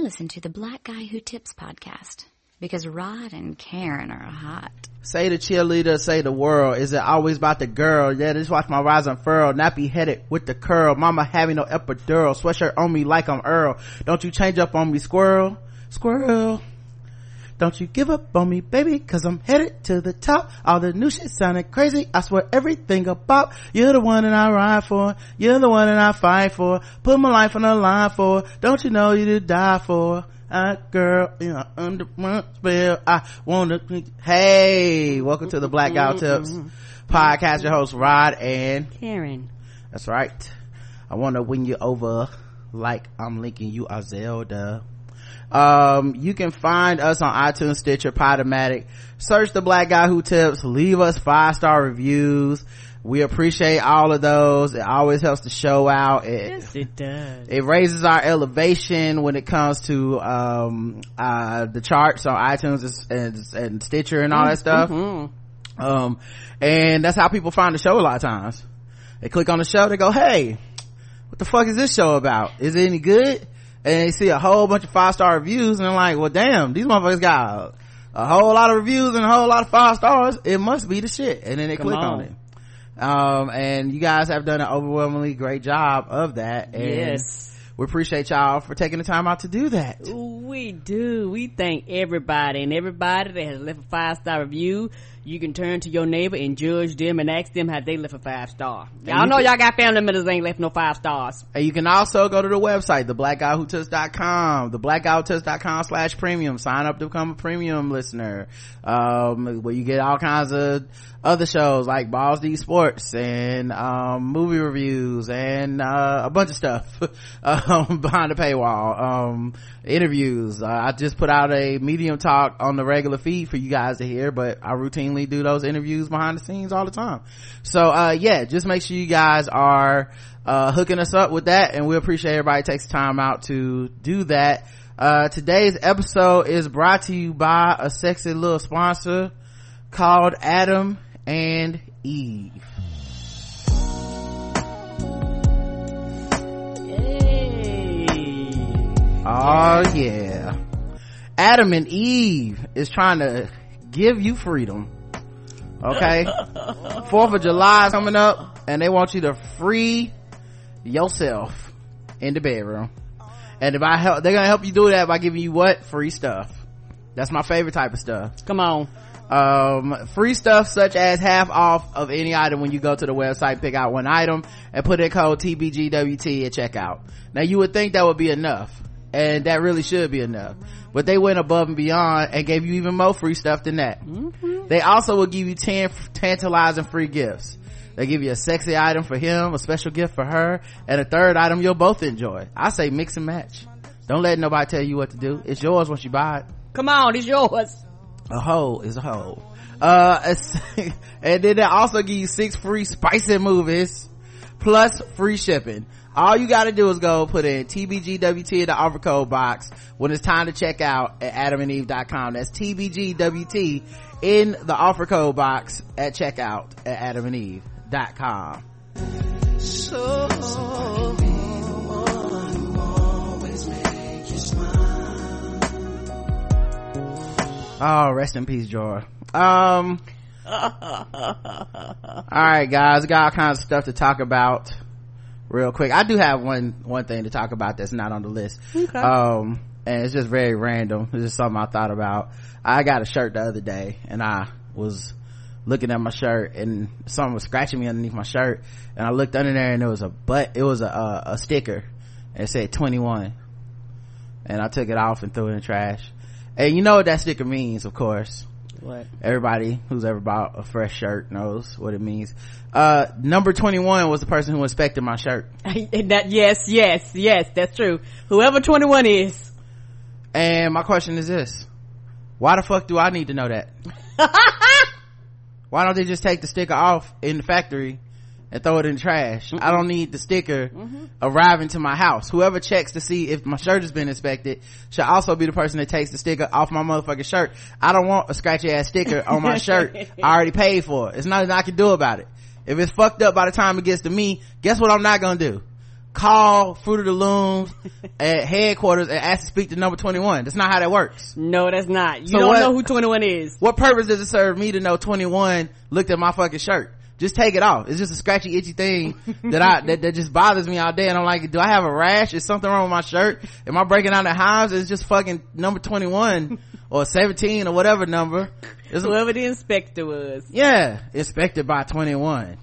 Listen to the Black Guy Who Tips podcast because Rod and Karen are hot. Say the cheerleader, say the world. Is it always about the girl? Yeah, just watch my rise unfurl. Nappy headed with the curl. Mama having no epidural. Sweatshirt on me like I'm Earl. Don't you change up on me, squirrel. Squirrel. Don't you give up on me, baby, cause I'm headed to the top. All the new shit sounded crazy. I swear everything about. You're the one that I ride for. You're the one that I fight for. Put my life on the line for. Don't you know you to die for? I girl, you know, under my spell. I wanna, hey, welcome to the Black Guy Tips podcast. Your host, Rod and Karen. That's right. I wanna win you over like I'm linking you are Zelda. Um, you can find us on iTunes, Stitcher, Podomatic. Search the Black Guy Who Tips. Leave us five star reviews. We appreciate all of those. It always helps the show out. It, Yes, it does. it raises our elevation when it comes to um uh the charts on itunes and, and stitcher and all that stuff Mm-hmm. um and that's how people find the show a lot of times they click on the show they go hey what the fuck is this show about is it any good and they see a whole bunch of five star reviews and I'm like well damn these motherfuckers got a, a whole lot of reviews and a whole lot of five stars it must be the shit and then they Come click on. on. it um and you guys have done an overwhelmingly great job of that and Yes. we appreciate y'all for taking the time out to do that We do. We thank everybody and everybody that has left a five star review. You can turn to your neighbor and judge them and ask them how they left a five star. Y'all know can- y'all got family members that ain't left no five stars. And you can also go to the website, theblackguywhotips.com, theblackguywhotips.com slash premium. Sign up to become a premium listener, um, where you get all kinds of other shows like Balls D Sports and, um, movie reviews and, uh, a bunch of stuff, um, behind the paywall, um, interviews. Uh, I just put out a medium talk on the regular feed for you guys to hear, but I routinely do those interviews behind the scenes all the time. So, uh, yeah, just make sure you guys are, uh, hooking us up with that and we appreciate everybody takes time out to do that. Uh, today's episode is brought to you by a sexy little sponsor called Adam and Eve. Oh yeah. Adam and Eve is trying to give you freedom. Okay? Fourth of July is coming up and they want you to free yourself in the bedroom. And if I help, they're gonna help you do that by giving you what? Free stuff. That's my favorite type of stuff. Come on. Um, free stuff such as half off of any item when you go to the website, pick out one item and put in code TBGWT at checkout. Now you would think that would be enough and that really should be enough, but they went above and beyond and gave you even more free stuff than that. They also will give you 10 tantalizing free gifts. They give you a sexy item for him, a special gift for her, and a third item you'll both enjoy. I say mix and match. Don't let nobody tell you what to do. It's yours once you buy it Come on, it's yours. a hoe is a hoe uh and then they also give you six free spicy movies plus free shipping all you gotta do is go put in tbgwt in the offer code box when it's time to check out at adamandeve.com that's tbgwt in the offer code box at checkout at adamandeve.com Oh, rest in peace, Joy. Um, all right, guys, got all kinds of stuff to talk about real quick. I do have one, one thing to talk about that's not on the list. Okay. Um, and it's just very random. It's just something I thought about. I got a shirt the other day and I was looking at my shirt and someone was scratching me underneath my shirt and I looked under there and it was a butt, it was a, a, a sticker and it said 21 and I took it off and threw it in the trash. And you know what that sticker means, of course. What? Everybody who's ever bought a fresh shirt knows what it means. Uh, number 21 was the person who inspected my shirt. that, yes, yes, yes, that's true. Whoever 21 is. And my question is this. Why the fuck do I need to know that? Why don't they just take the sticker off in the factory and throw it in the trash? I don't need the sticker mm-hmm. arriving to my house. Whoever checks to see if my shirt has been inspected should also be the person that takes the sticker off my motherfucking shirt. I don't want a scratchy ass sticker on my shirt. I already paid for it. It's nothing I can do about it. If it's fucked up by the time it gets to me, guess what I'm not gonna do? call Fruit of the Looms at headquarters and ask to speak to number 21. That's not how that works. No, that's not. You So don't what- know who 21 is. What purpose does it serve me to know 21 looked at my fucking shirt? Just take it off. It's just a scratchy, itchy thing that I, that, that just bothers me all day. And I'm like, do I have a rash? Is something wrong with my shirt? Am I breaking out the hives? It's just fucking number 21 or 17 or whatever number. It's, Whoever the inspector was. yeah, inspected by 21.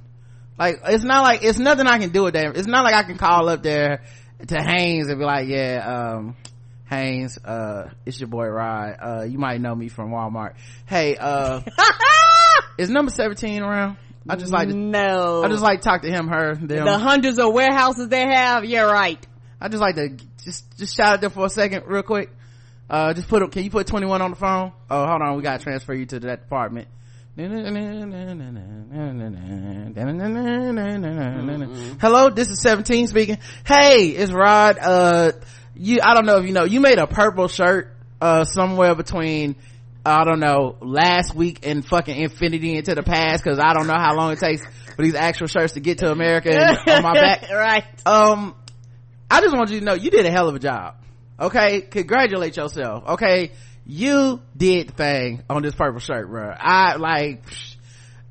Like, it's not like, it's nothing I can do with that. It's not like I can call up there to Hanes and be like, yeah, um, Hanes, uh, it's your boy Rod. Uh, you might know me from Walmart. Hey, uh, is number 17 around? I just like to, no. I just like to talk to him, her, them. the hundreds of warehouses they have. You're right. I just like to just, just shout at them for a second real quick. Uh, just put, can you put 21 on the phone? Oh, hold on. We gotta transfer you to that department. Hello, this is 17 speaking. Hey, it's Rod. Uh, you, I don't know if you know, you made a purple shirt, uh, somewhere between, I don't know, last week and fucking infinity into the past, cause I don't know how long it takes for these actual shirts to get to America and on my back. right. Um, I just want you to know you did a hell of a job. Okay, congratulate yourself. Okay, you did the thing on this purple shirt, bro. I like,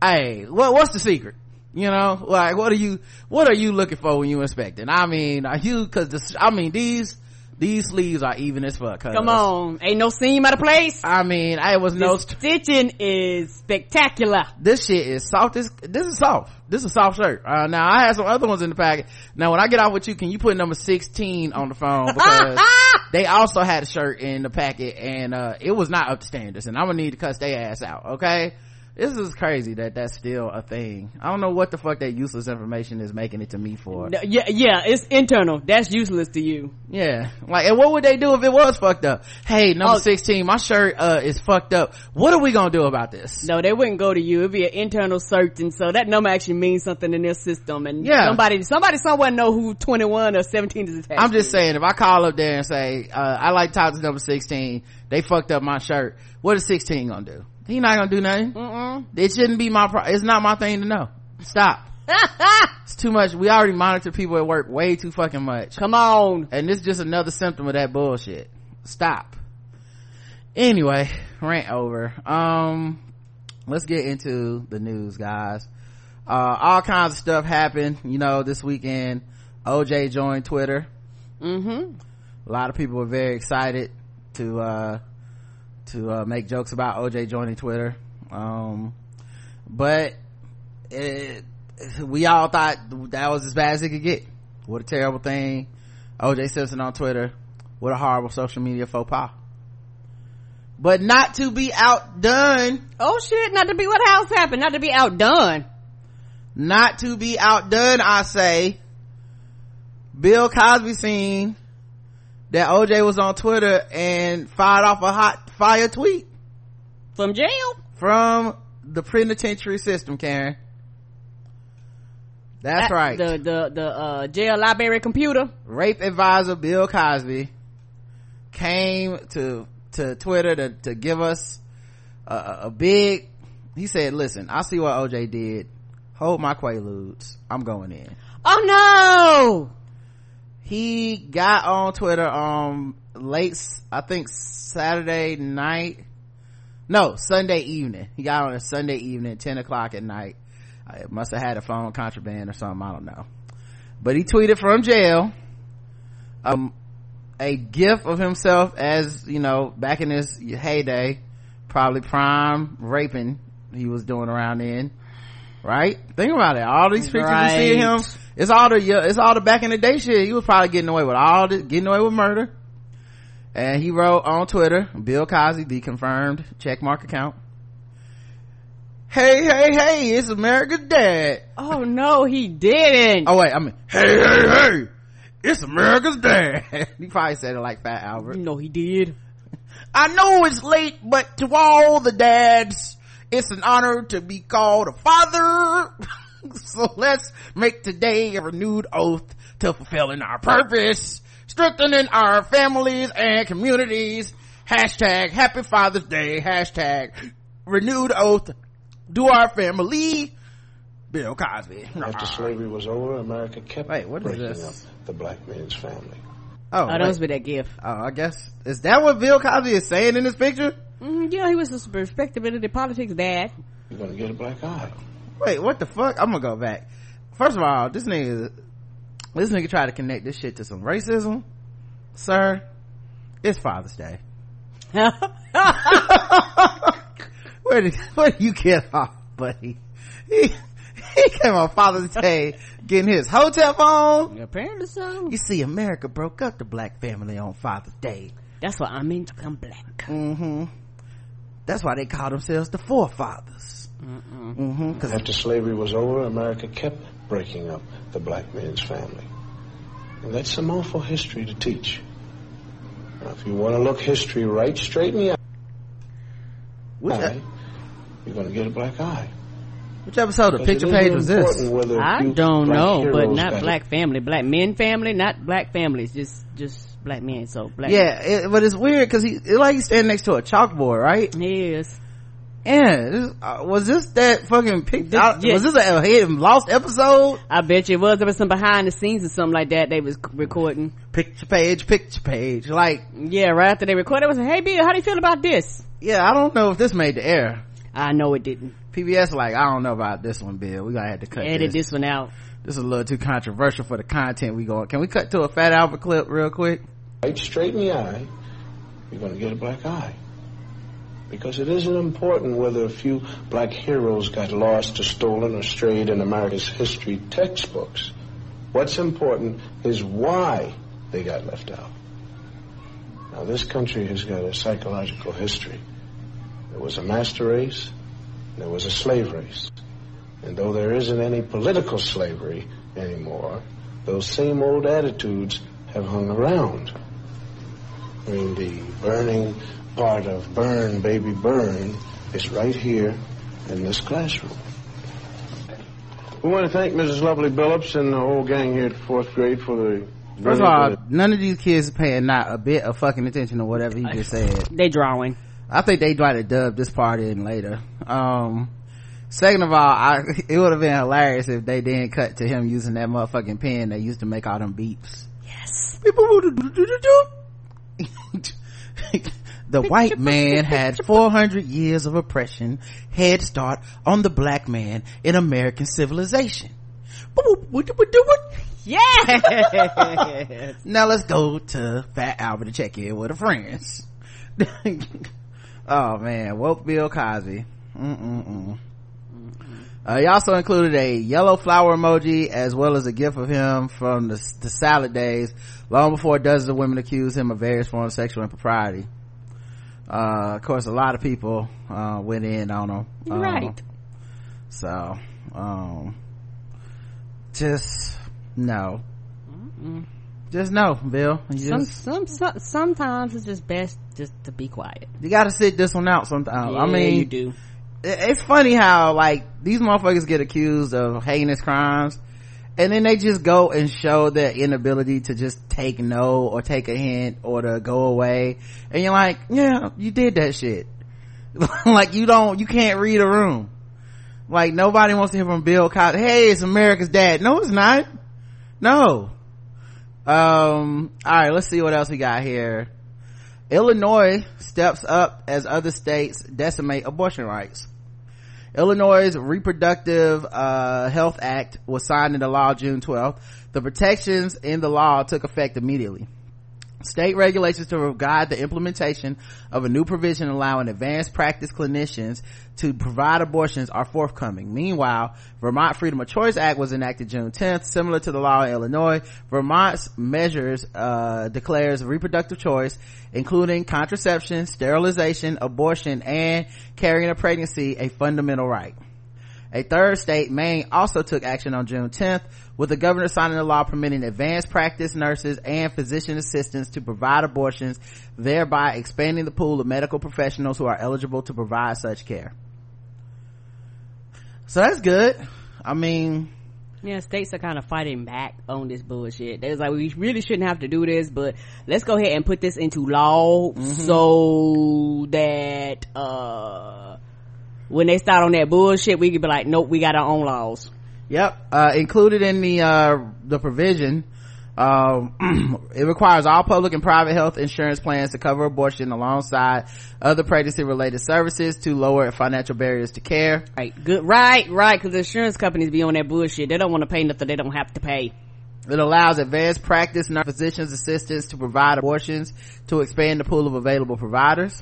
hey, what what's the secret? You know, like what are you what are you looking for when you inspecting? I mean, are you because this? I mean these these sleeves are even as fuck. cuz. Come on. Ain't no seam out of place. I mean, I was no. the stitching is spectacular. this shit is soft. This this is soft. This is a soft shirt. Uh, now I have some other ones in the packet. Now when I get off with you, can you put number sixteen on the phone because they also had a shirt in the packet and uh, it was not up to standards, and I'm gonna need to cuss their ass out. Okay. This is crazy that that's still a thing. I don't know what the fuck that useless information is making it to me for. Yeah, yeah, it's internal. That's useless to you. Yeah. Like, and what would they do if it was fucked up? Hey, number Oh. 16, my shirt, uh, is fucked up. What are we gonna do about this? No, they wouldn't go to you. It'd be an internal search, and so that number actually means something in their system. And Yeah. somebody, somebody somewhere know who twenty one or seventeen is attached. I'm just to. saying, if I call up there and say, uh, I like to talk to number 16, they fucked up my shirt, what is 16 gonna do? He not gonna do nothing. Mm-mm. It shouldn't be my pro- it's not my thing to know. Stop. It's too much. We already monitor people at work way too fucking much. Come on. And this is just another symptom of that bullshit. Stop. Anyway, rant over. Um, let's get into the news, guys. Uh, all kinds of stuff happened, you know, this weekend. OJ joined Twitter. Mm-hmm. A lot of people were very excited to, uh, to, uh, make jokes about OJ joining Twitter. Um, but it, we all thought that was as bad as it could get. What a terrible thing. OJ Simpson on Twitter. What a horrible social media faux pas. But not to be outdone. Oh shit! Not to be what else happened. Not to be outdone. Not to be outdone, I say. Bill Cosby seen that OJ was on Twitter and fired off a hot fire tweet From jail. from the penitentiary system, Karen. That's That- right. The the the uh, jail library computer. rape advisor Bill Cosby came to to Twitter to to give us a, a big. He said, "Listen, I see what OJ did. Hold my quaaludes. I'm going in." Oh no! He got on Twitter um late, i think Saturday night. No, Sunday evening. He got on a Sunday evening, ten o'clock at night. I must have had a phone contraband or something. I don't know. But he tweeted from jail. Um, a gif of himself as you know back in his heyday, probably prime raping he was doing around then. Right? Think about it. All these pictures you see of him, it's all the it's all the back in the day shit. He was probably getting away with all this, getting away with murder. And he wrote on Twitter, Bill Cosby, the confirmed checkmark account. Hey, hey, hey, it's America's dad. Oh no, he didn't. Oh wait, I mean, hey, hey, hey, it's America's dad. he probably said it like Fat Albert. No, he did. I know it's late, but to all the dads, it's an honor to be called a father. so let's make today a renewed oath to fulfilling our purpose, strengthening our families and communities. Hashtag happy Father's Day. Hashtag renewed oath. Do our family. Bill Cosby. After slavery was over, America kept Wait, what is breaking this? up the black man's family. Oh, Oh, that wait. must be that gift. oh, I guess is that what Bill Cosby is saying in this picture? Mm, yeah, he was a respectability politics dad. You're gonna get a black eye. Wait, what the fuck? I'm gonna go back. First of all, this nigga, this nigga try to connect this shit to some racism, sir. It's Father's Day. where did where did you get off, buddy? He he came on Father's Day getting his hotel phone. Apparently so. You see, America broke up the black family on Father's Day. That's why I'm into come black. Mm-hmm. That's why they call themselves the forefathers. Mm-hmm. Cause After slavery was over, America kept breaking up the black man's family. And that's some awful history to teach. Now, if you want to look history right straight in the which, eye, you're going to get a black eye. which episode of Picture Page was this? I don't know, but not got black family. Black men family, not black families. Just, just black men. So black. Yeah, it, but it's weird because he, it's like he's standing next to a chalkboard, right? He is. Yeah, this, uh, was this that fucking pic? This- I- yeah. Was this a hidden lost episode? I bet you it was. There was some behind the scenes or something like that they was recording. Picture page, picture page. Like, Yeah, right after they recorded, it was like, hey Bill, how do you feel about this? yeah, I don't know if this made the air. I know it didn't. PBS like, I don't know about this one, Bill. We gotta have to cut Edit this. this one out. This is a little too controversial for the content we going. Can we cut to a Fat Albert clip real quick? right straight in the eye, you're going to get a black eye. Because it isn't important whether a few black heroes got lost or stolen or strayed in America's history textbooks. What's important is why they got left out. Now, this country has got a psychological history. There was a master race, there was a slave race. And though there isn't any political slavery anymore, those same old attitudes have hung around. I mean, the burning part of Burn, Baby Burn is right here in this classroom. We want to thank Mrs. Lovely Billups and the whole gang here at fourth grade for the. First of all, none of these kids are paying not a bit of fucking attention to whatever he just said. They drawing. I think they try to dub this part in later. Um, second of all, I, it would have been hilarious if they didn't cut to him using that motherfucking pen they used to make all them beeps. Yes. the white man had 400 years of oppression, head start on the black man in American civilization. Yeah. Now let's go to Fat Albert to check in with her friends. oh man, woke Bill Cosby. Mm-mm-mm. Uh, he also included a yellow flower emoji as well as a gif of him from the, the salad days, long before dozens of women accused him of various forms of sexual impropriety. Uh, of course, a lot of people uh, went in on them Um, right. So, um, just no. Just no, Bill. Some, just, some, some, sometimes it's just best just to be quiet. you gotta sit this one out sometimes. yeah, I mean, you do. it's funny how like these motherfuckers get accused of heinous crimes and then they just go and show their inability to just take no or take a hint or to go away. And you're like yeah you did that shit. Like you don't you can't read a room. Like nobody wants to hear from bill cosby hey it's america's dad. No it's not. No. Um all right let's see what else we got here. Illinois steps up as other states decimate abortion rights Illinois' Reproductive uh, Health Act was signed into law June 12th. The protections in the law took effect immediately. State regulations to guide the implementation of a new provision allowing advanced practice clinicians to provide abortions are forthcoming. Meanwhile, Vermont Freedom of Choice Act was enacted June 10th. Similar to the law in Illinois, Vermont's measures uh, declares reproductive choice, including contraception, sterilization, abortion, and carrying a pregnancy, a fundamental right. A third state, Maine, also took action on June 10th, with the governor signing a law permitting advanced practice nurses and physician assistants to provide abortions, thereby expanding the pool of medical professionals who are eligible to provide such care. So that's good. I mean, Yeah, states are kind of fighting back on this bullshit. They was like, we really shouldn't have to do this, but let's go ahead and put this into law so that, uh, when they start on that bullshit, we could be like, nope, we got our own laws. Yep. Uh, included in the, uh, the provision, um, it requires all public and private health insurance plans to cover abortion alongside other pregnancy related services to lower financial barriers to care. Right, good, right, right, because insurance companies be on that bullshit. They don't want to pay nothing they don't have to pay. It allows advanced practice nurse physicians assistants to provide abortions to expand the pool of available providers.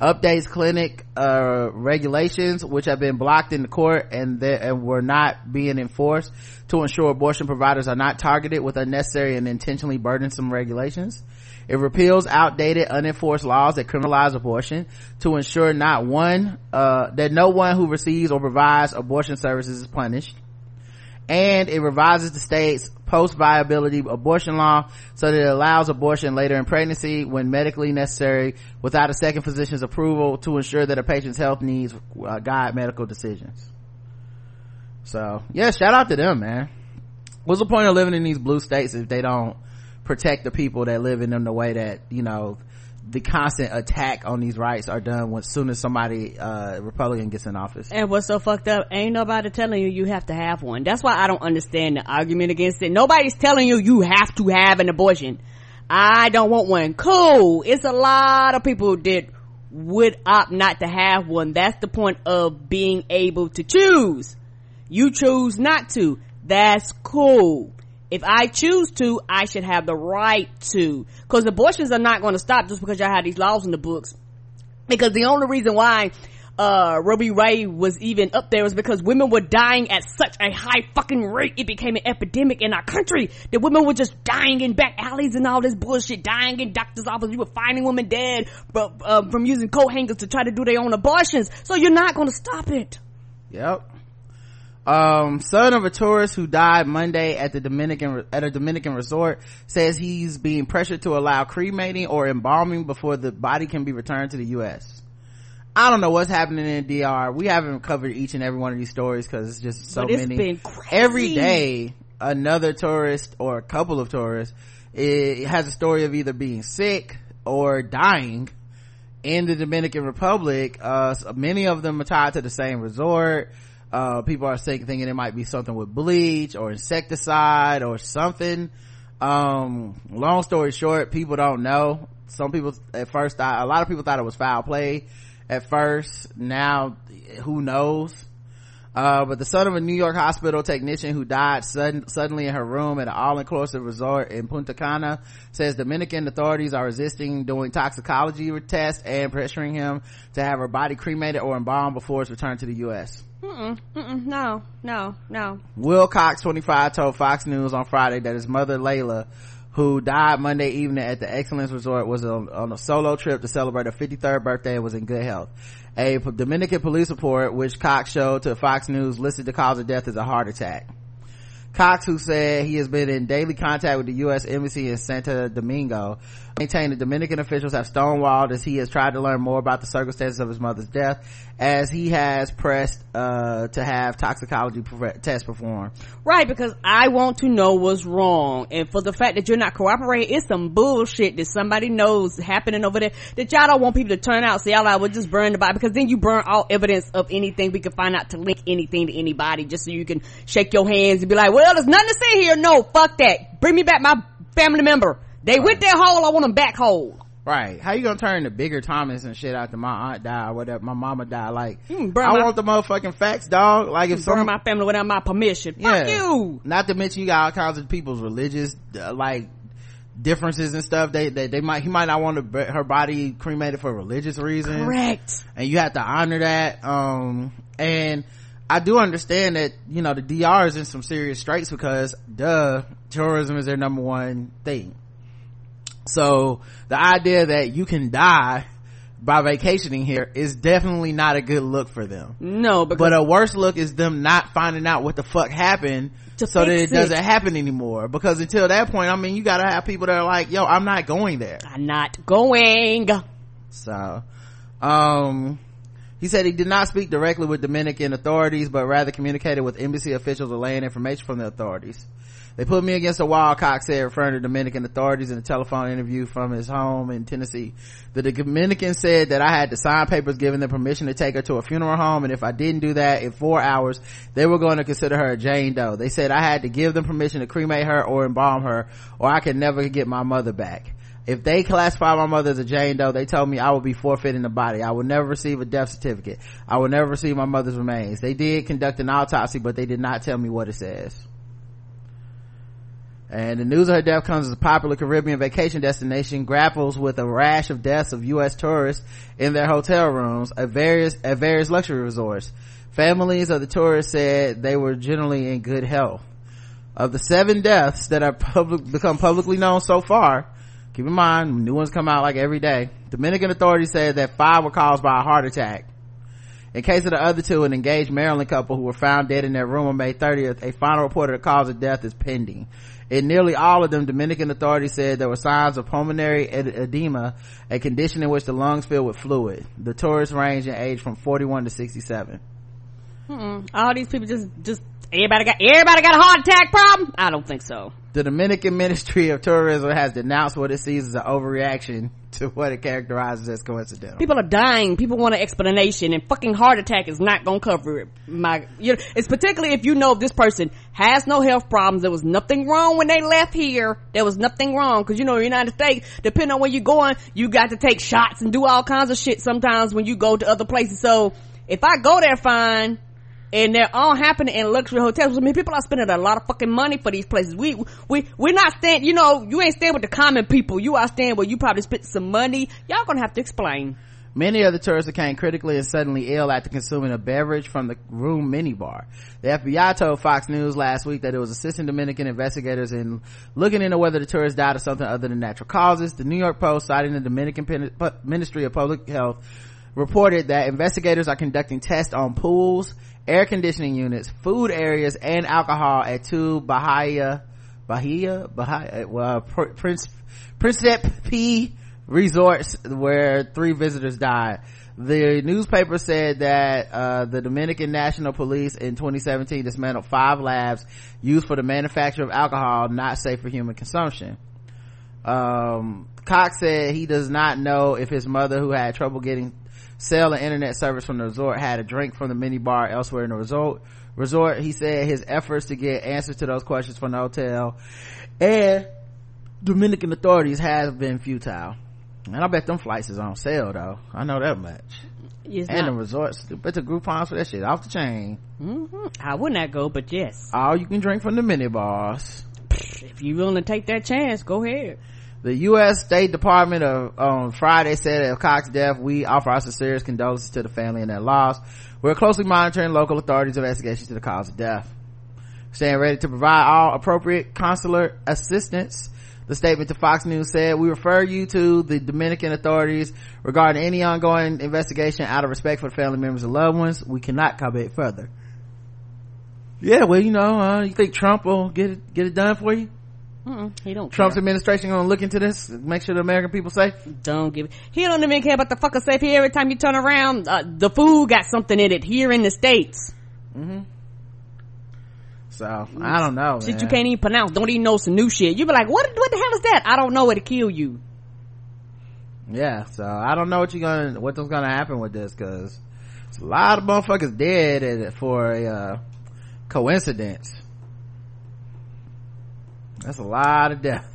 Updates clinic uh, regulations which have been blocked in the court and, and were not being enforced to ensure abortion providers are not targeted with unnecessary and intentionally burdensome regulations. It repeals outdated, unenforced laws that criminalize abortion to ensure not one, uh, that no one who receives or provides abortion services is punished and it revises the state's post-viability abortion law so that it allows abortion later in pregnancy when medically necessary without a second physician's approval to ensure that a patient's health needs uh, guide medical decisions. So yeah shout out to them man. What's the point of living in these blue states if they don't protect the people that live in them the way that you know the constant attack on these rights are done when soon as somebody uh republican gets in office. And what's so fucked up ain't nobody telling you you have to have one. That's why i don't understand the argument against it. Nobody's telling you you have to have an abortion. I don't want one. Cool. It's a lot of people that would opt not to have one. That's the point of being able to choose. You choose not to. That's cool if I choose to, I should have the right to. Cause abortions are not going to stop just because y'all have these laws in the books. Because the only reason why uh v. Wade was even up there was because women were dying at such a high fucking rate. It became an epidemic in our country. That women were just dying in back alleys and all this bullshit, dying in doctor's offices. You were finding women dead but, uh, from using coat hangers to try to do their own abortions. So you're not going to stop it. Yep um, son of a tourist who died monday at the dominican at a dominican resort says he's being pressured to allow cremating or embalming before the body can be returned to the u.s i don't know what's happening in dr we haven't covered each and every one of these stories because it's just so it's many. every day another tourist or a couple of tourists it has a story of either being sick or dying in the dominican republic. Uh, many of them are tied to the same resort uh, people are saying, thinking it might be something with bleach or insecticide or something. Um, long story short, people don't know. Some people at first thought, a lot of people thought it was foul play at first. Now, who knows? Uh, but the son of a New York hospital technician who died sudden, suddenly in her room at an all-inclusive resort in Punta Cana says Dominican authorities are resisting doing toxicology tests and pressuring him to have her body cremated or embalmed before its return to the U.S. Mm-mm, mm-mm, no, no, no. Will Cox, 25, told Fox News on Friday that his mother, Leyla, who died Monday evening at the Excellence Resort, was on, on a solo trip to celebrate her 53rd birthday and was in good health. A Dominican police report, which Cox showed to Fox News, listed the cause of death as a heart attack. Cox, who said he has been in daily contact with the U.S. Embassy in Santo Domingo, maintained that Dominican officials have stonewalled as he has tried to learn more about the circumstances of his mother's death, as he has pressed uh, to have toxicology tests performed. Right, because I want to know what's wrong, and for the fact that you're not cooperating, it's some bullshit that somebody knows happening over there that y'all don't want people to turn out. So y'all like, well, just burn the body because then you burn all evidence of anything we can find out to link anything to anybody, just so you can shake your hands and be like, well, there's nothing to say here. No, fuck that. Bring me back my family member. They right. went that whole. I want them back whole. Right. How you gonna turn the bigger Thomas and shit after my aunt died or whatever, my mama died? Like, I my, want the motherfucking facts, dog. Like if burn some, my family without my permission. Yeah. Fuck you. Not to mention you got all kinds of people's religious, uh, like, differences and stuff. They, they, they might, he might not want to, her body cremated for religious reasons. Correct. And you have to honor that. Um, and, I do understand that, you know, the DR is in some serious straits because, duh, tourism is their number one thing so the idea that you can die by vacationing here is definitely not a good look for them. No, but a worse look is them not finding out what the fuck happened so that it, it, doesn't happen anymore. Because until that point, I mean, you gotta have people that are like, yo, I'm not going there. I'm not going. So, um, He said he did not speak directly with Dominican authorities, but rather communicated with embassy officials relaying information from the authorities. They put me against a wall, Cox said, referring to Dominican authorities in a telephone interview from his home in Tennessee. The Dominican said that I had to sign papers giving them permission to take her to a funeral home, and if I didn't do that in four hours, they were going to consider her a Jane Doe. They said I had to give them permission to cremate her or embalm her, or I could never get my mother back. If they classify my mother as a Jane Doe, they told me I would be forfeiting the body. I would never receive a death certificate. I would never receive my mother's remains. They did conduct an autopsy, but they did not tell me what it says. And the news of her death comes as a popular Caribbean vacation destination grapples with a rash of deaths of U.S. tourists in their hotel rooms at various, at various luxury resorts. Families of the tourists said they were generally in good health. Of the seven deaths that have public, become publicly known so far, keep in mind, new ones come out like every day. Dominican authorities said that five were caused by a heart attack. In case of the other two, an engaged Maryland couple who were found dead in their room on May 30th, a final report of the cause of death is pending. In nearly all of them, Dominican authorities said there were signs of pulmonary edema, a condition in which the lungs fill with fluid. The tourists range in age from 41 to 67. Mm-mm. All these people just, just, everybody got, everybody got a heart attack problem? I don't think so. The Dominican Ministry of Tourism has denounced what it sees as an overreaction to what it characterizes as coincidental. People are dying. People want an explanation and fucking heart attack is not gonna cover it. My, you know, it's particularly if you know this person has no health problems. There was nothing wrong when they left here. There was nothing wrong. Cause you know, United States, depending on where you're going, you got to take shots and do all kinds of shit sometimes when you go to other places. So if I go there fine, and they're all happening in luxury hotels. I mean, people are spending a lot of fucking money for these places. We, we, we're not staying, you know, you ain't staying with the common people. You are staying where you probably spent some money. Y'all gonna have to explain. Many of the tourists became critically and suddenly ill after consuming a beverage from the room minibar. The FBI told Fox News last week that it was assisting Dominican investigators in looking into whether the tourists died of something other than natural causes. The New York Post, citing the Dominican Ministry of Public Health, reported that investigators are conducting tests on pools, air conditioning units, food areas, and alcohol at two Bahia, Bahia, Bahia, well, Prince, P resorts where three visitors died. The newspaper said that uh, the Dominican National Police in 2017 dismantled five labs used for the manufacture of alcohol not safe for human consumption. Um, Cox said he does not know if his mother, who had trouble getting cell and internet service from the resort had a drink from the mini bar elsewhere in the resort. Resort he said his efforts to get answers to those questions from the hotel and dominican authorities have been futile. And i bet them flights is on sale though. I know that much. It's and not. the resorts but the Groupons for that shit off the chain. Mm-hmm. i would not go but yes. All you can drink from the mini bars. If you willing to take that chance go ahead the U.S. State Department of, on Friday said of Cox's death, we offer our sincerest condolences to the family and their loss. We're closely monitoring local authorities' investigations to the cause of death. Staying ready to provide all appropriate consular assistance. The statement to Fox News said, we refer you to the Dominican authorities regarding any ongoing investigation out of respect for the family members and loved ones. We cannot comment further. Yeah, well, you know, uh, you think Trump will get it, get it done for you? Mm-mm, he don't. Trump's care. administration gonna look into this, make sure the American people safe. Don't give. It. He don't even care about the fucking safe here. Every time you turn around, uh, the food got something in it here in the states. Mm-hmm. So I don't know. Shit man. you can't even pronounce. Don't even know some new shit. You be like, what? What the hell is that? I don't know. It'll kill you. Yeah. So I don't know what you're gonna, what's gonna happen with this because a lot of motherfuckers dead for a uh, coincidence. That's a lot of death.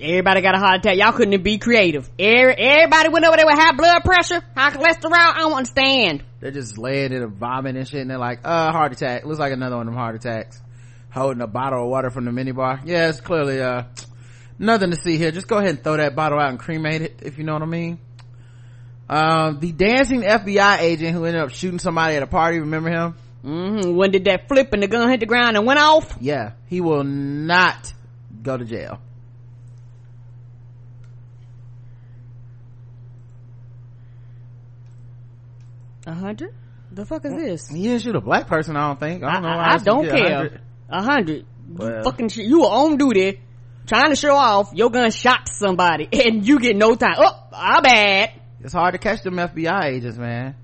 Everybody got a heart attack. Y'all couldn't be creative. Every, everybody went over there with high blood pressure, high cholesterol. I don't understand. They're just laying in a vomit and shit, and they're like, "Uh, heart attack." Looks like another one of them heart attacks. Holding a bottle of water from the minibar. Yeah, it's clearly uh nothing to see here. Just go ahead and throw that bottle out and cremate it, if you know what I mean. Um, the dancing FBI agent who ended up shooting somebody at a party. Remember him? Mm-hmm. When did that flip and the gun hit the ground and went off? Yeah, he will not go to jail. A hundred? The fuck is this? Mm, he didn't shoot a black person. I don't think. I don't know. I, I don't care. A hundred. Well. Fucking shit. You were on duty, trying to show off. Your gun shot somebody, and you get no time. Oh, I bad. It's hard to catch them FBI agents, man.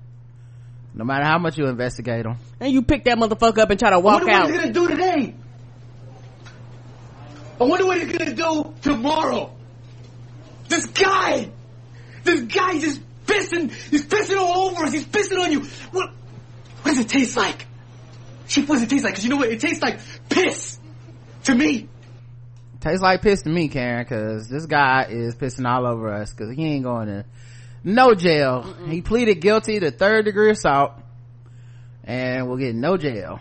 no matter how much you investigate them. And you pick that motherfucker up and try to walk out. what he's gonna do today. I wonder what he's gonna do tomorrow. This guy, this guy just pissing, he's pissing all over us, he's pissing on you. What, what does it taste like? Chief, what does it taste like? Cause you know what, it tastes like piss. To me. Tastes like piss to me, Karen, cause this guy is pissing all over us, cause he ain't going to no jail. He pleaded guilty to third degree assault, and we'll get no jail.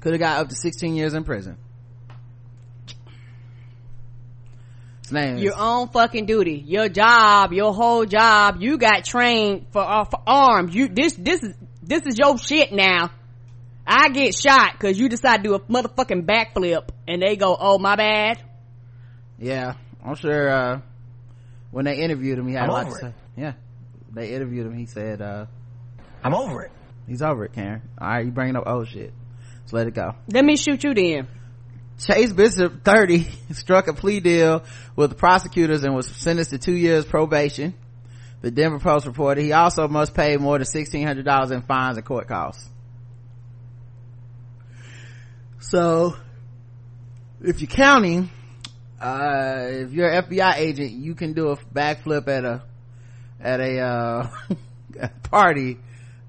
Could have got up to 16 years in prison. His name is- your own fucking duty your job your whole job you got trained for, uh, for arms you this this is this is your shit now i get shot because you decide to do a motherfucking backflip and they go oh my bad yeah, I'm sure, uh, when they interviewed him, he had I'm a lot over to it. say. Yeah. They interviewed him, he said, uh, I'm over it. he's over it, Karen. Alright, you bringing up old shit. So let it go. let me shoot you then Chase Bishop, 30, struck a plea deal with the prosecutors and was sentenced to two years probation. The Denver Post reported he also must pay more than $1,600 in fines and court costs. So, if you're counting, uh, if you're an FBI agent, you can do a backflip at a, at a, uh, party,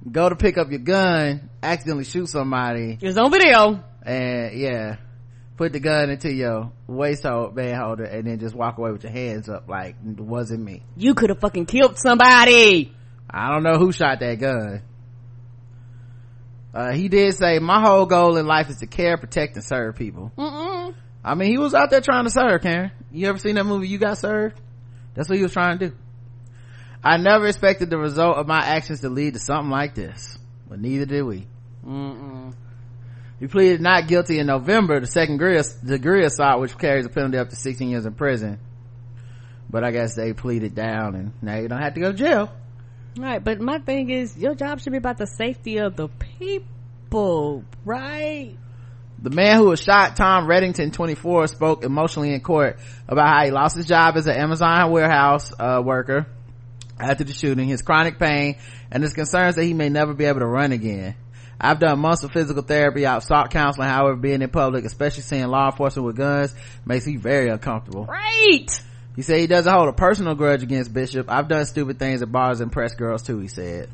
go to pick up your gun, accidentally shoot somebody, it's on video and yeah put the gun into your waist hold, band holder and then just walk away with your hands up like it wasn't me. You could have fucking killed somebody. I don't know who shot that gun. Uh, he did say my whole goal in life is to care protect and serve people. Mm-mm. i mean he was out there trying to serve karen. You ever seen that movie you got served? That's what he was trying to do. I never expected the result of my actions to lead to something like this but neither did we. Mm-mm. He pleaded not guilty in November, the second degree, degree assault, which carries a penalty up to 16 years in prison. But I guess they pleaded down and now you don't have to go to jail. right but my thing is your job should be about the safety of the people right The man who was shot, Tom Reddington, 24, spoke emotionally in court about how he lost his job as an Amazon warehouse uh, worker after the shooting, his chronic pain, and his concerns that he may never be able to run again. I've done months of physical therapy. I've sought counseling. However, being in public, especially seeing law enforcement with guns, makes me very uncomfortable. right He said he doesn't hold a personal grudge against Bishop. I've done stupid things at bars and press girls too, he said.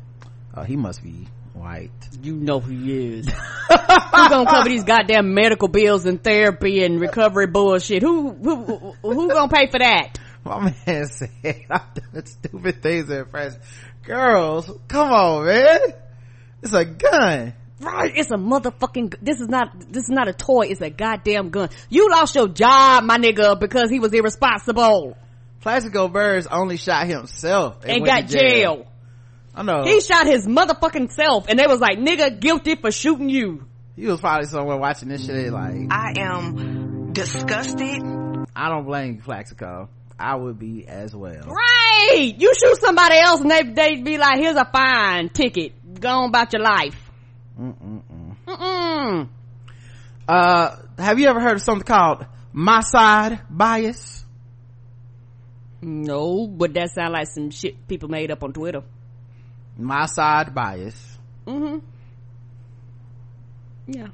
Oh, he must be white. you know who he is who gonna cover these goddamn medical bills and therapy and recovery bullshit who who who, who gonna pay for that My man said, I've done stupid things at press girls. Come on, man. It's a gun. Right, it's a motherfucking. This is not. This is not a toy. It's a goddamn gun. You lost your job, my nigga, because he was irresponsible Plaxico Burress only shot himself and went got jail. jail. I know. He shot his motherfucking self, and they was like, "Nigga, guilty for shooting you." he was probably somewhere watching this shit like, I am disgusted. I don't blame you, Plaxico. I would be as well. Right, you shoot somebody else, and they they be like, "Here's a fine ticket. Go on about your life." Mm-mm-mm. Mm-mm. Uh, have you ever heard of something called my side bias? No, but that sounds like some shit people made up on Twitter. My side bias. Mm-hmm. Yeah.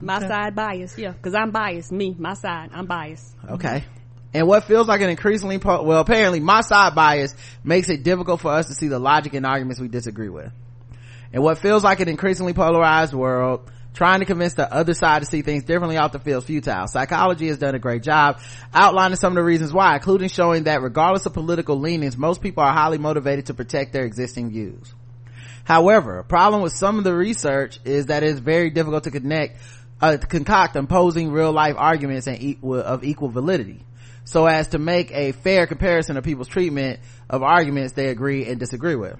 My side bias, yeah. Cause I'm biased. Me, my side, I'm biased. Okay. And what feels like an increasingly, po- well, apparently my side bias makes it difficult for us to see the logic in arguments we disagree with. And what feels like an increasingly polarized world, trying to convince the other side to see things differently often feels futile. Psychology has done a great job outlining some of the reasons why, including showing that regardless of political leanings, most people are highly motivated to protect their existing views. However, a problem with some of the research is that it's very difficult to connect, uh, to concoct opposing real life arguments and equal, of equal validity, so as to make a fair comparison of people's treatment of arguments they agree and disagree with.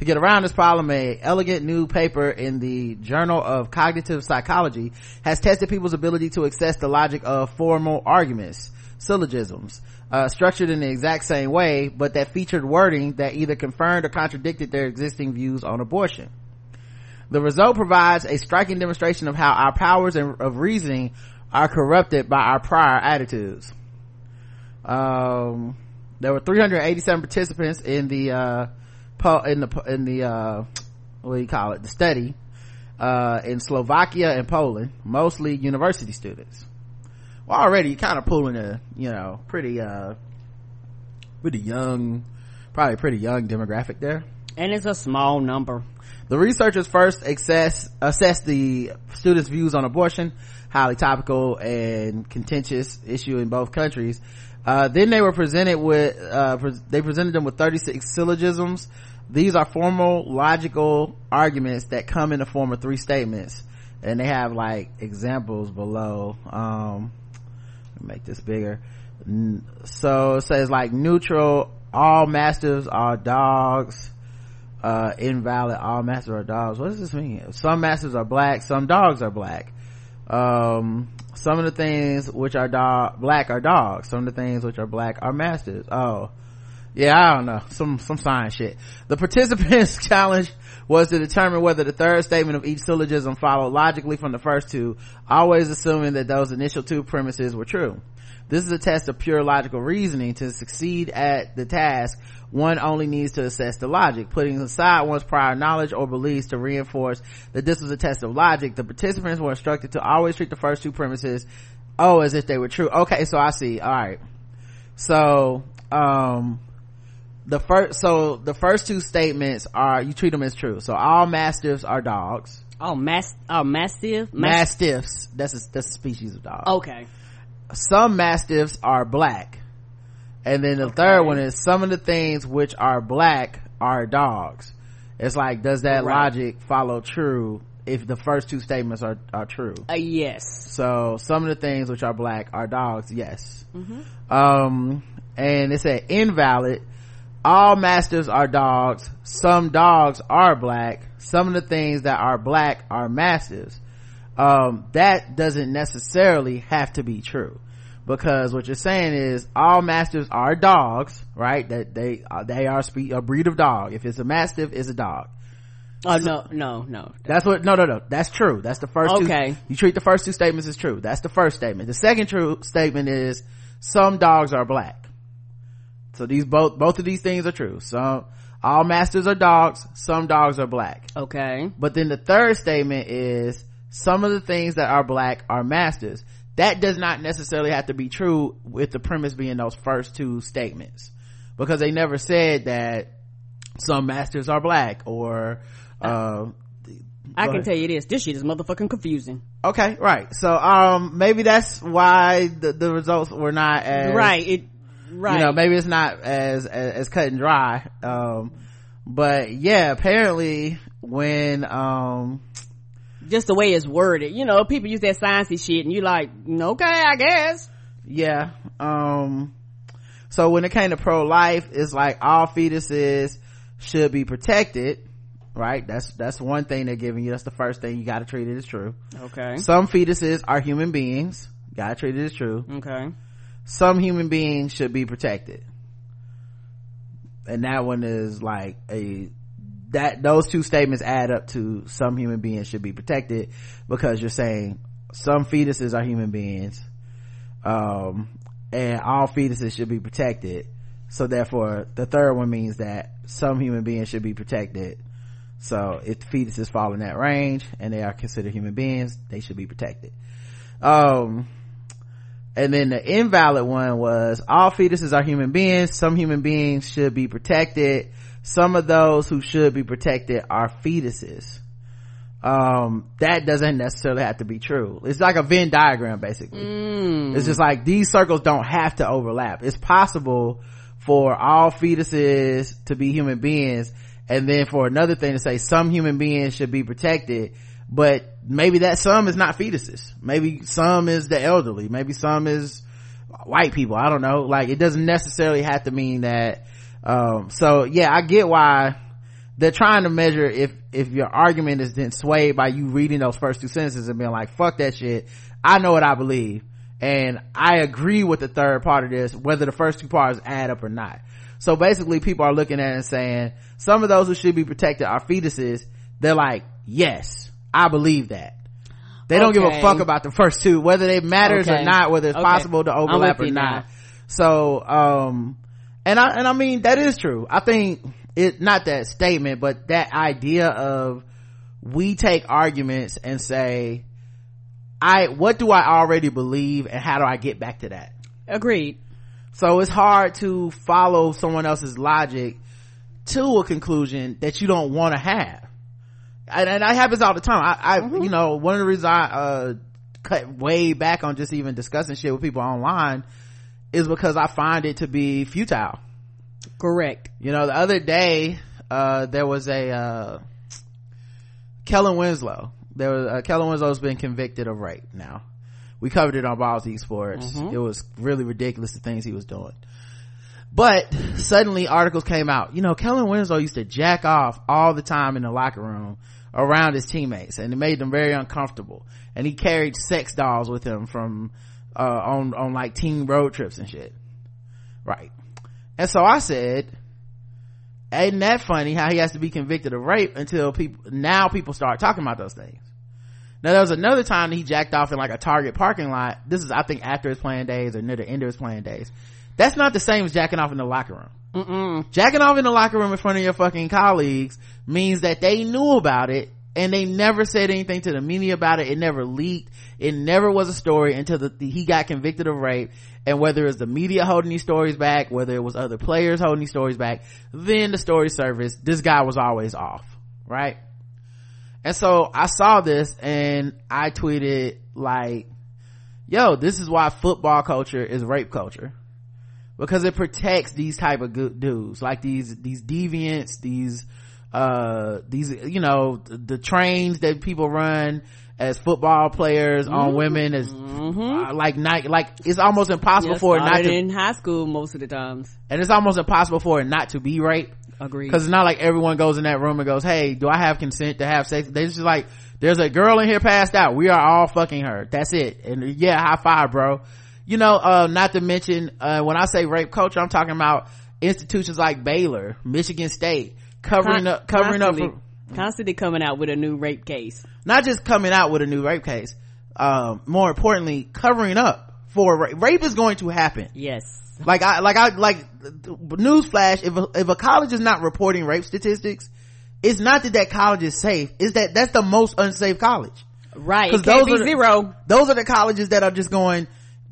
To get around this problem, a elegant new paper in the Journal of Cognitive Psychology has tested people's ability to access the logic of formal arguments, syllogisms, uh, structured in the exact same way, but that featured wording that either confirmed or contradicted their existing views on abortion. The result provides a striking demonstration of how our powers of reasoning are corrupted by our prior attitudes. Um, there were 387 participants in the, uh, po- in the, in the, uh, what do you call it? The study uh, in slovakia and poland mostly university students. Well already kind of pulling a you know pretty uh pretty young probably pretty young demographic there. And it's a small number. The researchers first assess, assessed the students' views on abortion, highly topical and contentious issue in both countries. Uh, then they were presented with, uh, pre- they presented them with 36 syllogisms. These are formal, logical arguments that come in the form of three statements. And they have like examples below. Um, make this bigger. So it says like neutral, all masters are dogs uh, invalid all masters are dogs what does this mean some masters are black some dogs are black um, some of the things which are dog black are dogs. Some of the things which are black are masters. Oh. Yeah i don't know. Some some science shit. The participants challenge was to determine whether the third statement of each syllogism followed logically from the first two always assuming that those initial two premises were true this is a test of pure logical reasoning. To succeed at the task, one only needs to assess the logic. Putting aside one's prior knowledge or beliefs to reinforce that this was a test of logic, the participants were instructed to always treat the first two premises, oh, as if they were true. Okay, so I see. Alright. So, um, the first, so the first two statements are, you treat them as true. So all mastiffs are dogs. Oh, mass, oh, mastiff? Mastiffs. That's a, that's a species of dog. Okay some mastiffs are black and then the okay. third one is some of the things which are black are dogs it's like does that right. logic follow true if the first two statements are are true uh, yes so some of the things which are black are dogs yes mm-hmm. um and it said invalid all mastiffs are dogs some dogs are black some of the things that are black are mastiffs um, that doesn't necessarily have to be true because what you're saying is all mastiffs are dogs right that they uh, they are spe- a breed of dog if it's a mastiff it's a dog Oh no, no, no. That's what. No, no, no. That's true. That's the first. Okay. Two, you treat the first two statements as true. That's the first statement. The second true statement is some dogs are black. So these both both of these things are true. Some all masters are dogs. Some dogs are black. Okay. But then the third statement is some of the things that are black are masters that does not necessarily have to be true with the premise being those first two statements because they never said that some masters are black or uh, I can ahead. tell you this. This shit is motherfucking confusing. Okay, right. So, um, maybe that's why the, the results were not as right. It right. You know, maybe it's not as as, as cut and dry. Um, but yeah, apparently when um just the way it's worded. You know, people use that sciencey shit and you like, okay, I guess. Yeah. Um, so when it came to pro-life, it's like all fetuses should be protected. Right? That's, that's one thing they're giving you. That's the first thing you gotta treat it as true. Okay. Some fetuses are human beings. Gotta treat it as true. Okay. Some human beings should be protected. And that one is like a that those two statements add up to some human beings should be protected because you're saying some fetuses are human beings um, and all fetuses should be protected. So therefore the third one means that some human beings should be protected. So if fetuses fall in that range and they are considered human beings they should be protected. Um and then the invalid one was all fetuses are human beings. Some human beings should be protected some of those who should be protected are fetuses. Um that doesn't necessarily have to be true. It's like a venn diagram basically. Mm. it's just like these circles don't have to overlap. It's possible for all fetuses to be human beings and then for another thing to say some human beings should be protected but maybe that some is not fetuses. Maybe some is the elderly. Maybe some is white people. I don't know. Like it doesn't necessarily have to mean that um, so yeah i get why they're trying to measure if if your argument is then swayed by you reading those first two sentences and being like fuck that shit i know what i believe and i agree with the third part of this whether the first two parts add up or not so basically people are looking at it and saying some of those who should be protected are fetuses they're like yes i believe that they don't okay. give a fuck about the first two whether it matters okay. or not whether it's okay. possible to overlap or not now. so um and i and i mean that is true. I think it not that statement but that idea of we take arguments and say i what do i already believe and how do i get back to that? Agreed. so it's hard to follow someone else's logic to a conclusion that you don't want to have. And, and that happens all the time. I, I you know one of the reasons i uh cut way back on just even discussing shit with people online is because i find it to be futile Correct. you know, the other day, uh, there was a, uh, Kellen Winslow. There was, uh, Kellen Winslow's been convicted of rape now. We covered it on Balls Eat Sports. It was really ridiculous the things he was doing. But suddenly articles came out. You know, Kellen Winslow used to jack off all the time in the locker room around his teammates and it made them very uncomfortable. And he carried sex dolls with him from, uh, on, on like team road trips and shit. Right. And so I said, ain't that funny how he has to be convicted of rape until people, now people start talking about those things. Now there was another time he jacked off in like a Target parking lot. This is, I think, after his playing days or near the end of his playing days. That's not the same as jacking off in the locker room. Mm-mm. Jacking off in the locker room in front of your fucking colleagues means that they knew about it and they never said anything to the media about it. It never leaked. It never was a story until the, he got convicted of rape. And whether it's the media holding these stories back, whether it was other players holding these stories back, then the story surfaced. This guy was always off, right? And so I saw this and I tweeted like, yo, this is why football culture is rape culture because it protects these type of good dudes like these these deviants these uh these you know the, the trains that people run as football players on women as uh, like not like it's almost impossible Just for it not to in high school most of the times. and it's almost impossible for it not to be rape agree because it's not like everyone goes in that room and goes hey do i have consent to have sex? They just like there's a girl in here passed out. We are all fucking her. That's it. And yeah high five bro. You know uh not to mention uh when i say rape culture i'm talking about institutions like baylor michigan state covering Con- up covering up constantly, for, constantly coming out with a new rape case. not just coming out with a new rape case um more importantly covering up for rape rape is going to happen Yes. like I, like I, like, newsflash, if a, if a college is not reporting rape statistics, it's not that that college is safe, it's that that's the most unsafe college. right because those be are the- zero. Those are the colleges that are just going,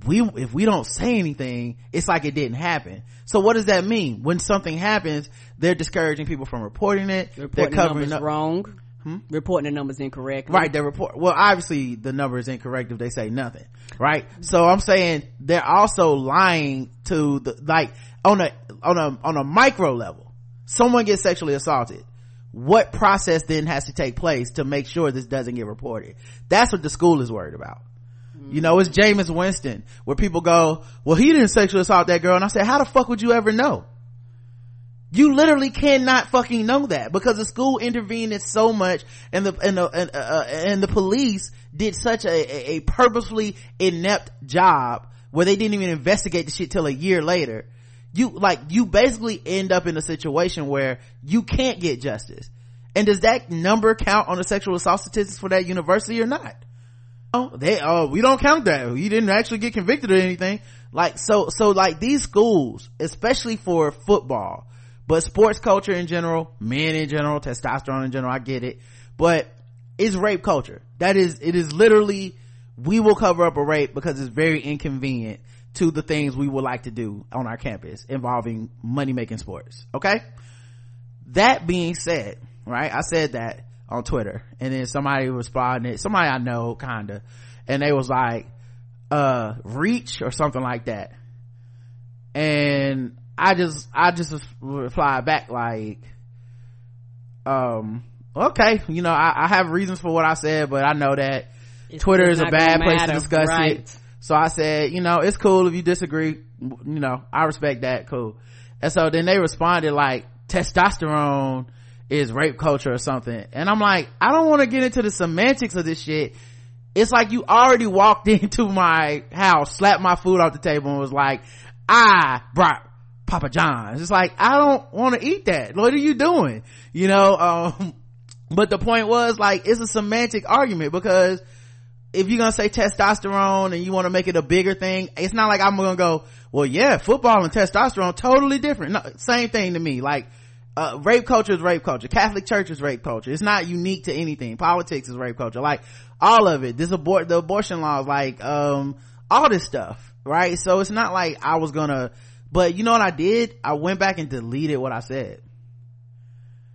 we, if we don't say anything, it's like it didn't happen. So what does that mean? When something happens, they're discouraging people from reporting it, Reporting they're the covering numbers up. wrong. Hmm? Reporting the numbers incorrectly. Right, they report. Well, obviously the number is incorrect if they say nothing, right? So I'm saying they're also lying to the like on a on a on a micro level. Someone gets sexually assaulted. What process then has to take place to make sure this doesn't get reported? That's what the school is worried about. You know, it's Jameis Winston where people go, well, he didn't sexually assault that girl. And I said, how the fuck would you ever know? you literally cannot fucking know that because the school intervened in so much and the and the and, uh, and the police did such a, a, a purposefully inept job where they didn't even investigate the shit till a year later you like you basically end up in a situation where you can't get justice and does that number count on the sexual assault statistics for that university or not oh they oh we don't count that. You didn't actually get convicted or anything. Like so so like these schools especially for football but sports culture in general men in general testosterone in general i get it but it's rape culture. That is it is literally we will cover up a rape because it's very inconvenient to the things we would like to do on our campus involving money making sports okay? That being said right i said that on twitter. And then somebody responded somebody i know kinda. And they was like uh reach or something like that. And i just i just replied back like um okay you know i, I have reasons for what i said but i know that It's- twitter is a bad place to discuss Right. it so i said you know it's cool if you disagree you know i respect that cool. And so then they responded like testosterone is rape culture or something. And i'm like i don't want to get into the semantics of this shit. It's like you already walked into my house slapped my food off the table and was like i brought papa john's. It's like i don't want to eat that. What are you doing? You know um but the point was like it's a semantic argument because if you're gonna say testosterone and you want to make it a bigger thing it's not like i'm gonna go well yeah football and testosterone totally different. No, same thing to me. Like uh, rape culture is rape culture. Catholic church is rape culture. It's not unique to anything. Politics is rape culture. Like all of it. This abort, the abortion laws, like, um, all this stuff, right? So it's not like I was gonna, but you know what I did? I went back and deleted what I said.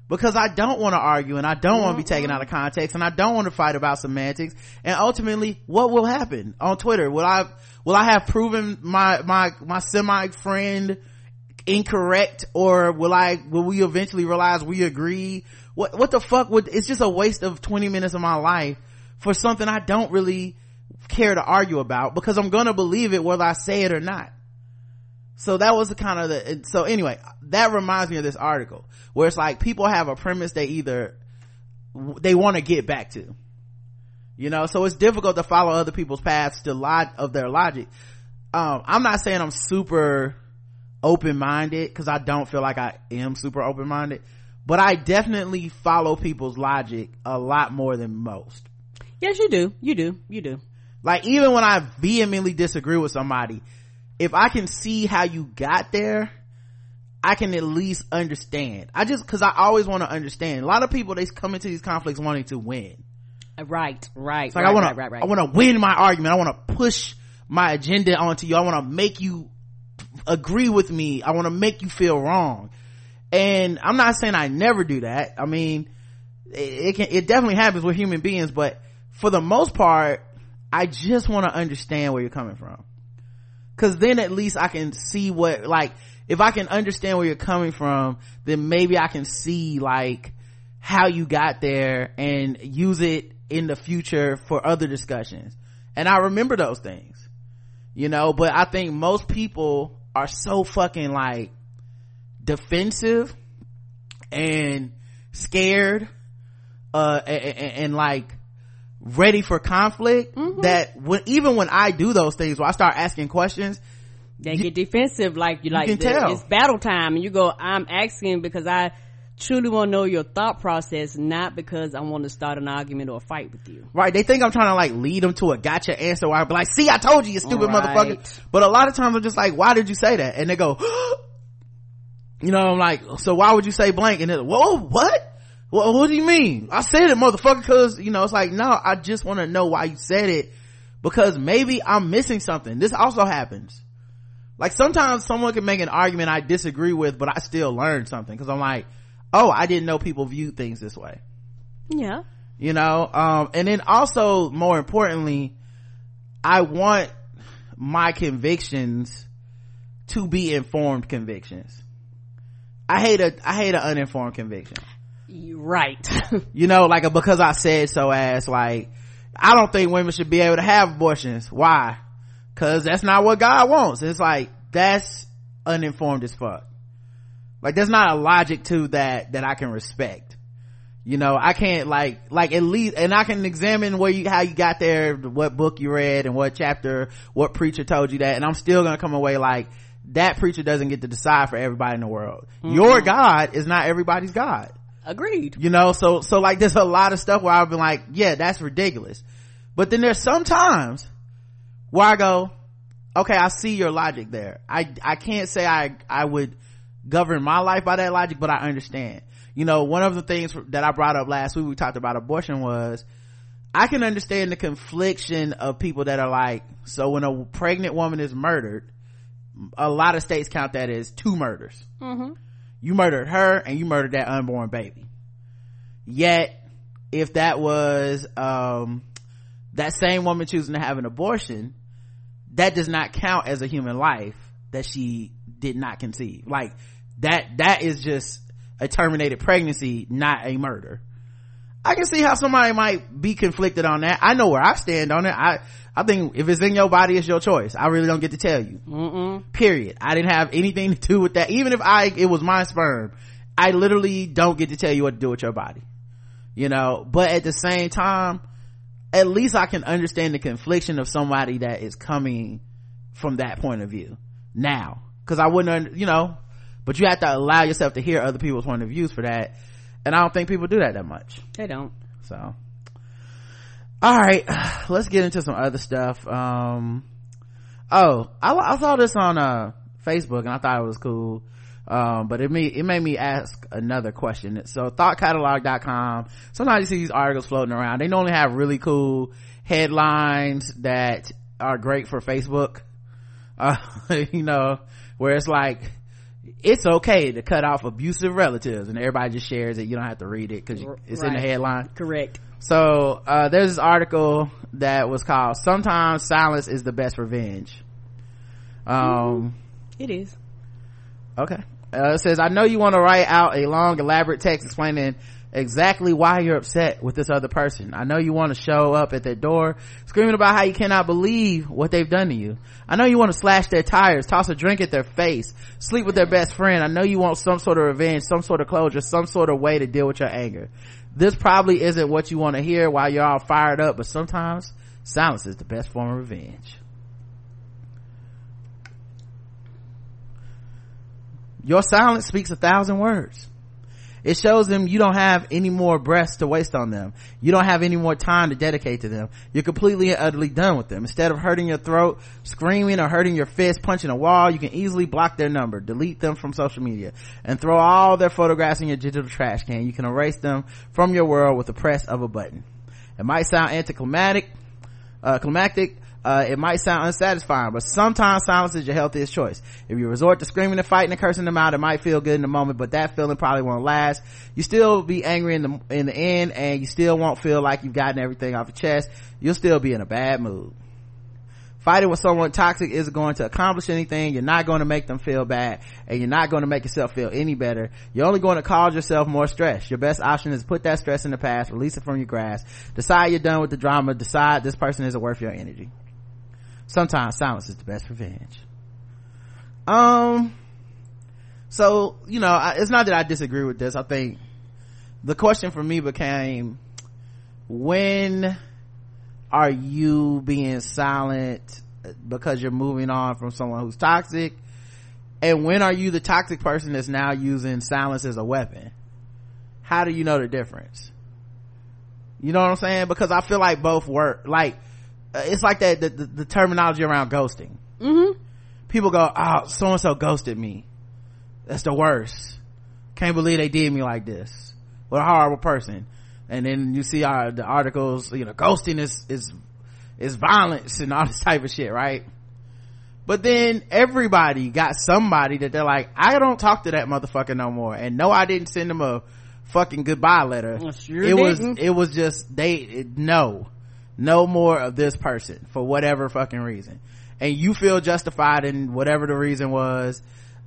Because I don't want to argue and I don't want to be taken out of context and I don't want to fight about semantics. And ultimately, what will happen on Twitter? Will I, will I have proven my, my, my semi friend incorrect or will I, will we eventually realize we agree? What, what the fuck would, it's just a waste of 20 minutes of my life for something I don't really care to argue about because I'm gonna believe it whether I say it or not. So that was the kind of the, so anyway, that reminds me of this article where it's like people have a premise they either, they want to get back to. You know, so it's difficult to follow other people's paths to lot of their logic. Um, I'm not saying I'm super open-minded because I don't feel like I am super open-minded, but I definitely follow people's logic a lot more than most. Yes, you do. You do. You do. Like even when I vehemently disagree with somebody, if I can see how you got there, I can at least understand. I just, cause I always want to understand. A lot of people, they come into these conflicts wanting to win. Uh, right, right. It's like right, I want right, to, right, right. I want to win my argument. I want to push my agenda onto you. I want to make you agree with me. I want to make you feel wrong. And I'm not saying I never do that. I mean, it, it can, it definitely happens with human beings, but for the most part, I just want to understand where you're coming from. Cause then at least I can see what, like, if I can understand where you're coming from, then maybe I can see like how you got there and use it in the future for other discussions. And I remember those things, you know, but I think most people are so fucking like defensive and scared, uh, and, and, and like, ready for conflict Mm-hmm. that when even when I do those things where I start asking questions they get defensive like you like can the- tell. it's battle time and you go i'm asking because i truly want to know your thought process not because i want to start an argument or a fight with you. Right they think I'm trying to like lead them to a gotcha answer where I be like see I told you you stupid Right. motherfucker. But a lot of times I'm just like why did you say that? And they go you know I'm like so why would you say blank? And they're like, whoa what? Well, what do you mean? I said it motherfucker cause you know it's like no I just want to know why you said it because maybe I'm missing something. This also happens. Like sometimes someone can make an argument I disagree with, but I still learn something because I'm like, oh, I didn't know people viewed things this way. yeah You know, um, and then also more importantly, I want my convictions to be informed convictions. I hate a, I hate an uninformed conviction. Right You know, like a because I said so ass like, I don't think women should be able to have abortions. Why? Cause that's not what God wants. It's like, that's uninformed as fuck. Like there's not a logic to that that I can respect. You know, I can't like, like at least, and I can examine where you, how you got there, what book you read and what chapter, what preacher told you that, and I'm still gonna come away like, that preacher doesn't get to decide for everybody in the world. Your mm-hmm. God is not everybody's God. Agreed. You know so so like there's a lot of stuff where i've been like yeah that's ridiculous. But then there's some times where i go okay i see your logic there. I i can't say i i would govern my life by that logic but i understand. You know one of the things that i brought up last week we talked about abortion was i can understand the confliction of people that are like so when a pregnant woman is murdered a lot of states count that as two murders. You murdered her and you murdered that unborn baby. Yet if that was um that same woman choosing to have an abortion that does not count as a human life that she did not conceive like that that is just a terminated pregnancy not a murder I can see how somebody might be conflicted on that. I know where I stand on it. I, I think if it's in your body, it's your choice. I really don't get to tell you. Mm-mm. Period. I didn't have anything to do with that. Even if I, it was my sperm, I literally don't get to tell you what to do with your body. You know, but at the same time, at least I can understand the confliction of somebody that is coming from that point of view now. Cause I wouldn't, you know, but you have to allow yourself to hear other people's point of views for that. And I don't think people do that that much. they don't So, all right, let's get into some other stuff. Um, oh, I, I saw this on uh Facebook and I thought it was cool. um, but it made it made me ask another question so thoughtcatalog.com sometimes you see these articles floating around they normally have really cool headlines that are great for facebook uh, you know where it's like it's okay to cut off abusive relatives and everybody just shares it. You don't have to read it because it's in the headline. Correct. so uh, there's this article that was called sometimes silence is the best revenge. Um It is. okay. Uh, it says i know you want to write out a long elaborate text explaining exactly why you're upset with this other person. I know you want to show up at their door screaming about how you cannot believe what they've done to you. I know you want to slash their tires toss a drink at their face sleep with their best friend. I know you want some sort of revenge some sort of closure some sort of way to deal with your anger. This probably isn't what you want to hear while you're all fired up but sometimes silence is the best form of revenge. Your silence speaks a thousand words. It shows them you don't have any more breaths to waste on them. You don't have any more time to dedicate to them. You're completely and utterly done with them. Instead of hurting your throat, screaming, or hurting your fist, punching a wall, you can easily block their number, delete them from social media, and throw all their photographs in your digital trash can. You can erase them from your world with the press of a button. It might sound anticlimactic, uh, climactic, uh, it might sound unsatisfying, but sometimes silence is your healthiest choice. If you resort to screaming and fighting and cursing them out, it might feel good in the moment, but that feeling probably won't last. You still be angry in the, in the end, and you still won't feel like you've gotten everything off your chest. You'll still be in a bad mood. Fighting with someone toxic isn't going to accomplish anything. You're not going to make them feel bad, and you're not going to make yourself feel any better. You're only going to cause yourself more stress. Your best option is put that stress in the past, release it from your grasp, decide you're done with the drama, decide this person isn't worth your energy. Sometimes silence is the best revenge. Um, so, you know, I, it's not that I disagree with this. I think the question for me became, when are you being silent because you're moving on from someone who's toxic? And when are you the toxic person that's now using silence as a weapon? How do you know the difference? You know what I'm saying? Because I feel like both work. Like, uh, it's like that, the, the, the terminology around ghosting. Mm-hmm. People go, oh, so and so ghosted me. That's the worst. Can't believe they did me like this. What a horrible person. And then you see our, the articles, you know, ghosting is, is, is violence and all this type of shit, right? But then everybody got somebody that they're like, I don't talk to that motherfucker no more. And no, I didn't send them a fucking goodbye letter. Sure it was, didn't. it was just, they, it, no, no more of this person for whatever fucking reason. And you feel justified in whatever the reason was.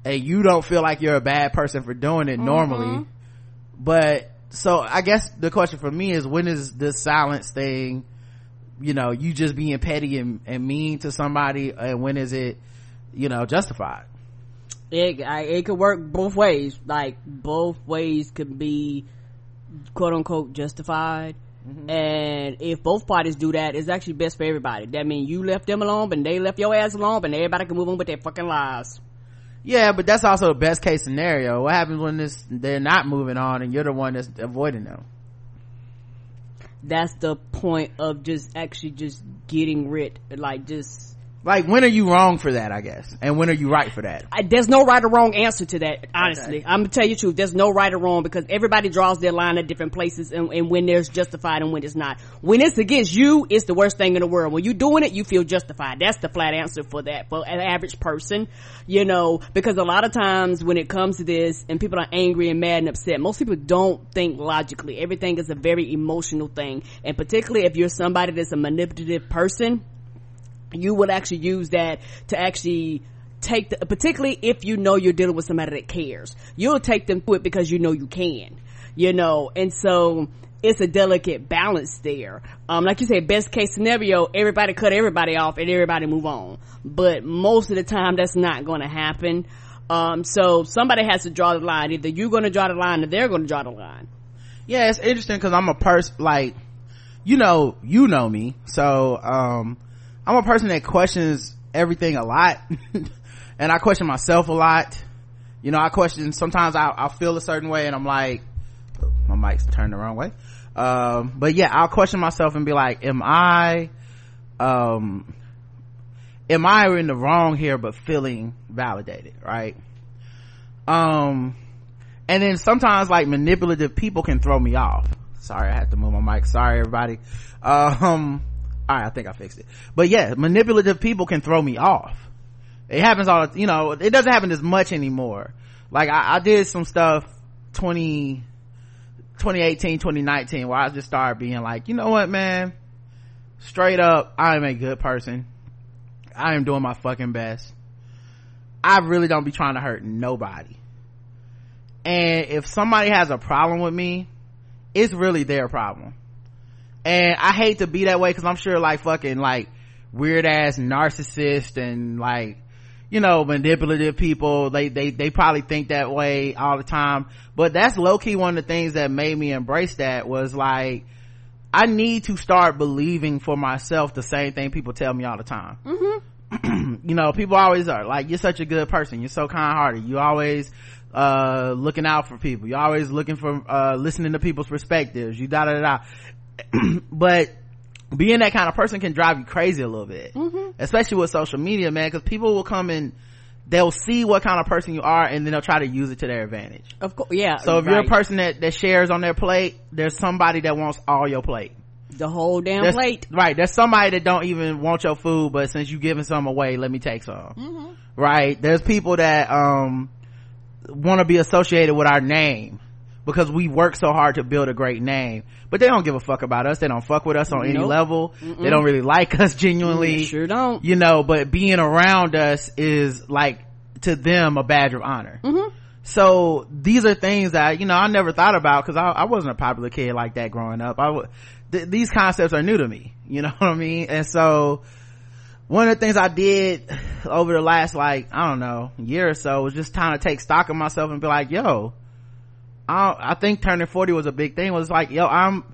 And you don't feel like you're a bad person for doing it normally. Mm-hmm. But, so I guess the question for me is when is this silence thing, you know, you just being petty and, and mean to somebody and when is it, you know, justified? It, I, it could work both ways. Like, both ways could be quote unquote justified. Mm-hmm. And if both parties do that, it's actually best for everybody. That means you left them alone, but they left your ass alone, and everybody can move on with their fucking lives. Yeah, but that's also the best case scenario. What happens when this, they're not moving on and you're the one that's avoiding them? That's the point of just actually just getting rid, like just Like, when are you wrong for that, I guess? And when are you right for that? I, there's no right or wrong answer to that honestly. I'm gonna tell you the truth there's no right or wrong because everybody draws their line at different places and, and when there's justified and when it's not. When it's against you it's the worst thing in the world. When you're doing it you feel justified. That's the flat answer for that for an average person you know because a lot of times when it comes to this and people are angry and mad and upset most people don't think logically. Everything is a very emotional thing. And particularly if you're somebody that's a manipulative person you would actually use that to actually take the, particularly if you know you're dealing with somebody that cares, you'll take them through it because you know you can, you know, and so it's a delicate balance there. Um, like you said, best case scenario, everybody cut everybody off and everybody move on. But most of the time that's not going to happen. Um, so somebody has to draw the line. Either you're going to draw the line or they're going to draw the line. Yeah, it's interesting because I'm a person, like, you know, you know me. So, um, I'm a person that questions everything a lot. and I question myself a lot. You know, I question, sometimes I, I'll feel a certain way and I'm like, my mic's turned the wrong way. Um, but yeah, I'll question myself and be like, am I, um, am I in the wrong here but feeling validated, right? um and then sometimes like manipulative people can throw me off sorry i had to move my mic sorry everybody um all right i think i fixed it. But yeah manipulative people can throw me off. It happens all you know it doesn't happen as much anymore. Like i, I did some stuff 20 2018 2019 where i just started being like you know what man? Straight up i am a good person. I am doing my fucking best. I really don't be trying to hurt nobody. And if somebody has a problem with me it's really their problem and i hate to be that way because i'm sure like fucking like weird ass narcissist and like you know manipulative people. They they they probably think that way all the time. But that's low-key one of the things that made me embrace that was like i need to start believing for myself the same thing people tell me all the time. Mm-hmm. you know people always are like you're such a good person. You're so kind-hearted. You always uh looking out for people. You're always looking for uh listening to people's perspectives. You da da da but being that kind of person can drive you crazy a little bit. Mm-hmm. especially with social media man because people will come and they'll see what kind of person you are and then they'll try to use it to their advantage. Of course yeah so if right. you're a person that that shares on their plate there's somebody that wants all your plate. The whole damn there's, plate. right there's somebody that don't even want your food but since you giving some away let me take some. Mm-hmm. right? There's people that um want to be associated with our name because we work so hard to build a great name. But they don't give a fuck about us. They don't fuck with us on Nope. any level. They don't really like us genuinely. Mm, sure don't. You know but being around us is like to them a badge of honor. Mm-hmm. So these are things that you know i never thought about because I, I wasn't a popular kid like that growing up. I w- th- these concepts are new to me. You know what i mean? And so one of the things i did over the last like i don't know year or so was just trying to take stock of myself and be like yo I, I think turning 40 was a big thing. Was like yo i'm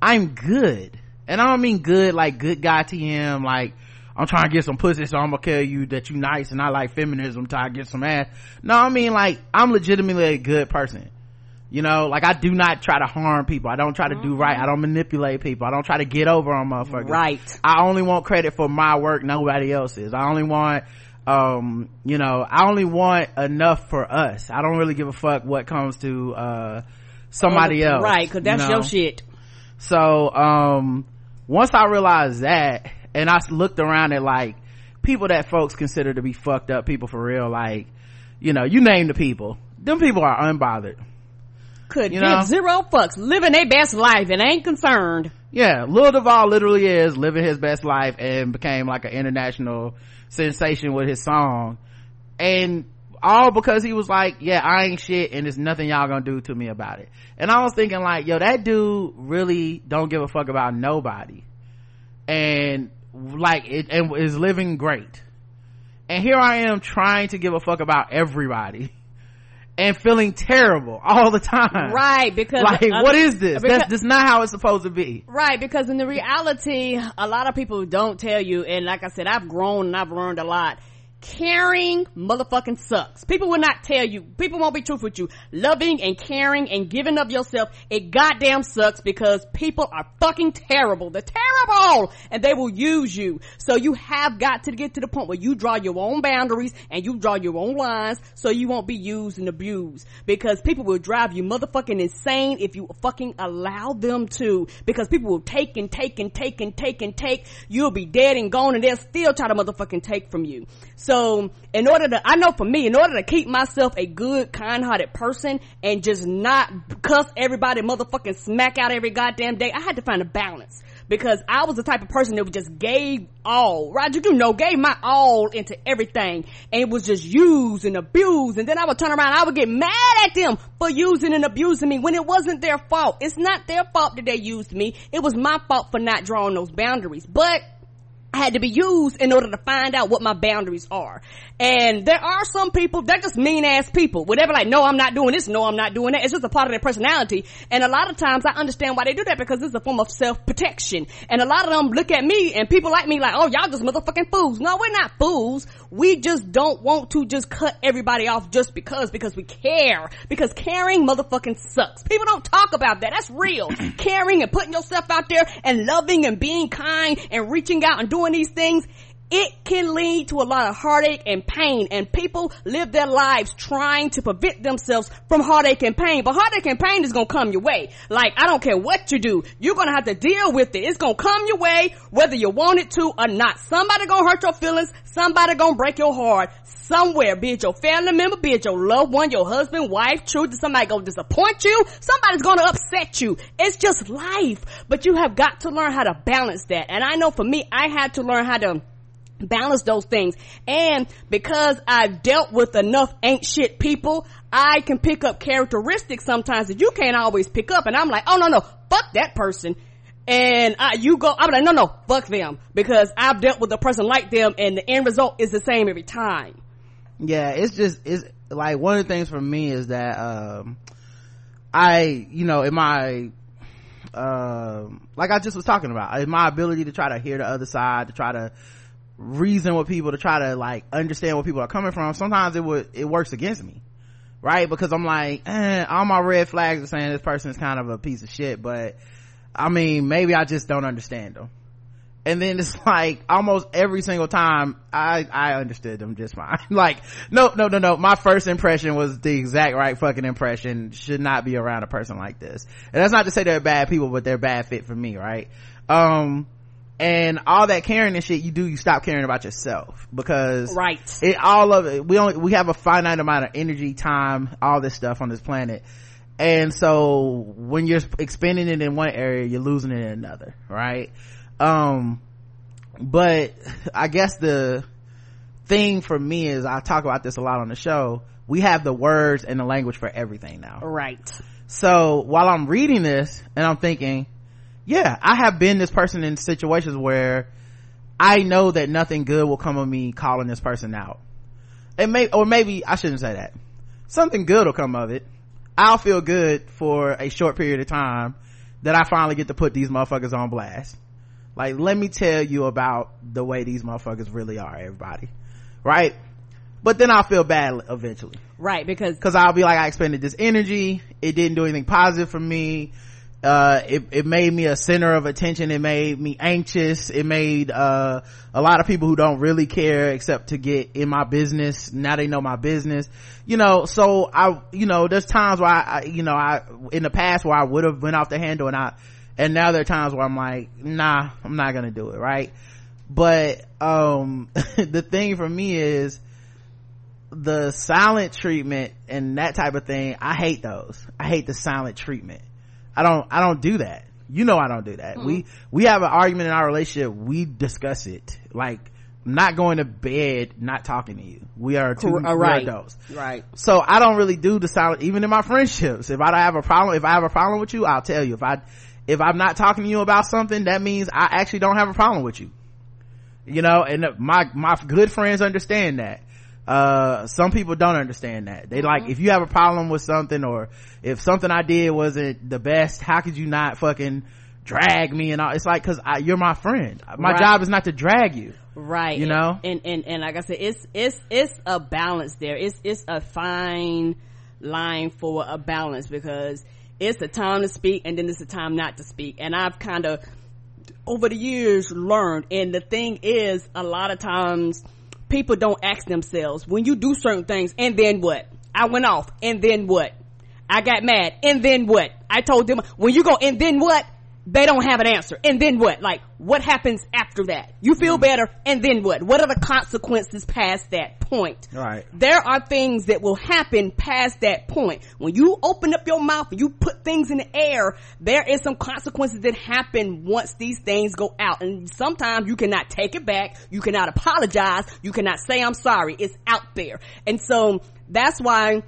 i'm good. And i don't mean good like good guy tm like i'm trying to get some pussy so i'm gonna tell you that you nice and i like feminism till i get some ass. No i mean like i'm legitimately a good person. You know like i do not try to harm people. I don't try to do right. I don't manipulate people. I don't try to get over on motherfuckers Right. i only want credit for my work nobody else's. I only want um you know i only want enough for us. I don't really give a fuck what comes to uh somebody else right because that's you know? your shit. So um once i realized that and i looked around at like people that folks consider to be fucked up people for real like you know you name the people. Them people are unbothered. Could You give know? zero fucks living their best life and ain't concerned yeah lil duval literally is living his best life and became like an international sensation with his song. And all because he was like yeah i ain't shit and there's nothing y'all gonna do to me about it. And i was thinking like yo that dude really don't give a fuck about nobody. And like it and is living great. And here i am trying to give a fuck about everybody and feeling terrible all the time. Right because like uh, what is this? Because- that's, that's not how it's supposed to be. Right, because in the reality, a lot of people don't tell you, and like I said, I've grown and I've learned a lot. Caring motherfucking sucks. People will not tell you, people won't be truthful with you. Loving and caring and giving of yourself, it goddamn sucks because people are fucking terrible. They're terrible! And they will use you. So you have got to get to the point where you draw your own boundaries and you draw your own lines so you won't be used and abused. Because people will drive you motherfucking insane if you fucking allow them to. Because people will take and take and take and take and take. You'll be dead and gone and they'll still try to motherfucking take from you. In order to, I know for me, in order to keep myself a good, kind-hearted person and just not cuss everybody motherfucking smack out every goddamn day, I had to find a balance because I was the type of person that would just gave all. Roger, you know, gave my all into everything and it was just used and abused. And then I would turn around, I would get mad at them for using and abusing me when it wasn't their fault. It's not their fault that they used me. It was my fault for not drawing those boundaries. But had to be used in order to find out what my boundaries are. And there are some people, they're just mean ass people. Where they're like, no, I'm not doing this, no, I'm not doing that. It's just a part of their personality. And a lot of times I understand why they do that because it's a form of self-protection. And a lot of them look at me and people like me like, oh, y'all just motherfucking fools. No, we're not fools. We just don't want to just cut everybody off just because, because we care. Because caring motherfucking sucks. People don't talk about that. That's real. caring and putting yourself out there and loving and being kind and reaching out and doing these things it can lead to a lot of heartache and pain and people live their lives trying to prevent themselves from heartache and pain. But heartache and pain is gonna come your way. Like, I don't care what you do. You're gonna have to deal with it. It's gonna come your way whether you want it to or not. Somebody gonna hurt your feelings. Somebody gonna break your heart somewhere, be it your family member, be it your loved one, your husband, wife, children, somebody gonna disappoint you, somebody's gonna upset you. It's just life. But you have got to learn how to balance that. And I know for me, I had to learn how to balance those things. And because I've dealt with enough ain't shit people, I can pick up characteristics sometimes that you can't always pick up. And I'm like, oh no, no, fuck that person. And I, you go, I'm like, no, no, fuck them. Because I've dealt with a person like them and the end result is the same every time. Yeah, it's just, it's like one of the things for me is that, um, I, you know, in my, um, like I just was talking about, in my ability to try to hear the other side, to try to, reason with people to try to like understand where people are coming from. Sometimes it would it works against me right? Because i'm like eh, all my red flags are saying this person is kind of a piece of shit but i mean maybe i just don't understand them. And then it's like almost every single time i i understood them just fine. Like no no no no. My first impression was the exact right fucking impression. Should not be around a person like this. And that's not to say they're bad people but they're bad fit for me right? Um and all that caring and shit you do you stop caring about yourself. Because right. it all of it we only we have a finite amount of energy time all this stuff on this planet. And so when you're expending it in one area you're losing it in another right? Um but i guess the thing for me is i talk about this a lot on the show. We have the words and the language for everything now. Right. So while i'm reading this and i'm thinking yeah i have been this person in situations where i know that nothing good will come of me calling this person out. It may or maybe i shouldn't say that. Something good will come of it. I'll feel good for a short period of time that i finally get to put these motherfuckers on blast. Like let me tell you about the way these motherfuckers really are everybody. Right? But then i'll feel bad eventually. Right because because i'll be like i expended this energy. It didn't do anything positive for me uh, it, it made me a center of attention. It made me anxious. It made uh, a lot of people who don't really care except to get in my business. Now they know my business. You know so i you know there's times where i, I you know i in the past where i would have went off the handle and i and now there are times where i'm like nah i'm not gonna do it right? But um the thing for me is the silent treatment and that type of thing i hate those. I hate the silent treatment I don't, I don't do that. You know I don't do that. Mm-hmm. We, we have an argument in our relationship. We discuss it. Like, not going to bed, not talking to you. We are two uh, right. adults. Right. So I don't really do the silent, even in my friendships. If I don't have a problem, if I have a problem with you, I'll tell you. If I, if I'm not talking to you about something, that means I actually don't have a problem with you. You know, and my, my good friends understand that uh some people don't understand that. They like mm-hmm. if you have a problem with something or if something i did wasn't the best how could you not fucking drag me and all? It's like because you're my friend. My right. job is not to drag you. Right. You know? And, and and like i said it's it's it's a balance there. It's it's a fine line for a balance because it's a time to speak and then it's a time not to speak. And i've kind of over the years learned. And the thing is a lot of times people don't ask themselves when you do certain things and then what? I went off and then what? I got mad and then what? I told them when you go and then what they don't have an answer. And then what? Like what happens after that? You feel mm. better and then what? What are the consequences past that point? Right. There are things that will happen past that point. When you open up your mouth and you put things in the air there is some consequences that happen once these things go out. And sometimes you cannot take it back. You cannot apologize. You cannot say i'm sorry. It's out there. And so that's why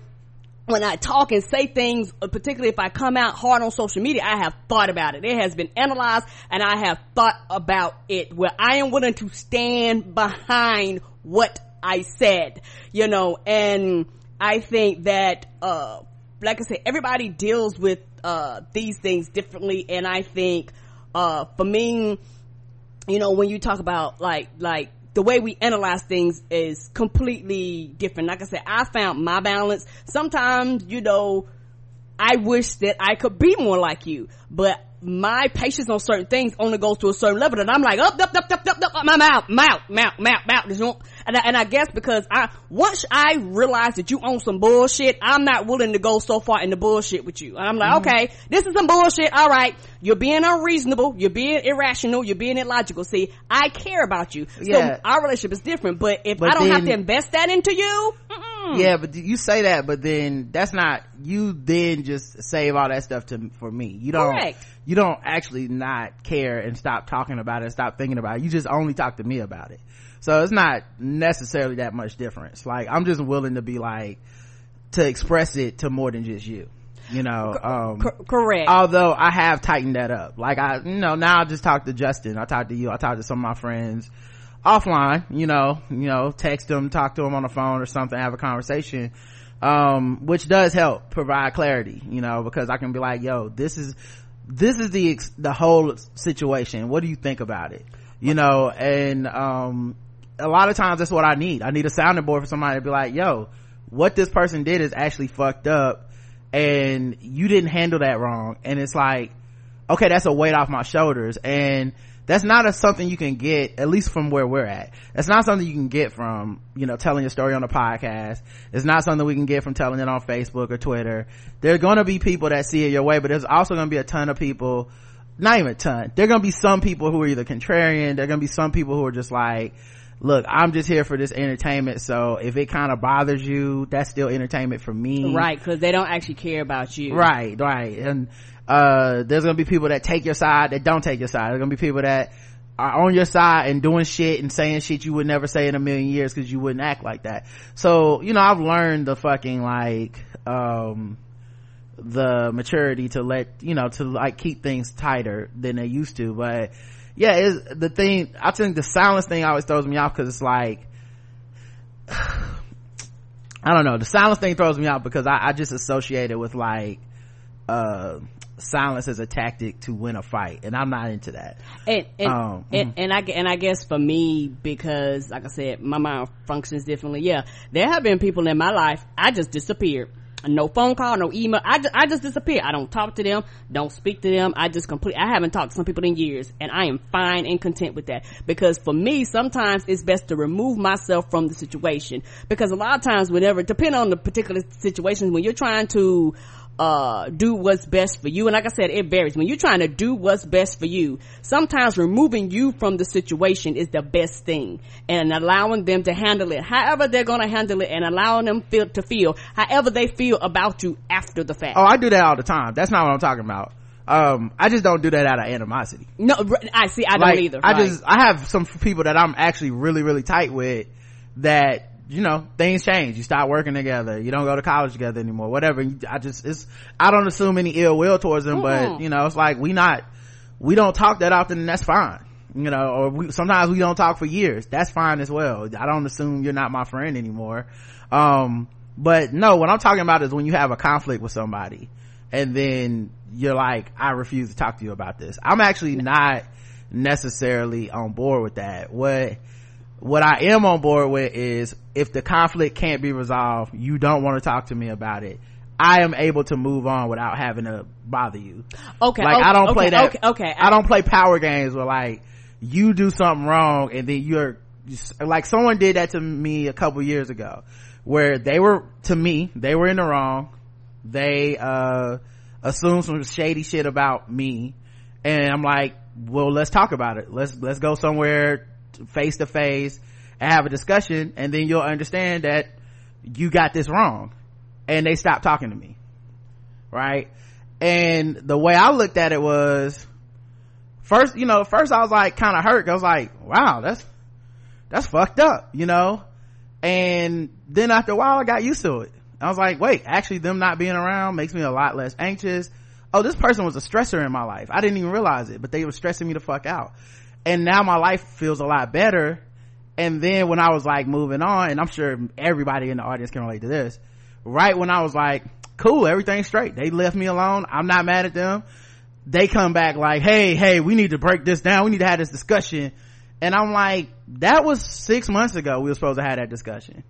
when I talk and say things, uh, particularly if I come out hard on social media, I have thought about it. It has been analyzed and I have thought about it where I am willing to stand behind what I said, you know, and I think that, uh, like I said, everybody deals with, uh, these things differently. And I think, uh, for me, you know, when you talk about like, like, the way we analyze things is completely different. Like I said, I found my balance. Sometimes, you know, I wish that I could be more like you, but my patience on certain things only goes to a certain level and I'm like, up, up, up, up, up, up, I'm out, I'm out, I'm out, I'm out, I'm out. And I, and I guess because I, once I realize that you own some bullshit, I'm not willing to go so far in the bullshit with you. And I'm like, Mm-hmm. okay, this is some bullshit. All right. You're being unreasonable. You're being irrational. You're being illogical. See, I care about you. So Yeah. our relationship is different, but if But I don't have to invest that into you, mm-mm. yeah but you say that but then that's not you then just save all that stuff to for me. You don't Correct. you don't actually not care and stop talking about it and stop thinking about it. You just only talk to me about it. So it's not necessarily that much difference. Like i'm just willing to be like to express it to more than just you you know um Cor- correct. although i have tightened that up. Like i you know now i just talk to justin. I talk to you. I talk to some of my friends offline you know you know text them talk to them on the phone or something have a conversation um which does help provide clarity you know because i can be like yo this is this is the the whole situation. What do you think about it? You know and um a lot of times that's what i need. I need a sounding board for somebody to be like yo what this person did is actually fucked up and you didn't handle that wrong. And it's like okay that's a weight off my shoulders. And that's not a something you can get at least from where we're at. That's not something you can get from you know telling your story on a podcast. It's not something we can get from telling it on facebook or twitter. There are going to be people that see it your way but there's also going to be a ton of people not even a ton. There are going to be some people who are either contrarian. There are going to be some people who are just like look i'm just here for this entertainment. So if it kind of bothers you that's still entertainment for me. Right. Cause they don't actually care about you. right right. And uh there's gonna be people that take your side that don't take your side. There's gonna be people that are on your side and doing shit and saying shit you would never say in a million years because you wouldn't act like that. So you know i've learned the fucking like um the maturity to let you know to like keep things tighter than they used to. But yeah is the thing i think the silence thing always throws me off because it's like I don't know. The silence thing throws me out because I, I just associate it with like, uh, silence as a tactic to win a fight. And I'm not into that. and and, Um, and, and I and I guess for me because like I said my mind functions differently yeah there have been people in my life I just disappeared no phone call no email I just, I just disappear I don't talk to them don't speak to them I just complete I haven't talked to some people in years and I am fine and content with that because for me sometimes it's best to remove myself from the situation because a lot of times whenever depending on the particular situation when you're trying to uh do what's best for you and like i said it varies when you're trying to do what's best for you sometimes removing you from the situation is the best thing and allowing them to handle it however they're gonna handle it and allowing them feel to feel however they feel about you after the fact Oh, I do that all the time. That's not what I'm talking about. Um, I just don't do that out of animosity. no I see i like, don't either I right. just, I have some people that I'm actually really, really tight with that, you know, things change. You start working together. You don't go to college together anymore, whatever. I just, it's, I don't assume any ill will towards them, but, Mm-mm. you know, it's like we not, we don't talk that often and that's fine. You know, or we, sometimes we don't talk for years. That's fine as well. I don't assume you're not my friend anymore. Um, but no, what I'm talking about is when you have a conflict with somebody and then you're like, I refuse to talk to you about this. I'm actually not necessarily on board with that. What, what I am on board with is if the conflict can't be resolved, you don't want to talk to me about it. I am able to move on without having to bother you. okay Like okay, I don't play okay, that. okay okay I don't play power games where like you do something wrong and then you're like someone did that to me a couple years ago where they were to me they were in the wrong. They uh assumed some shady shit about me and I'm like, well, let's talk about it. Let's let's go somewhere face to face and have a discussion and then you'll understand that you got this wrong and they stopped talking to me right? And the way i looked at it was first you know first i was like kind of hurt i was like wow that's that's fucked up you know? And then after a while i got used to it. I was like wait actually them not being around makes me a lot less anxious. Oh this person was a stressor in my life. I didn't even realize it but they were stressing me the fuck out and now my life feels a lot better. And then when i was like moving on and i'm sure everybody in the audience can relate to this right when i was like cool everything's straight. They left me alone. I'm not mad at them. They come back like hey hey we need to break this down. We need to have this discussion. And i'm like that was six months ago we were supposed to have that discussion.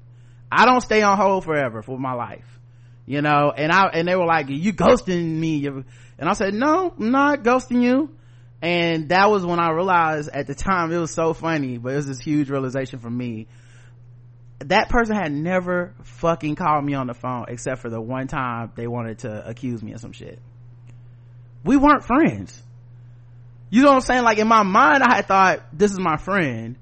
I don't stay on hold forever for my life you know? And i and they were like you ghosting me. And i said no i'm not ghosting you and that was when i realized at the time it was so funny but it was this huge realization for me. That person had never fucking called me on the phone except for the one time they wanted to accuse me of some shit. We weren't friends. You know what i'm saying? Like in my mind i had thought this is my friend.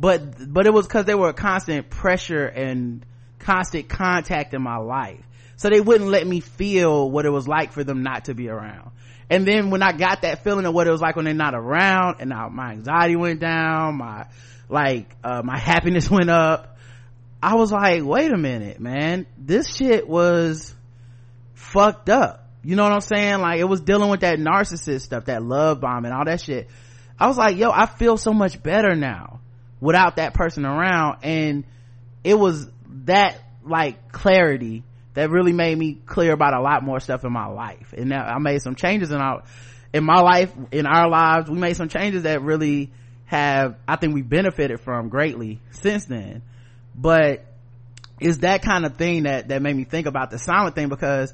But but it was because they were a constant pressure and constant contact in my life. So they wouldn't let me feel what it was like for them not to be around and then when i got that feeling of what it was like when they're not around and now my anxiety went down my like uh, my happiness went up i was like wait a minute man. This shit was fucked up. You know what i'm saying? Like it was dealing with that narcissist stuff that love bomb and all that shit. I was like yo i feel so much better now without that person around. And it was that like clarity that really made me clear about a lot more stuff in my life. And now i made some changes in our in my life in our lives. We made some changes that really have i think we benefited from greatly since then. But it's that kind of thing that that made me think about the silent thing because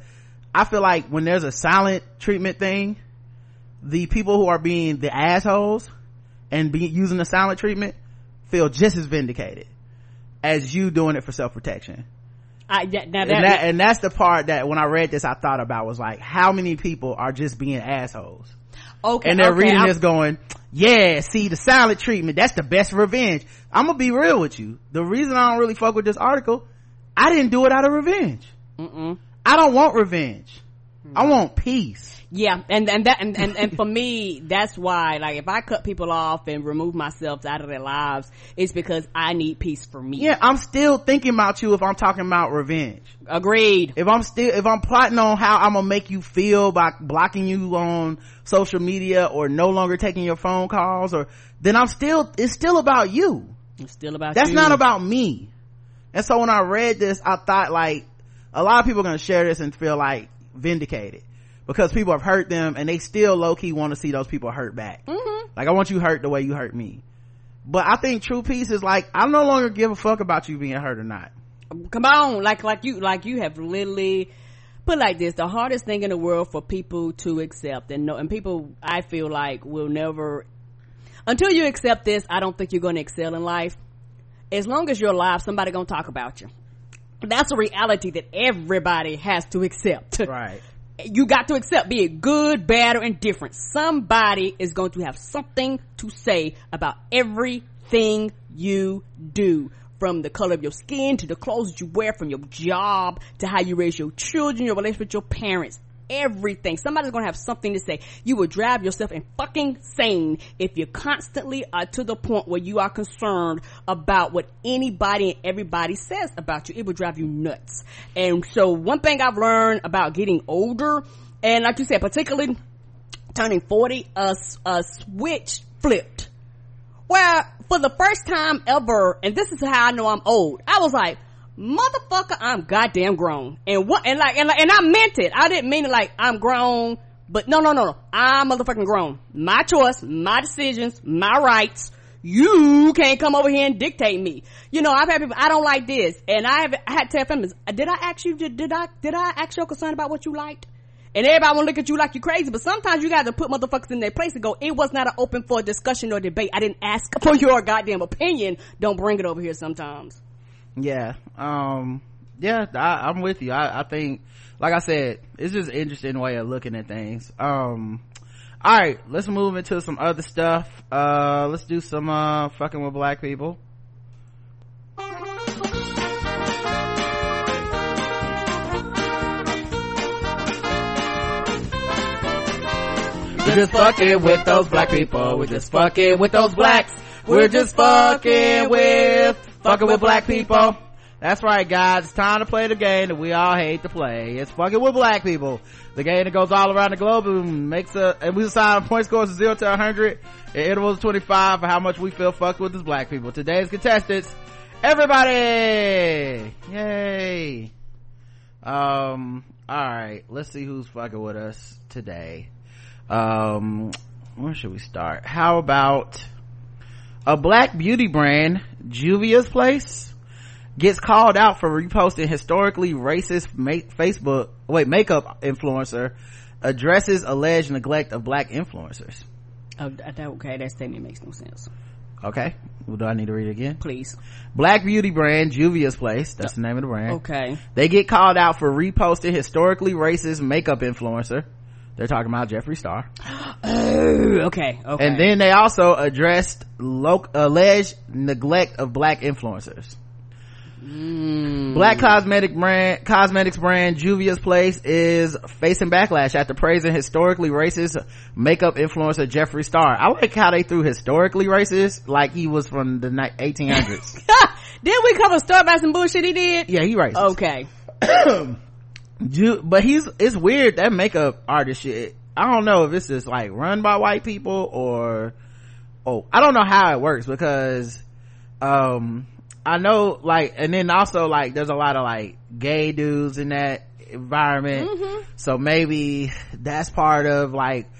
i feel like when there's a silent treatment thing the people who are being the assholes and be using the silent treatment feel just as vindicated as you doing it for self-protection I, yeah, now that, and, that, and that's the part that when I read this, I thought about was like, how many people are just being assholes? okay And they're okay, reading I'm- this going, yeah, see the silent treatment, that's the best revenge. I'm gonna be real with you. The reason I don't really fuck with this article, I didn't do it out of revenge. Mm-mm. I don't want revenge. I hmm. want peace. Yeah, and and that and, and and for me, that's why like if I cut people off and remove myself out of their lives, it's because I need peace for me. Yeah, I'm still thinking about you if I'm talking about revenge. Agreed. if i'm still if i'm plotting on how i'm gonna make you feel by blocking you on social media or no longer taking your phone calls or then i'm still it's still about you It's still about you. that's you. not about me and so when i read this i thought like a lot of people are gonna share this and feel like vindicated because people have hurt them and they still low-key want to see those people hurt back Mhm. like i want you hurt the way you hurt me but i think true peace is like i no longer give a fuck about you being hurt or not Come on, like like you like you have literally put like this: the hardest thing in the world for people to accept, and no, and people I feel like will never until you accept this. I don't think you're going to excel in life. As long as you're alive, somebody gonna talk about you. That's a reality that everybody has to accept. right you got to accept be it good bad or indifferent. Somebody is going to have something to say about everything you do. From the color of your skin to the clothes you wear from your job to how you raise your children your relationship with your parents everything. Somebody's gonna have something to say. You will drive yourself in fucking sane if you constantly are to the point where you are concerned about what anybody and everybody says about you. It will drive you nuts. And so one thing i've learned about getting older and like you said particularly turning 40 a, a switch flipped. Where for the first time ever, and this is how I know I'm old, I was like, motherfucker, I'm goddamn grown. And what, and like, and like, and I meant it. I didn't mean it like I'm grown, but no, no, no, no. I'm motherfucking grown. My choice, my decisions, my rights. You can't come over here and dictate me. You know, I've had people, I don't like this. And I have I had to tell families, did I ask you, did, did I, did I ask your concern about what you liked? And everybody wanna look at you like you're crazy, but sometimes you gotta put motherfuckers in their place and go, it was not an open for discussion or debate. I didn't ask for your goddamn opinion. Don't bring it over here sometimes. Yeah um yeah I, i'm with you I, I think like i said it's just interesting way of looking at things um all right let's move into some other stuff uh let's do some uh fucking with black people We're just fucking with those black people. We're just fucking with those blacks. We're just fucking with fucking with black people. That's right, guys. It's time to play the game that we all hate to play. It's fucking with black people. The game that goes all around the globe and makes a, and we assign point scores of zero to 100 in intervals of 25 for how much we feel fucked with as black people. Today's contestants, everybody! Yay! Um, alright, let's see who's fucking with us today. Um, where should we start? How about a black beauty brand, Juvia's Place, gets called out for reposting historically racist ma- Facebook, wait, makeup influencer addresses alleged neglect of black influencers. Oh, that, okay, that statement makes no sense. Okay. Well, do I need to read it again? Please. Black beauty brand Juvia's Place. That's uh, the name of the brand. Okay. They get called out for reposting historically racist makeup influencer. They're talking about Jeffree Star. Oh, okay. Okay. And then they also addressed lo- alleged neglect of black influencers. Mm. Black cosmetic brand, cosmetics brand Juvia's Place is facing backlash after praising historically racist makeup influencer Jeffree Star. I like how they threw historically racist like he was from the ni- 1800s. Did we cover story about some bullshit he did? yeah, he racist. Okay. Ju- but he's it's weird that makeup artist shit. I don't know if this is like run by white people or oh I don't know how it works because um I know like and then also like there's a lot of like gay dudes in that environment. So maybe that's part of like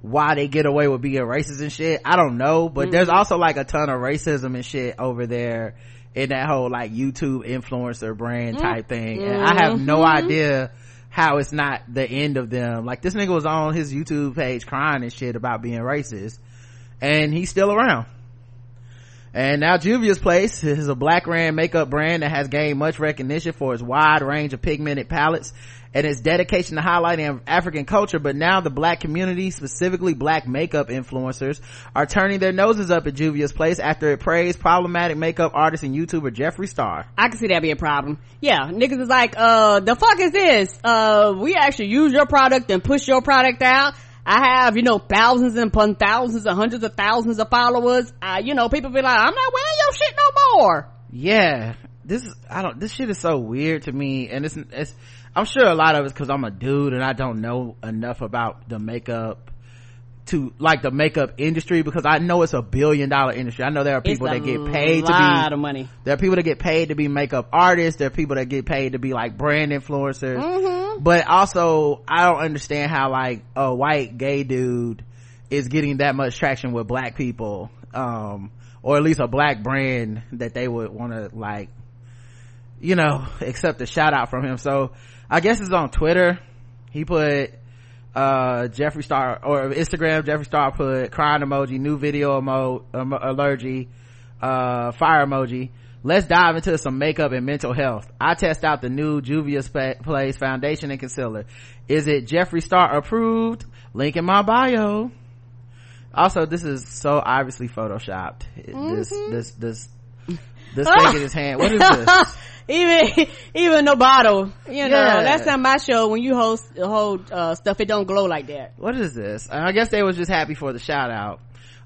why they get away with being racist and shit. I don't know but there's also like a ton of racism and shit over there in that whole like YouTube influencer brand mm. type thing. And I have no mm-hmm. idea how it's not the end of them. Like this nigga was on his YouTube page crying and shit about being racist. And he's still around. And now Juvia's Place is a black brand makeup brand that has gained much recognition for its wide range of pigmented palettes and its dedication to highlighting African culture. But now the black community, specifically black makeup influencers, are turning their noses up at Juvia's Place after it praised problematic makeup artist and YouTuber Jeffree Star. I can see that be a problem. Yeah, niggas is like, uh, the fuck is this? Uh, we actually use your product and push your product out. I have, you know, thousands and upon thousands and hundreds of thousands of followers. Uh, you know, people be like, I'm not wearing your shit no more. Yeah, this is, I don't, this shit is so weird to me and it's, it's, I'm sure a lot of it's cause I'm a dude and I don't know enough about the makeup to like the makeup industry because I know it's a billion dollar industry. I know there are people that get paid to be a lot of money. there are people that get paid to be makeup artists there are people that get paid to be like brand influencers Mm-hmm. but also i don't understand how like a white gay dude is getting that much traction with black people um or at least a black brand that they would want to like you know accept a shout out from him so i guess it's on twitter. He put uh jeffree star or instagram jeffree star put crying emoji new video emo, emo allergy uh fire emoji. Let's dive into some makeup and mental health. I test out the new juvia's Spa- place foundation and concealer. Is it jeffree star approved? Link in my bio. Also this is so obviously photoshopped. This this this this thing in his hand. What is this? Even even the bottle, you know, Yeah. last time I showed when you host hold uh, stuff, it don't glow like that. what is this? I guess they was just happy for the shout out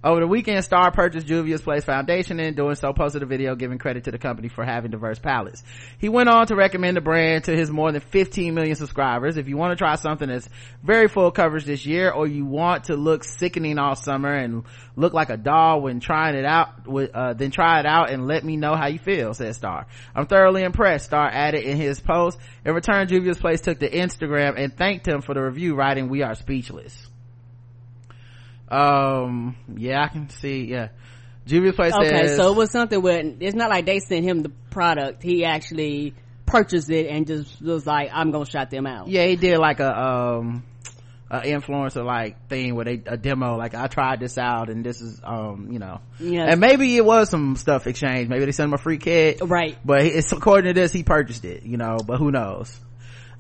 over the weekend star purchased juvia's place foundation and doing so posted a video giving credit to the company for having diverse palettes. He went on to recommend the brand to his more than 15 million subscribers. If you want to try something that's very full coverage this year or you want to look sickening all summer and look like a doll when trying it out uh, then try it out and let me know how you feel said star. I'm thoroughly impressed star added in his post. In return juvia's place took to instagram and thanked him for the review writing we are speechless um yeah i can see yeah juvia's place Okay, says so it was something where it's not like they sent him the product; he actually purchased it and just was like, "I'm gonna shut them out." yeah he did like a um a influencer like thing where they a demo like i tried this out and this is um you know Yes. and maybe it was some stuff exchanged maybe they sent him a free kit Right. but it's according to this he purchased it you know but who knows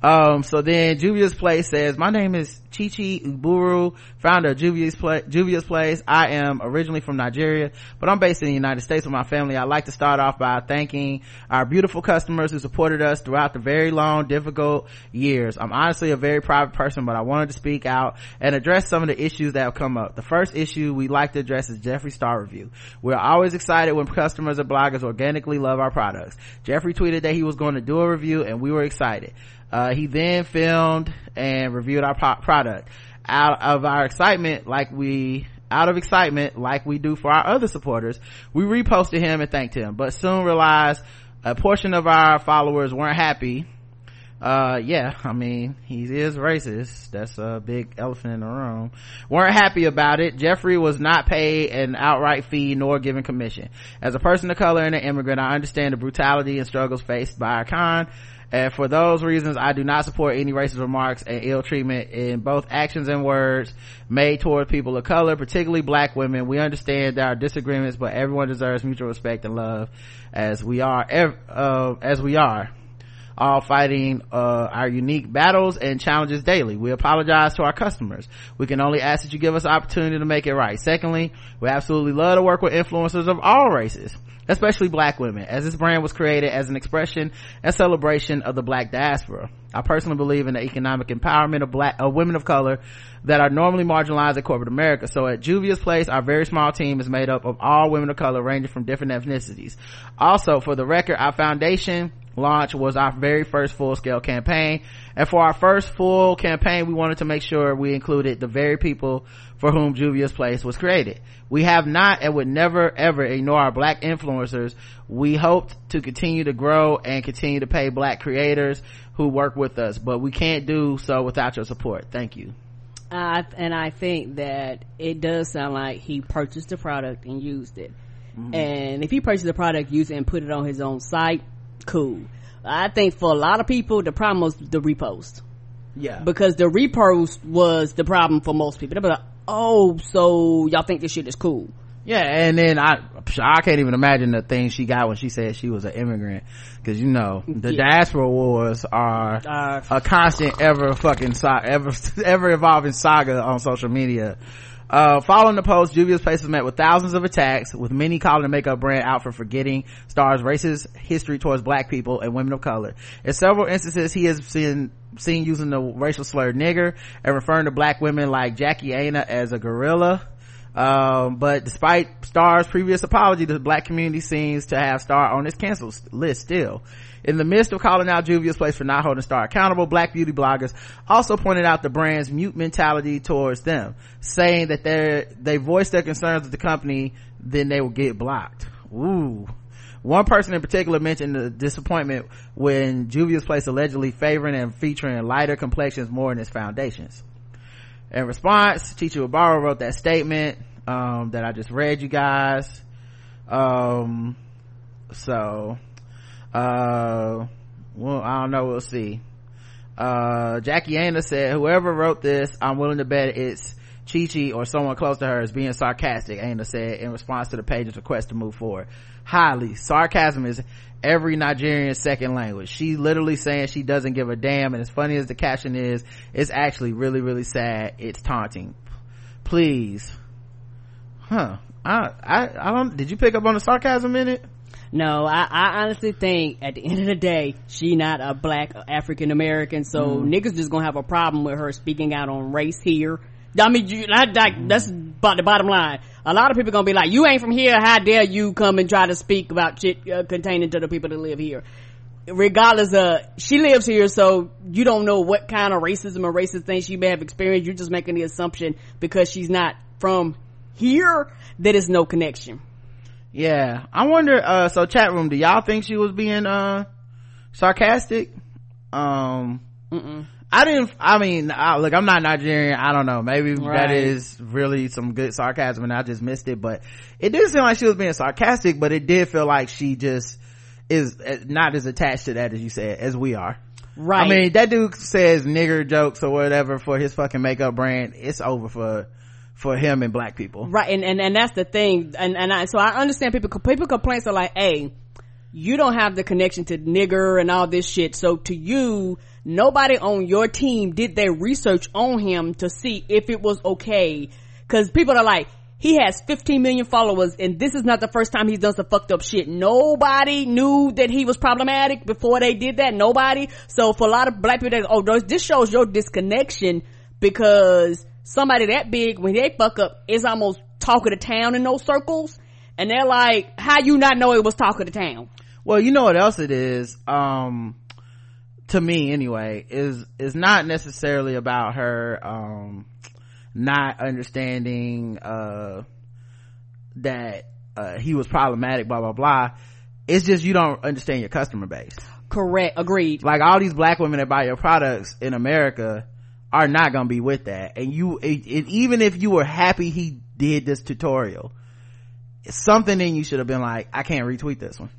um so then juvia's place says my name is chichi Eburu founder of juvia's place juvia's place. I am originally from nigeria but i'm based in the united states with my family. I'd like to start off by thanking our beautiful customers who supported us throughout the very long difficult years. I'm honestly a very private person but i wanted to speak out and address some of the issues that have come up. The first issue we'd like to address is jeffree star review. We're always excited when customers or bloggers organically love our products. Jeffree tweeted that he was going to do a review and we were excited uh, he then filmed and reviewed our product. Out of our excitement like we out of excitement like we do for our other supporters we reposted him and thanked him. But soon realized a portion of our followers weren't happy. Uh yeah i mean he is racist. That's a big elephant in the room. Weren't happy about it. Jeffree was not paid an outright fee nor given commission. As a person of color and an immigrant i understand the brutality and struggles faced by our kind and for those reasons, I do not support any racist remarks and ill treatment in both actions and words made toward people of color, particularly black women. We understand there are disagreements, but everyone deserves mutual respect and love as we are, uh, as we are all fighting uh, our unique battles and challenges daily. We apologize to our customers. We can only ask that you give us opportunity to make it right. Secondly, we absolutely love to work with influencers of all races especially black women, as this brand was created as an expression and celebration of the black diaspora. I personally believe in the economic empowerment of black, of women of color that are normally marginalized in corporate America. So at Juvia's Place, our very small team is made up of all women of color ranging from different ethnicities. Also, for the record, our foundation launch was our very first full scale campaign. And for our first full campaign, we wanted to make sure we included the very people for whom Juvia's Place was created. We have not and would never ever ignore our black influencers. We hoped to continue to grow and continue to pay black creators who work with us, but we can't do so without your support. Thank you. Uh, and I think that it does sound like he purchased the product and used it. Mm-hmm. And if he purchased the product, used it and put it on his own site, cool. I think for a lot of people, the problem was the repost. Yeah. Because the repost was the problem for most people. They like, oh, so y'all think this shit is cool. Yeah, and then I, I can't even imagine the thing she got when she said she was an immigrant. Cause you know, the yeah. diaspora wars are uh, a constant ever fucking, ever, ever evolving saga on social media. Uh, following the post, Juvia's Place was met with thousands of attacks, with many calling the makeup brand out for forgetting Star's racist history towards black people and women of color. In several instances, he has been seen using the racial slur nigger and referring to black women like Jackie Aina as a gorilla. Um, but despite Star's previous apology, the black community seems to have Star on its cancel list still. In the midst of calling out Juvia's Place for not holding Star accountable, black beauty bloggers also pointed out the brand's mute mentality towards them, saying that they they voiced their concerns with the company, then they will get blocked. Ooh. One person in particular mentioned the disappointment when Juvia's Place allegedly favoring and featuring lighter complexions more in its foundations. In response, Chichi Obaro wrote that statement, um, that I just read you guys. Um, so, uh, well, I don't know. We'll see. Uh, Jackie Aina said, whoever wrote this, I'm willing to bet it's Chi Chi or someone close to her is being sarcastic, Aina said in response to the page's request to move forward. Highly. Sarcasm is every Nigerian second language. She's literally saying she doesn't give a damn and as funny as the caption is, it's actually really, really sad. It's taunting. Please. Huh. I, I, I don't, did you pick up on the sarcasm in it? No, I, I honestly think at the end of the day, she not a black African American, so mm. niggas just gonna have a problem with her speaking out on race here. I mean, you, that, that, that's about the bottom line. A lot of people gonna be like, you ain't from here, how dare you come and try to speak about shit uh, containing to the people that live here. Regardless of, she lives here, so you don't know what kind of racism or racist things she may have experienced. You're just making the assumption because she's not from here that is no connection yeah. I wonder uh so chat room do y'all think she was being uh sarcastic? Um Mm-mm. i didn't i mean I, look i'm not nigerian. I don't know. Maybe right. that is really some good sarcasm and i just missed it but it didn't seem like she was being sarcastic but it did feel like she just is uh, not as attached to that as you said as we are. Right. i mean that dude says nigger jokes or whatever for his fucking makeup brand. It's over for for him and black people. Right. And, and, and that's the thing. And, and I, so I understand people, people complaints are like, hey, you don't have the connection to nigger and all this shit. So to you, nobody on your team did their research on him to see if it was okay. Cause people are like, he has 15 million followers and this is not the first time he's done some fucked up shit. Nobody knew that he was problematic before they did that. Nobody. So for a lot of black people, oh, this shows your disconnection because somebody that big when they fuck up is almost talk of the town in those circles and they're like how you not know it was talk of the town well you know what else it is um to me anyway is is not necessarily about her um not understanding uh that uh he was problematic blah blah blah it's just you don't understand your customer base Correct. Agreed. like all these black women that buy your products in america are not gonna be with that. And you it, it, even if you were happy he did this tutorial something in you should have been like i can't retweet this one.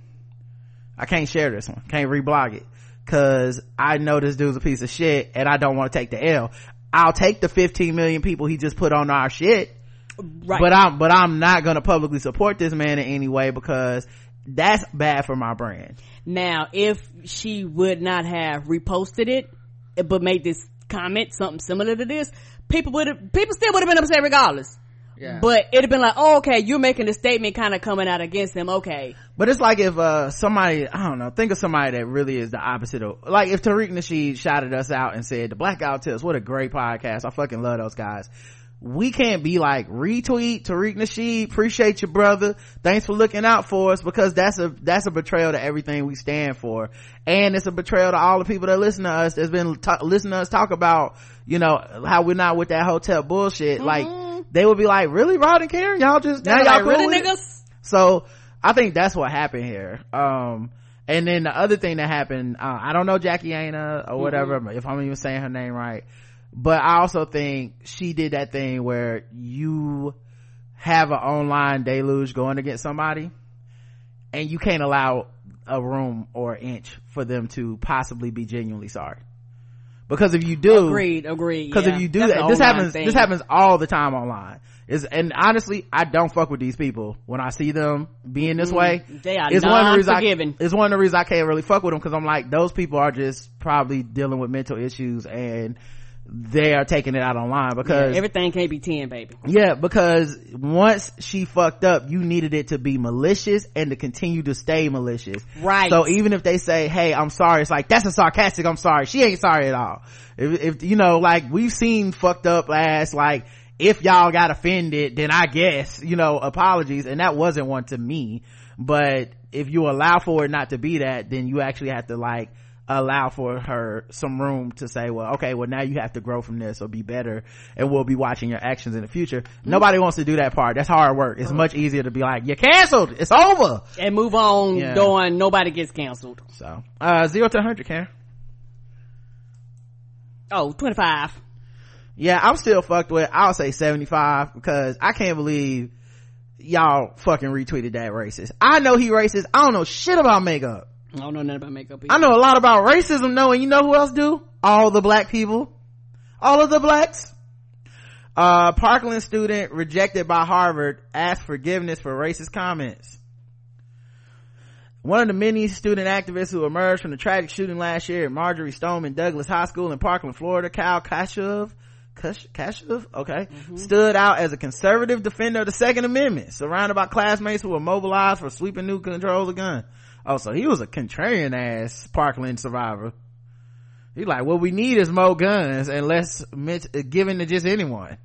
I can't share this one. Can't reblog it. Because i know this dude's a piece of shit and i don't want to take the l. I'll take the 15 million people he just put on our shit Right. but i'm but i'm not gonna publicly support this man in any way because that's bad for my brand. Now, if she would not have reposted it, but made this comment, something similar to this, people would have, people still would have been upset regardless. Yeah. But it'd have been like, oh, okay, you're making a statement kind of coming out against them. Okay. But it's like if, uh, somebody, I don't know, think of somebody that really is the opposite of, like if Tariq Nasheed shouted us out and said, the Blackout Tips, what a great podcast. I fucking love those guys. We can't be like, retweet Tariq Nasheed, appreciate you brother, thanks for looking out for us because that's a, that's a betrayal to everything we stand for. And it's a betrayal to all the people that listen to us that's been ta- listening to us talk about, you know, how we're not with that hotep bullshit. Like, they would be like, really, Rod and Karen? Y'all just, now y'all like, cool really with it?" niggas? So I think that's what happened here. Um, and then the other thing that happened, uh, I don't know Jackie Aina or whatever, if I'm even saying her name right, but I also think she did that thing where you have an online deluge going against somebody and you can't allow a room or an inch for them to possibly be genuinely sorry. Because if you do, Agreed. Agreed. because yeah. if you do That's that, this happens. thing. This happens all the time online. Is and honestly, I don't fuck with these people when I see them being this way. Mm, they are it's one of the reasons I, it's one of the reasons I can't really fuck with them because I'm like those people are just probably dealing with mental issues and they are taking it out online Yeah, because everything can't be 10, baby. yeah, because once she fucked up, you needed it to be malicious and to continue to stay malicious. Right. So even if they say, "Hey, I'm sorry," it's like that's a sarcastic. I'm sorry. She ain't sorry at all. If, if you know, like we've seen fucked up ass like. If y'all got offended, then I guess, you know, apologies. And that wasn't one to me. But if you allow for it not to be that, then you actually have to like, allow for her some room to say, well, okay, well now you have to grow from this or be better and we'll be watching your actions in the future. Nobody wants to do that part. That's hard work. It's much easier to be like, you're canceled. It's over. And move on, Yeah. doing nobody gets canceled. So, uh, zero to 100, Karen. Oh, 25. Yeah, I'm still fucked with, I'll say 75 because I can't believe y'all fucking retweeted that racist. I know he racist. I don't know shit about makeup. I don't know nothing about makeup I know a lot about racism though, and you know who else do? All the black people. All of the blacks. Uh, Parkland student rejected by Harvard asked forgiveness for racist comments. One of the many student activists who emerged from the tragic shooting last year at Marjory Stoneman Douglas High School in Parkland, Florida, Kyle Kashuv, Kash- Kashuv, okay, stood out as a conservative defender of the Second Amendment, surrounded by classmates who were mobilized for sweeping new controls of gun. Oh, so he was a contrarian ass Parkland survivor. He's like, what we need is more guns and less mint- given to just anyone.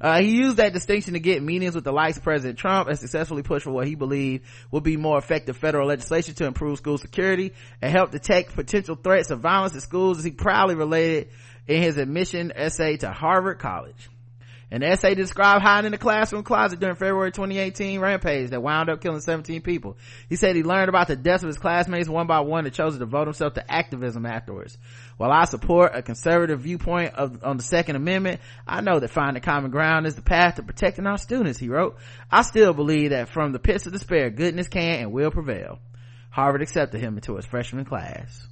Uh, he used that distinction to get meetings with the likes of President Trump and successfully push for what he believed would be more effective federal legislation to improve school security and help detect potential threats of violence at schools as he proudly related in his admission essay to Harvard College. An essay described hiding in the classroom closet during February 2018 rampage that wound up killing 17 people. He said he learned about the deaths of his classmates one by one and chose to devote himself to activism afterwards. While I support a conservative viewpoint of, on the Second Amendment, I know that finding common ground is the path to protecting our students, he wrote. I still believe that from the pits of despair, goodness can and will prevail. Harvard accepted him into its freshman class.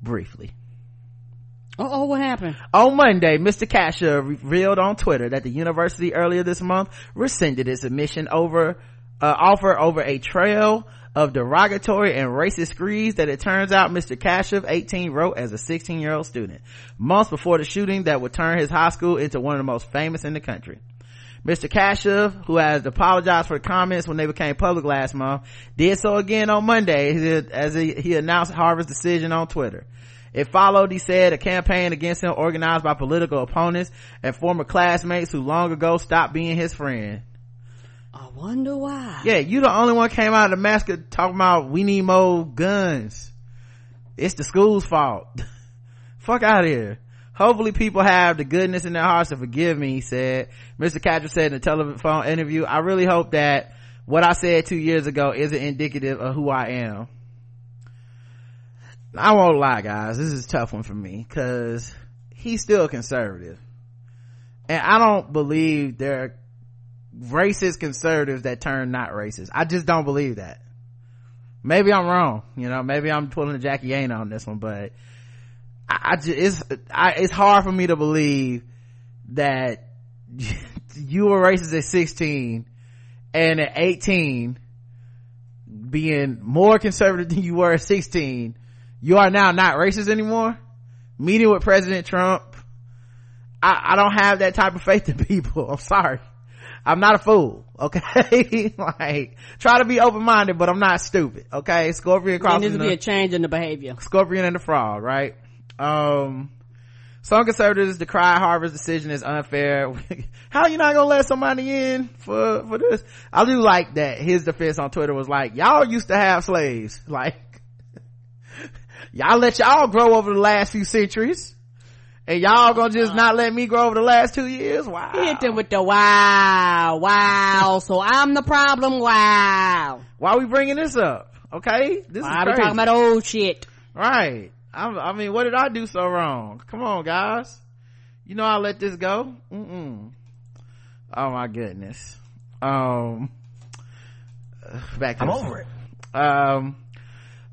Briefly. Oh, what happened? On Monday, Mr. Kashuv revealed on Twitter that the university earlier this month rescinded its admission over, uh, offer over a trail of derogatory and racist screeds that it turns out Mr. Kashuv, 18, wrote as a 16 year old student, months before the shooting that would turn his high school into one of the most famous in the country. Mr. Kashuv, who has apologized for the comments when they became public last month, did so again on Monday as he announced Harvard's decision on Twitter. It followed, he said, a campaign against him organized by political opponents and former classmates who long ago stopped being his friend. I wonder why. Yeah, you the only one came out of the mask talking about we need more guns. It's the school's fault. Fuck out of here. Hopefully people have the goodness in their hearts to forgive me, he said. Mr. Kashuv said in a telephone interview, I really hope that what I said two years ago isn't indicative of who I am. I won't lie, guys. This is a tough one for me because he's still conservative. And I don't believe there are racist conservatives that turn not racist. I just don't believe that. Maybe I'm wrong. You know, maybe I'm pulling a Jackie Aina on this one, but I, I just, it's, I, it's hard for me to believe that you were racist at 16 and at 18 being more conservative than you were at 16 you are now not racist anymore meeting with president trump I, I don't have that type of faith in people i'm sorry i'm not a fool okay like try to be open-minded but i'm not stupid okay scorpion There needs crossing to be a change in the behavior. scorpion and the frog right um some conservatives decry Harvard's decision as unfair. How you not gonna let somebody in for, for this? I do like that his defense on Twitter was like, y'all used to have slaves. Like, y'all let y'all grow over the last few centuries. And y'all gonna just not let me grow over the last two years? Wow. Hit them with the wow, wow. so I'm the problem. Wow. Why are we bringing this up? Okay? This Why is we crazy. talking about old shit? Right. I, I mean, what did I do so wrong? Come on, guys. You know I let this go. Mm-mm. Oh my goodness. Um, back to I'm the- over it. um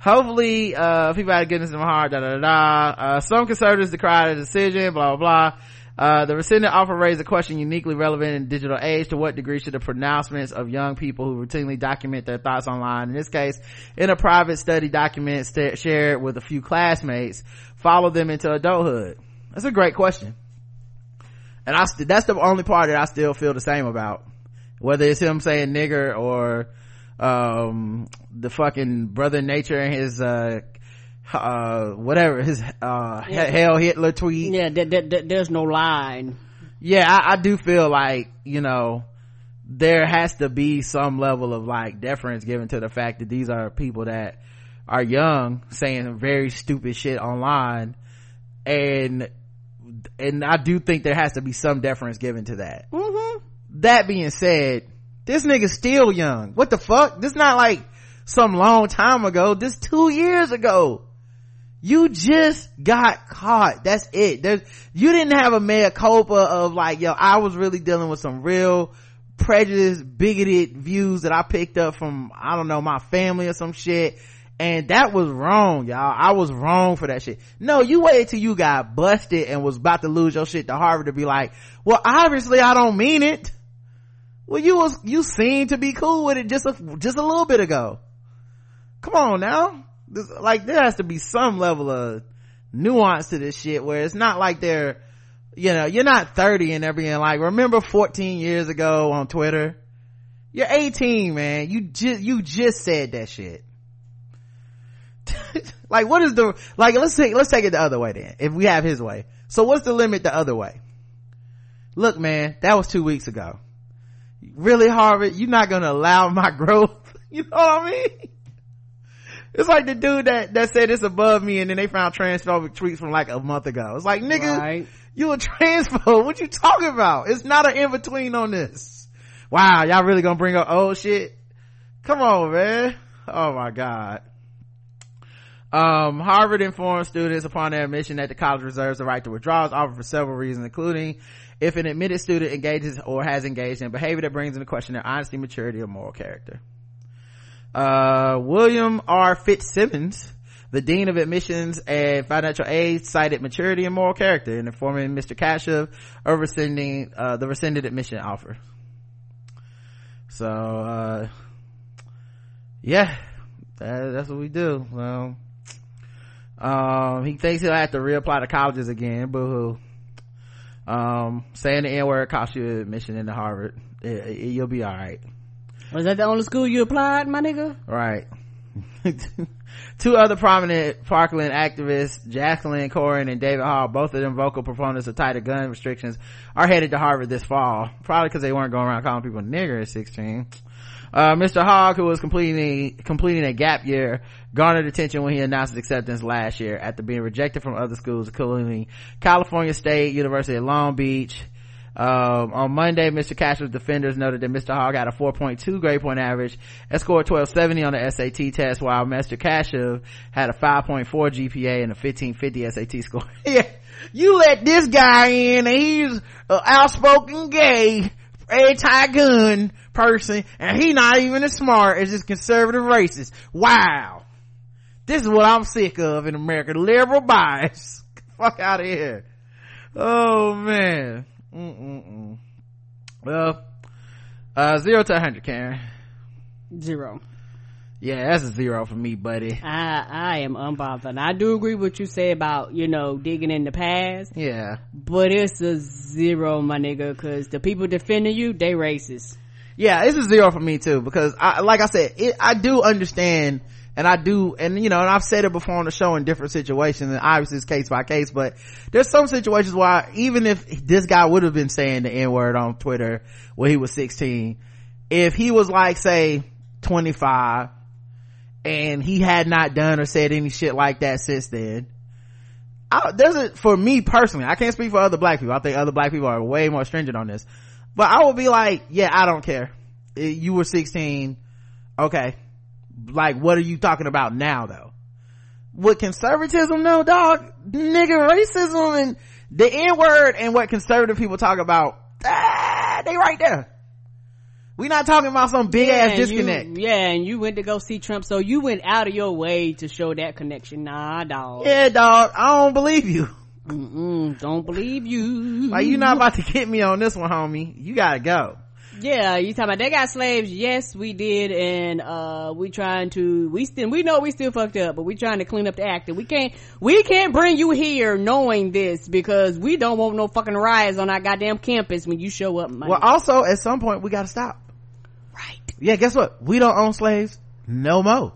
hopefully uh people had goodness in my heart da da da da uh some conservatives decry the decision blah blah blah uh, the rescinded offer raised a question uniquely relevant in digital age. To what degree should the pronouncements of young people who routinely document their thoughts online, in this case, in a private study document st- shared with a few classmates, follow them into adulthood? That's a great question. And I, st- that's the only part that I still feel the same about. Whether it's him saying nigger or, um, the fucking brother nature and his, uh, uh, whatever, his, uh, he- hell Hitler tweet. Yeah, there, there, there- there's no line. Yeah, I, I do feel like, you know, there has to be some level of like deference given to the fact that these are people that are young saying very stupid shit online and and I do think there has to be some deference given to that. Mm-hmm. That being said, this nigga's still young. What the fuck? This not like some long time ago. This two years ago. You just got caught. That's it. There's, you didn't have a mea culpa of like, yo, I was really dealing with some real prejudice, bigoted views that I picked up from, I don't know, my family or some shit. And that was wrong, y'all. I was wrong for that shit. No, you waited till you got busted and was about to lose your shit to Harvard to be like, well, obviously I don't mean it. Well, you was, you seemed to be cool with it just a, just a little bit ago. Come on now. This, like, there has to be some level of nuance to this shit where it's not like they're, you know, you're not 30 and they're like, remember 14 years ago on Twitter? You're 18, man. You just, you just said that shit. like, what is the, like, let's take, let's take it the other way then, if we have his way. So what's the limit the other way? Look, man, that was two weeks ago. Really, Harvard, you're not gonna allow my growth? You know what I mean? It's like the dude that, that said it's above me and then they found transphobic tweets from like a month ago. It's like, nigga, Right. you a transphobe. What you talking about? It's not an in-between on this. Wow, y'all really gonna bring up old shit? Come on, man. Oh my god. Um, Harvard informed students upon their admission that the college reserves the right to withdraw its offer for several reasons, including if an admitted student engages or has engaged in behavior that brings into question their honesty, maturity, or moral character. Uh, William R. Fitzsimmons, the Dean of Admissions and Financial Aid, cited maturity and moral character in informing Mr. Kashuv of rescinding, uh, the rescinded admission offer. So, uh, yeah, that, that's what we do. Well, um, he thinks he'll have to reapply to colleges again, boo hoo. Um, saying the N-word costs you admission into Harvard. It- it- you'll be alright. Was that the only school you applied, my nigga? Right. Two other prominent Parkland activists, Jacqueline Corin and David Hogg, both of them vocal proponents of tighter gun restrictions, are headed to Harvard this fall. Probably because they weren't going around calling people nigger at 16. Uh, Mr. Hogg, who was completing, completing a gap year, garnered attention when he announced his acceptance last year after being rejected from other schools, including California State, University of Long Beach, Um, on Monday, Mr. Cash's defenders noted that Mr. Hogg had a 4.2 grade point average and scored 1270 on the SAT test, while Mr. Kashuv had a 5.4 GPA and a 1550 SAT score. yeah, you let this guy in and he's an outspoken gay, anti-gun person and he not even as smart as this conservative racist. Wow. This is what I'm sick of in America. Liberal bias. Fuck out of here. Oh man. Mm-mm-mm. Well, uh, zero to 100, Karen. Zero. Yeah, that's a zero for me, buddy. I I am unbothered. I do agree with what you say about you know digging in the past, Yeah. but it's a zero, my nigga, because the people defending you, they racist. Yeah, it's a zero for me too, because I, like I said, it, I do understand, and I do, and you know, and I've said it before on the show in different situations, and obviously it's case by case, but there's some situations where even if this guy would have been saying the N-word on Twitter when he was 16, if he was like, say, 25, and he had not done or said any shit like that since then, I, there's a, for me personally, I can't speak for other black people. I think other black people are way more stringent on this. But I would be like, yeah, I don't care. You were 16. Okay. Like, what are you talking about now though? With conservatism, no, dog. Nigga, racism and the N word and what conservative people talk about, ah, they right there. We not talking about some big ass and you- disconnect. yeah, and you went to go see Trump, so you went out of your way to show that connection. Nah, dog. Yeah, dog. I don't believe you. Mm-mm, don't believe you. Like, you not about to get me on this one, homie. You gotta go. Yeah, you talking about they got slaves? Yes, we did, and uh we trying to we still we know we still fucked up, but we trying to clean up the act. And we can't we can't bring you here knowing this because we don't want no fucking riots on our goddamn campus when you show up. Well, also, at some point, we gotta stop. right. Yeah, guess what? We don't own slaves no more.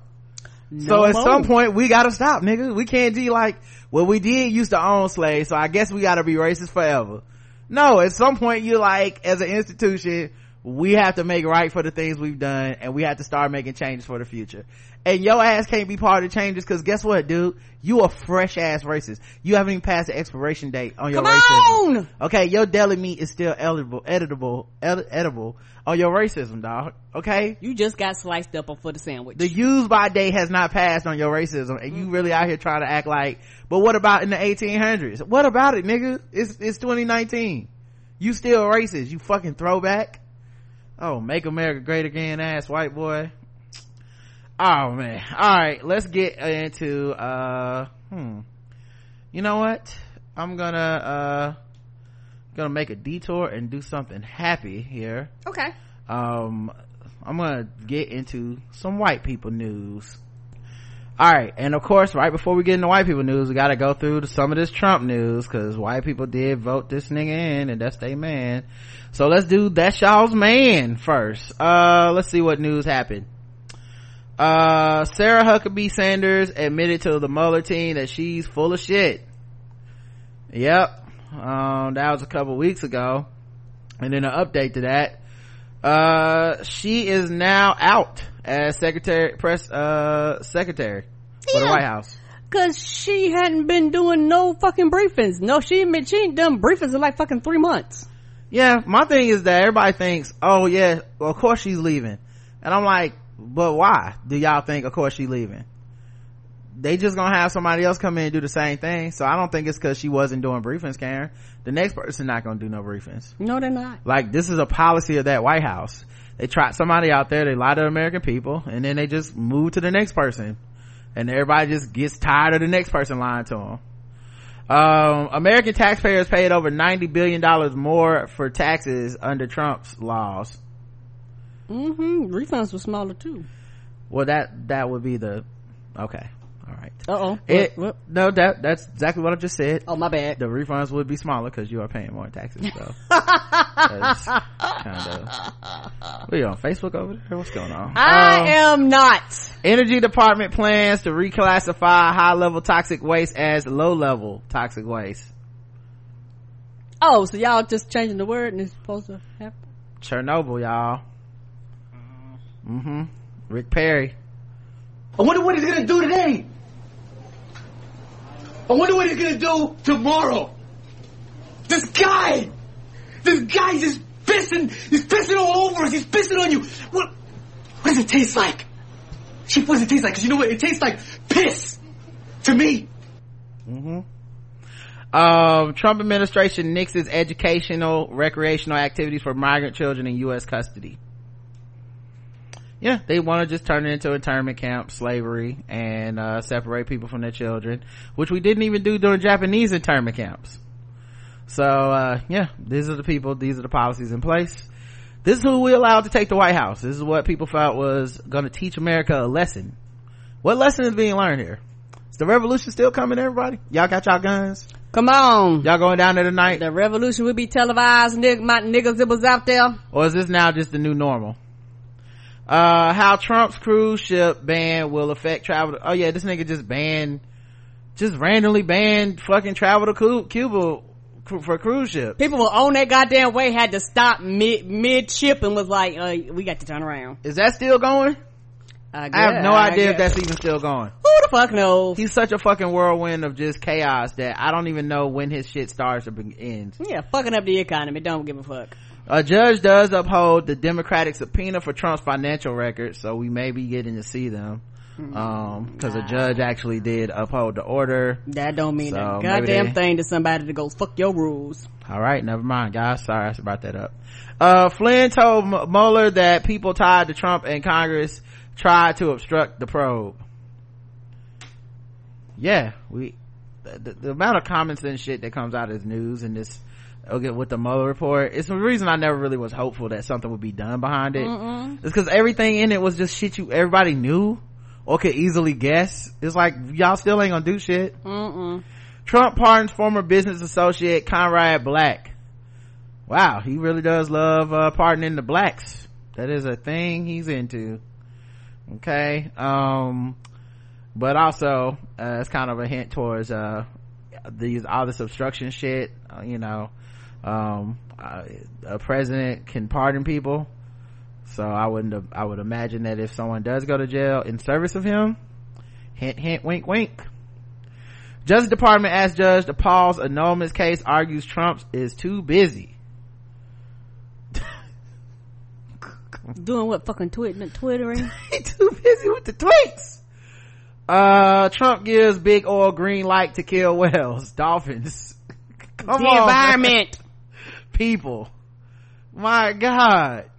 so at more. some point, we gotta stop, nigga. We can't be like, well, we did used to own slaves, so I guess we gotta be racist forever. No, at some point, you're like, as an institution, we have to make right for the things we've done, and we have to start making changes for the future. And your ass can't be part of the changes, cause guess what, dude? You a fresh ass racist. You haven't even passed the expiration date on your Come racism. on! Okay, your deli meat is still edible, editable, ed- edible on your racism, dog. Okay? You just got sliced up for the sandwich. The use by date has not passed on your racism, and you really out here trying to act like, but what about in the 1800s? What about it, nigga? It's, it's 2019. You still racist, you fucking throwback. Oh, make America great again, ass white boy. Oh man. Alright, let's get into, uh, hmm. You know what? I'm gonna, uh, gonna make a detour and do something happy here okay. um i'm gonna get into some white people news all right and of course right before we get into white people news we gotta go through some of this trump news because white people did vote this nigga in and that's their man. So let's do that y'all's man first. Uh let's see what news happened. Uh sarah huckabee sanders admitted to the mueller team that she's full of shit. Yep. Um that was a couple weeks ago. And then an update to that uh she is now out as secretary press uh secretary for the white house Cause she hadn't been doing no fucking briefings. No, she ain't been, she ain't done briefings in like fucking three months. yeah my thing is that everybody thinks oh yeah well, of course she's leaving and i'm like but why do y'all think of course she's leaving they just gonna have somebody else come in and do the same thing. So i don't think it's because she wasn't doing briefings karen. The next person not gonna do no briefings. No, they're not. like this is a policy of that white house. They trot somebody out there they lie to american people and then they just move to the next person. And everybody just gets tired of the next person lying to them um, american taxpayers paid over 90 billion dollars more for taxes under trump's laws. Mm-hmm. Refunds were smaller too. well that that would be the okay all right Uh-oh. it, What- what? no that that's exactly what i just said Oh, my bad. the refunds would be smaller because you are paying more in taxes so that's kind of we on facebook over there what's going on I Um, am not. energy department plans to reclassify high level toxic waste as low level toxic waste Oh, so y'all just changing the word and it's supposed to happen? chernobyl y'all mm-hmm rick perry I wonder what he's gonna do today. I wonder what he's gonna do tomorrow. This guy! this guy just pissing, he's pissing all over us, he's pissing on you. What, what does it taste like? Chief, what does it taste like? Cause you know what? It tastes like piss. To me. Um, Trump administration nixes educational, recreational activities for migrant children in U.S. custody. Yeah, they want to just turn it into internment camp, slavery, and uh, separate people from their children, which we didn't even do during Japanese internment camps. So, uh, yeah, these are the people, these are the policies in place. This is who we allowed to take the White House. This is what people felt was going to teach America a lesson. What lesson is being learned here? Is the revolution still coming, everybody? Y'all got y'all guns? Come on. Y'all going down there tonight? The revolution will be televised, nig- my niggas that was out there. or is this now just the new normal uh how trump's cruise ship ban will affect travel to, oh yeah this nigga just banned just randomly banned fucking travel to cuba for cruise ship People were on that goddamn way, had to stop mid, mid ship and was like, uh, we got to turn around. is that still going I, i have no idea if that's even still going Who the fuck knows? he's such a fucking whirlwind of just chaos that i don't even know when his shit starts or ends Yeah, fucking up the economy. Don't give a fuck. A judge does uphold the democratic subpoena for trump's financial records so we may be getting to see them um because a judge actually did uphold the order That don't mean So, a goddamn they- thing to somebody to go fuck your rules. All right, never mind, guys. Sorry, I brought that up. Uh, Flynn told M- Mueller that people tied to Trump and Congress tried to obstruct the probe. Yeah, we, the, the amount of common sense shit that comes out as news in this, okay, with the Mueller report, it's the reason I never really was hopeful that something would be done behind it. It's because everything in it was just shit you, everybody knew or could easily guess. It's like, y'all still ain't gonna do shit. Mm-mm. Trump pardons former business associate Conrad Black. Wow, he really does love uh, pardoning the blacks. That is a thing he's into. Okay, um, but also uh, it's kind of a hint towards uh, these all this obstruction shit. Uh, you know, um, uh, a president can pardon people, so I wouldn't. I would imagine that if someone does go to jail in service of him, hint, hint, wink, wink. Justice Department asked judge to pause annulment case, argues Trump is too busy. Doing what fucking tweeting, twittering? too busy with the tweets. Uh, Trump gives big oil green light to kill whales, dolphins. Come on. the on, environment. People. My God.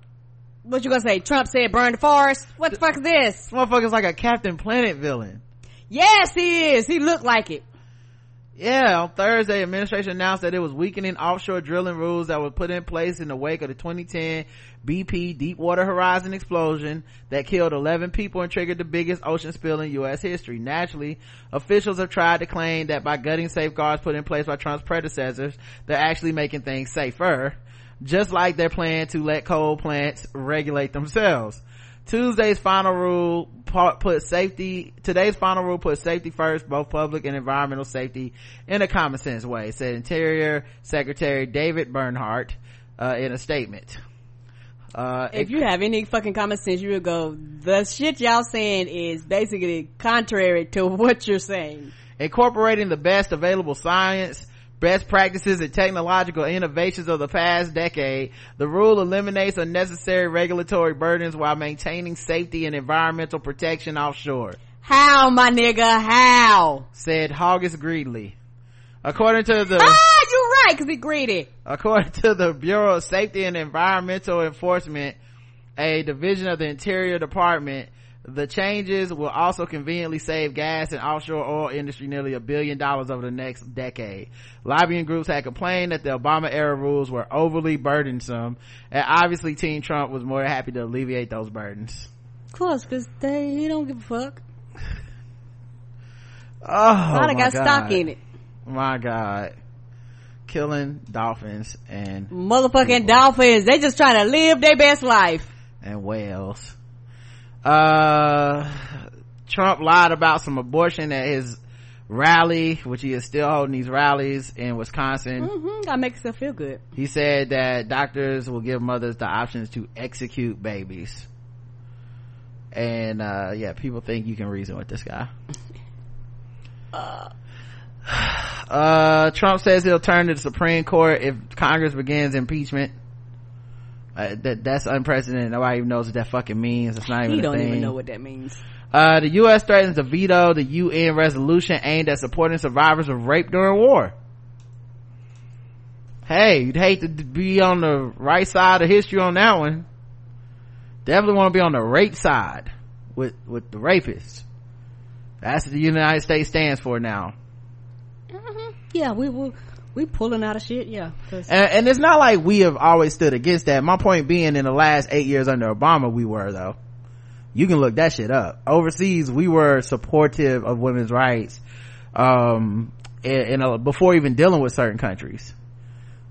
What you gonna say? Trump said burn the forest? What the fuck is this? This motherfucker's like a Captain Planet villain. Yes, he is. He looked like it. Yeah, on Thursday, administration announced that it was weakening offshore drilling rules that were put in place in the wake of the 2010 BP Deepwater Horizon explosion that killed 11 people and triggered the biggest ocean spill in U.S. history. Naturally, officials have tried to claim that by gutting safeguards put in place by Trump's predecessors, they're actually making things safer, just like their plan to let coal plants regulate themselves. Tuesday's final rule put safety, today's final rule put safety first, both public and environmental safety in a common sense way, said Interior Secretary David Bernhardt, uh, in a statement. Uh, If you have any fucking common sense, you would go, the shit y'all saying is basically contrary to what you're saying. incorporating the best available science, best practices and technological innovations of the past decade, the rule eliminates unnecessary regulatory burdens while maintaining safety and environmental protection offshore. How, my nigga? How? said August Greedley. According to the Ah, you're right, cause he greedy. according to the Bureau of Safety and Environmental Enforcement, a division of the Interior Department, the changes will also conveniently save gas and offshore oil industry nearly a billion dollars over the next decade. Lobbying groups had complained that the Obama era rules were overly burdensome, and obviously Team Trump was more happy to alleviate those burdens. Of course, cause they, he don't give a fuck. Oh, of got God. stock in it. My God. Killing dolphins and Motherfucking dolphins, they just trying to live their best life. and whales. Uh, Trump lied about some abortion at his rally, which he is still holding these rallies in Wisconsin. Mm-hmm, that makes them feel good. He said that doctors will give mothers the options to execute babies. And, uh, yeah, people think you can reason with this guy. uh trump says he'll turn to the supreme court if congress begins impeachment uh, that that's unprecedented nobody even knows what that fucking means it's not even He a don't thing. even know what that means. Uh, the U.S. threatens to veto the UN resolution aimed at supporting survivors of rape during war. Hey, you'd hate to be on the right side of history on that one. Definitely want to be on the rape side with, with the rapists. That's what the United States stands for now. Yeah, we we we pulling out of shit. yeah And, and it's not like we have always stood against that. My point being in the last eight years under Obama, we were though. You can look that shit up. Overseas, we were supportive of women's rights, um, in, in a, before even dealing with certain countries.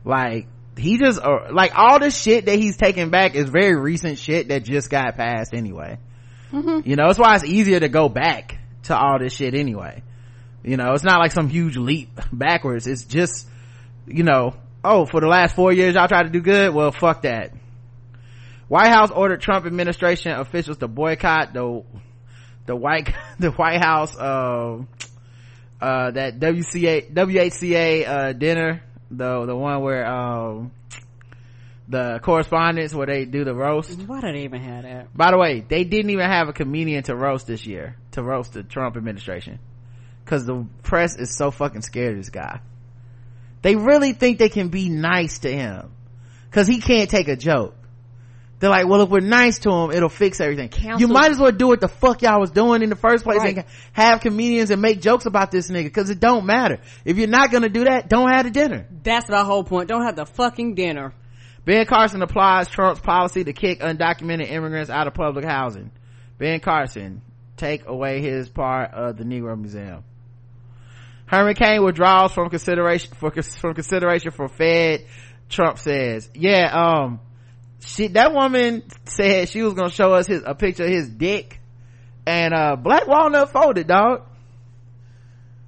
Like, he just, uh, like all this shit that he's taking back is very recent shit that just got passed anyway. You know, that's why it's easier to go back to all this shit anyway. You know, it's not like some huge leap backwards. It's just, you know, oh, for the last four years y'all tried to do good? Well, fuck that. White House ordered Trump administration officials to boycott the, the White, the White House, uh, uh, that WCA, WHCA, uh, dinner, the, the one where, um, the correspondence where they do the roast. why do they even have that? By the way, they didn't even have a comedian to roast this year, to roast the Trump administration. Cause the press is so fucking scared of this guy. They really think they can be nice to him. Cause he can't take a joke. They're like, well, if we're nice to him, it'll fix everything. Counsel- You might as well do what the fuck y'all was doing in the first place Right. and have comedians and make jokes about this nigga. Cause it don't matter. If you're not gonna do that, don't have the dinner. That's the whole point. Don't have the fucking dinner. Ben Carson applies Trump's policy to kick undocumented immigrants out of public housing. Ben Carson, take away his part of the Negro Museum. Herman Cain withdraws from consideration for from consideration for Fed. Trump says, "Yeah, um, she that woman said she was gonna show us his a picture of his dick, and uh, Black Walnut folded, dog."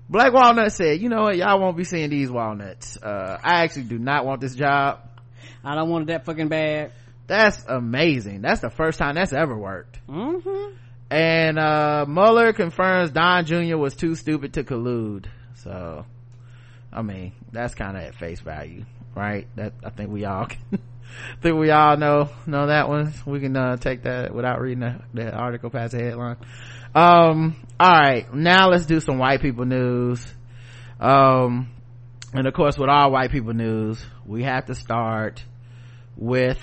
Black Walnut said, "You know what? Y'all won't be seeing these walnuts. Uh, I actually do not want this job." I don't want it that fucking bad. That's amazing. That's the first time that's ever worked. Mm-hmm. And, uh, Mueller confirms Don Jr. was too stupid to collude. So, I mean, that's kind of at face value, right? That, I think we all can, think we all know, know that one. We can, uh, take that without reading the, the article past the headline. Um, alright. Now let's do some white people news. Um, and of course with all white people news, we have to start with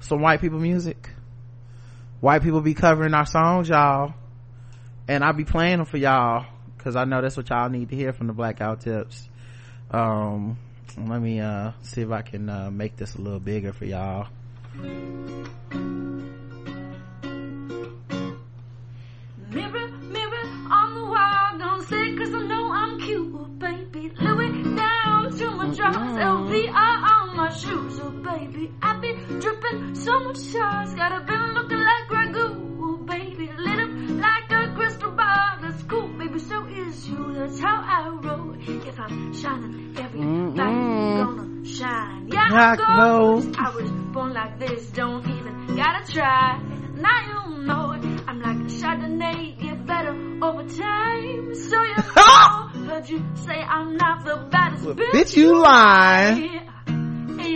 some white people music white people be covering our songs y'all and i'll be playing them for y'all because i know that's what y'all need to hear from the blackout tips. Um let me uh see if i can uh make this a little bigger for y'all. Mirror, mirror on the wall, don't say cause I know I'm cute, baby. Louis down to my drawers, LVR on my shoes, oh baby. I be dripping so much sauce, got a bill looking like ragu, baby. Lit up like a crystal ball, that's cool, baby. So is you, that's how I roll. If I'm shining, everybody's gonna shine. Yeah, I'm roll. gold. I was born like this, don't even gotta try. Now you know it. I'm like Chardonnay, get better over time. So you know, heard you say I'm not the baddest Well, bitch, bitch, you lie.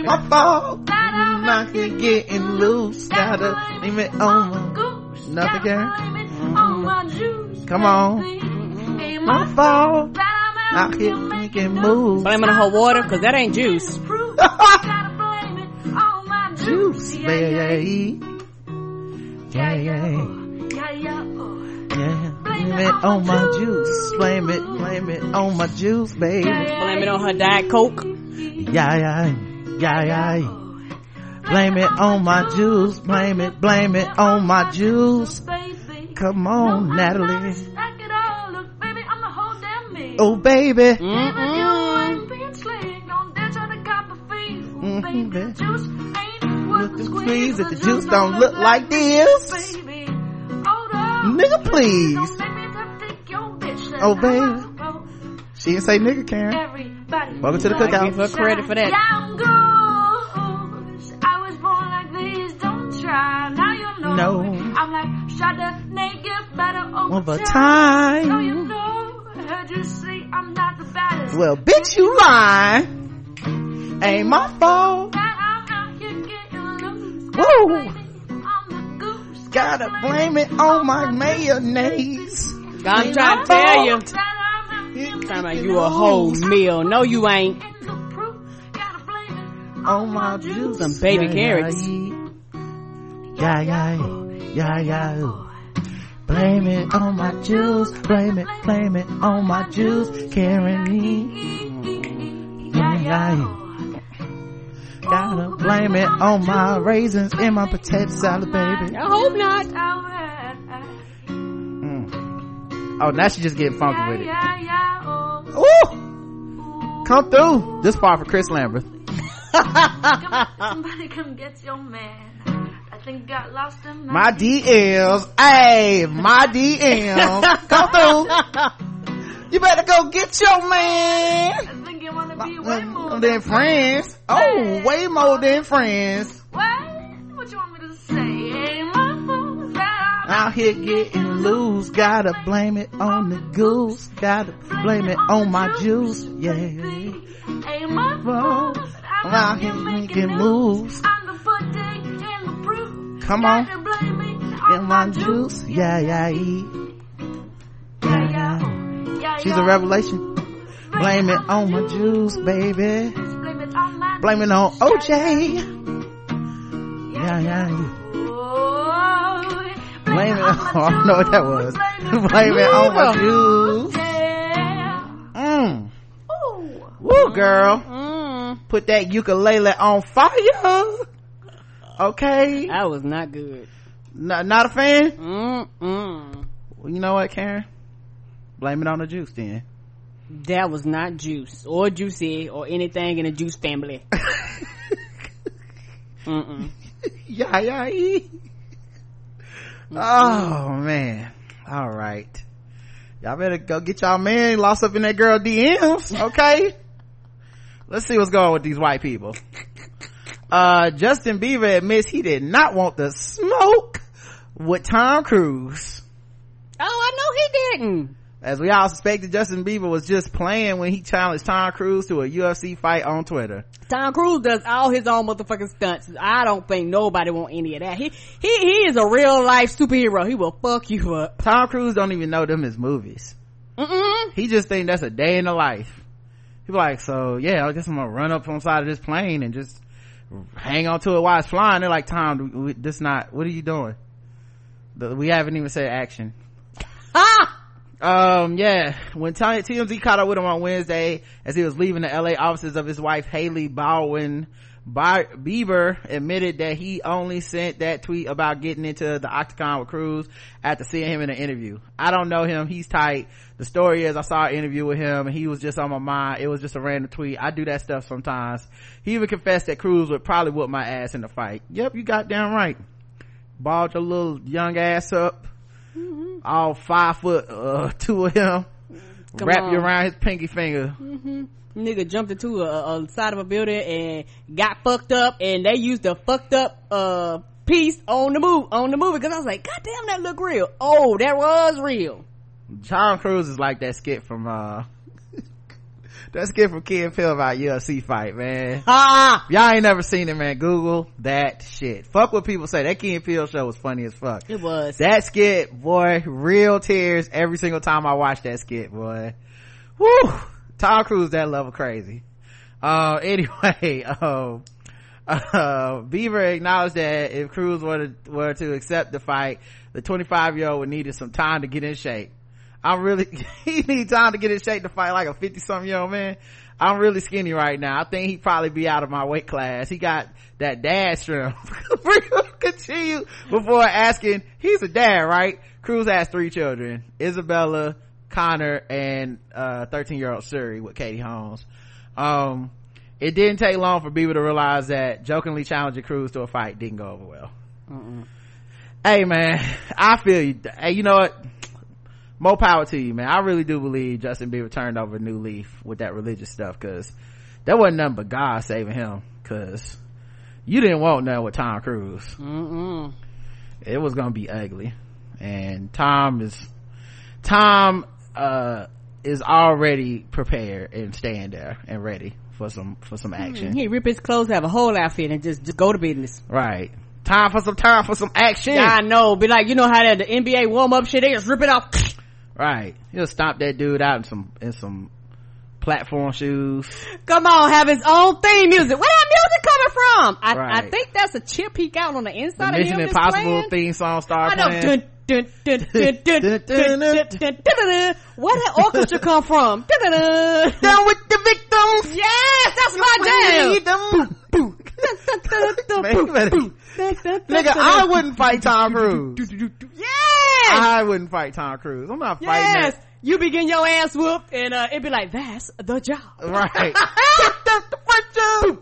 My fault that I'm not getting getting loose gotta leave it on my goose. Nothing can. blame mm-hmm. my Come on. Baby. Ain't my my fault that I'm out here making moves Blaming her water because that ain't juice. Proof. Gotta blame it on my juice, juice yeah, yeah, baby yeah yeah. Yeah, yeah. yeah. Blame it on my juice. blame it blame it on my juice baby. Blame it on her diet coke. yeah yeah. Yeah yeah. Blame it on my juice. Blame it blame it on my juice. Come on natalie a fee. Ooh, Mhm, baby, baby. juice ain't worth Look the squeeze. squeeze if the juice don't look like this. Baby, hold up. Nigga, please. Don't make me have to take your bitch. That's Oh, baby. She didn't say nigga karen Everybody. Welcome to the cookout. Give her credit for that. Yeah, I'm. I was born like this, don't try. Now you know. No. I'm like Chardonnay, get better over, Over time. So you know, heard you say I'm not the baddest. Well, bitch, you lying. Ain't my fault. I'm out here getting loose. Woo. I'm the goose. Gotta blame it on my mayonnaise. I'm trying to tell you. That I'm out here Talking about you a whole meal. No, you ain't. getting. Gotta blame it On my juice. Some baby Yeah, carrots. Yeah, yeah, yeah, yeah. ooh. Blame it on my juice. Blame it, blame it on my juice. Carrying me. Yeah, yeah. Gotta blame it on my raisins in my potato salad, baby. I hope not. Mm. Oh, now she just getting funky with it. Yeah, yeah, oh. Ooh! Come through. This part for Chris Lambert. Come, somebody come get your man. I think got lost in My DMs. Hey, my DMs. Come through. You better go get your man. I think you wanna be way mm, more Than friends. Oh, way more than friends. What? What you want me to say? Ain't my fault that I'm Out here getting loose. Gotta blame it on the goose. Gotta blame it on my juice. Yeah. Ain't my fault. I'm out here making moves. I'm the Come on. Gotta blame it In my juice. Yeah, yeah, yeah. Yeah, yeah. She's a revelation. Blame it on my juice, baby. Blame it on my Blame it on OJ. Yeah, yeah, yeah. Blame it on I don't know what that was. Blame it on my juice. Yeah. Mm. Woo, girl. Mm, Put that ukulele on fire. Okay. that was not good. N- not a fan? Mm, mm. Well, you know what, Karen? Blame it on the juice then. That was not juice or juicy or anything in the juice family. Mm-mm. yeah, yeah, yeah. Oh, man. All right. Y'all better go get y'all man lost up in that girl DMs, okay? Let's see what's going on with these white people. Uh, Justin Bieber admits he did not want the smoke with Tom Cruise. Oh, I know he didn't. As we all suspected, Justin Bieber was just playing when he challenged Tom Cruise to a UFC fight on Twitter. Tom Cruise does all his own motherfucking stunts. I don't think nobody want any of that. He he he is a real life superhero. He will fuck you up. Tom Cruise don't even know them as movies. Mm-mm. He just think that's a day in the life. He be like, so yeah, I guess I'm gonna run up on the side of this plane and just hang on to it while it's flying. They're like, Tom, this not, what are you doing? The- We haven't even said action. Ah! Um, yeah, when TMZ caught up with him on Wednesday as he was leaving the LA offices of his wife Hailey Baldwin, Bi- Bieber admitted that he only sent that tweet about getting into the octagon with Cruise after seeing him in an interview. I don't know him. He's tight. The story is I saw an interview with him and he was just on my mind. It was just a random tweet. I do that stuff sometimes. He even confessed that Cruise would probably whoop my ass in the fight. Yep, you got damn right. Balled your little young ass up all five foot uh two of him Come wrap you around his pinky finger Mm-hmm. Nigga jumped into a, a side of a building and got fucked up and they used the fucked up, uh, piece on the move, on the movie. Cause I was like, God damn, that look real. Oh, that was real. tom cruise is like that skit from uh that skit from and Peele about UFC fight man. Ah! y'all ain't never seen it man. Google that shit. Fuck what people say. That and Peele show was funny as fuck. It was. that skit boy real tears every single time i watch that skit boy. Woo! tom cruise that level crazy. Uh anyway um uh Bieber acknowledged that if Cruise were to were to accept the fight the 25 year old would needed some time to get in shape i'm really he need time to get in shape to fight like a 50 something year old man. I'm really skinny right now. I think he'd probably be out of my weight class. He got that dad shrimp. Continue before asking. He's a dad right? Cruise has three children. Isabella connor and uh 13 year old suri with katie holmes. Um it didn't take long for Bieber to realize that jokingly challenging Cruise to a fight didn't go over well. Hey man, I feel you. Hey, you know what? More power to you, man. I really do believe Justin Bieber turned over a new leaf with that religious stuff because that wasn't nothing but God saving him because you didn't want nothing with Tom Cruise. Mm-mm. It was gonna be ugly. And Tom is, Tom, uh, is already prepared and staying there and ready for some for some action He rip his clothes, have a whole outfit, and just, just go to business. right time for some time for some action Yeah, I know. Be like, you know how that the NBA warm up shit, they just rip it off right he'll stomp that dude out in some in some platform shoes come on have his own theme music where that music coming from i, right. I think that's a chip he got on the inside the of mission him impossible theme song star i know dun, dun, dun, where that orchestra come from down with the victims yes that's my jam nigga i wouldn't fight tom cruise yeah Yes, I wouldn't fight Tom Cruise. I'm not fighting yes. You be getting your ass whooped, and uh, it'd be like, "That's the job." Right. That's the first job.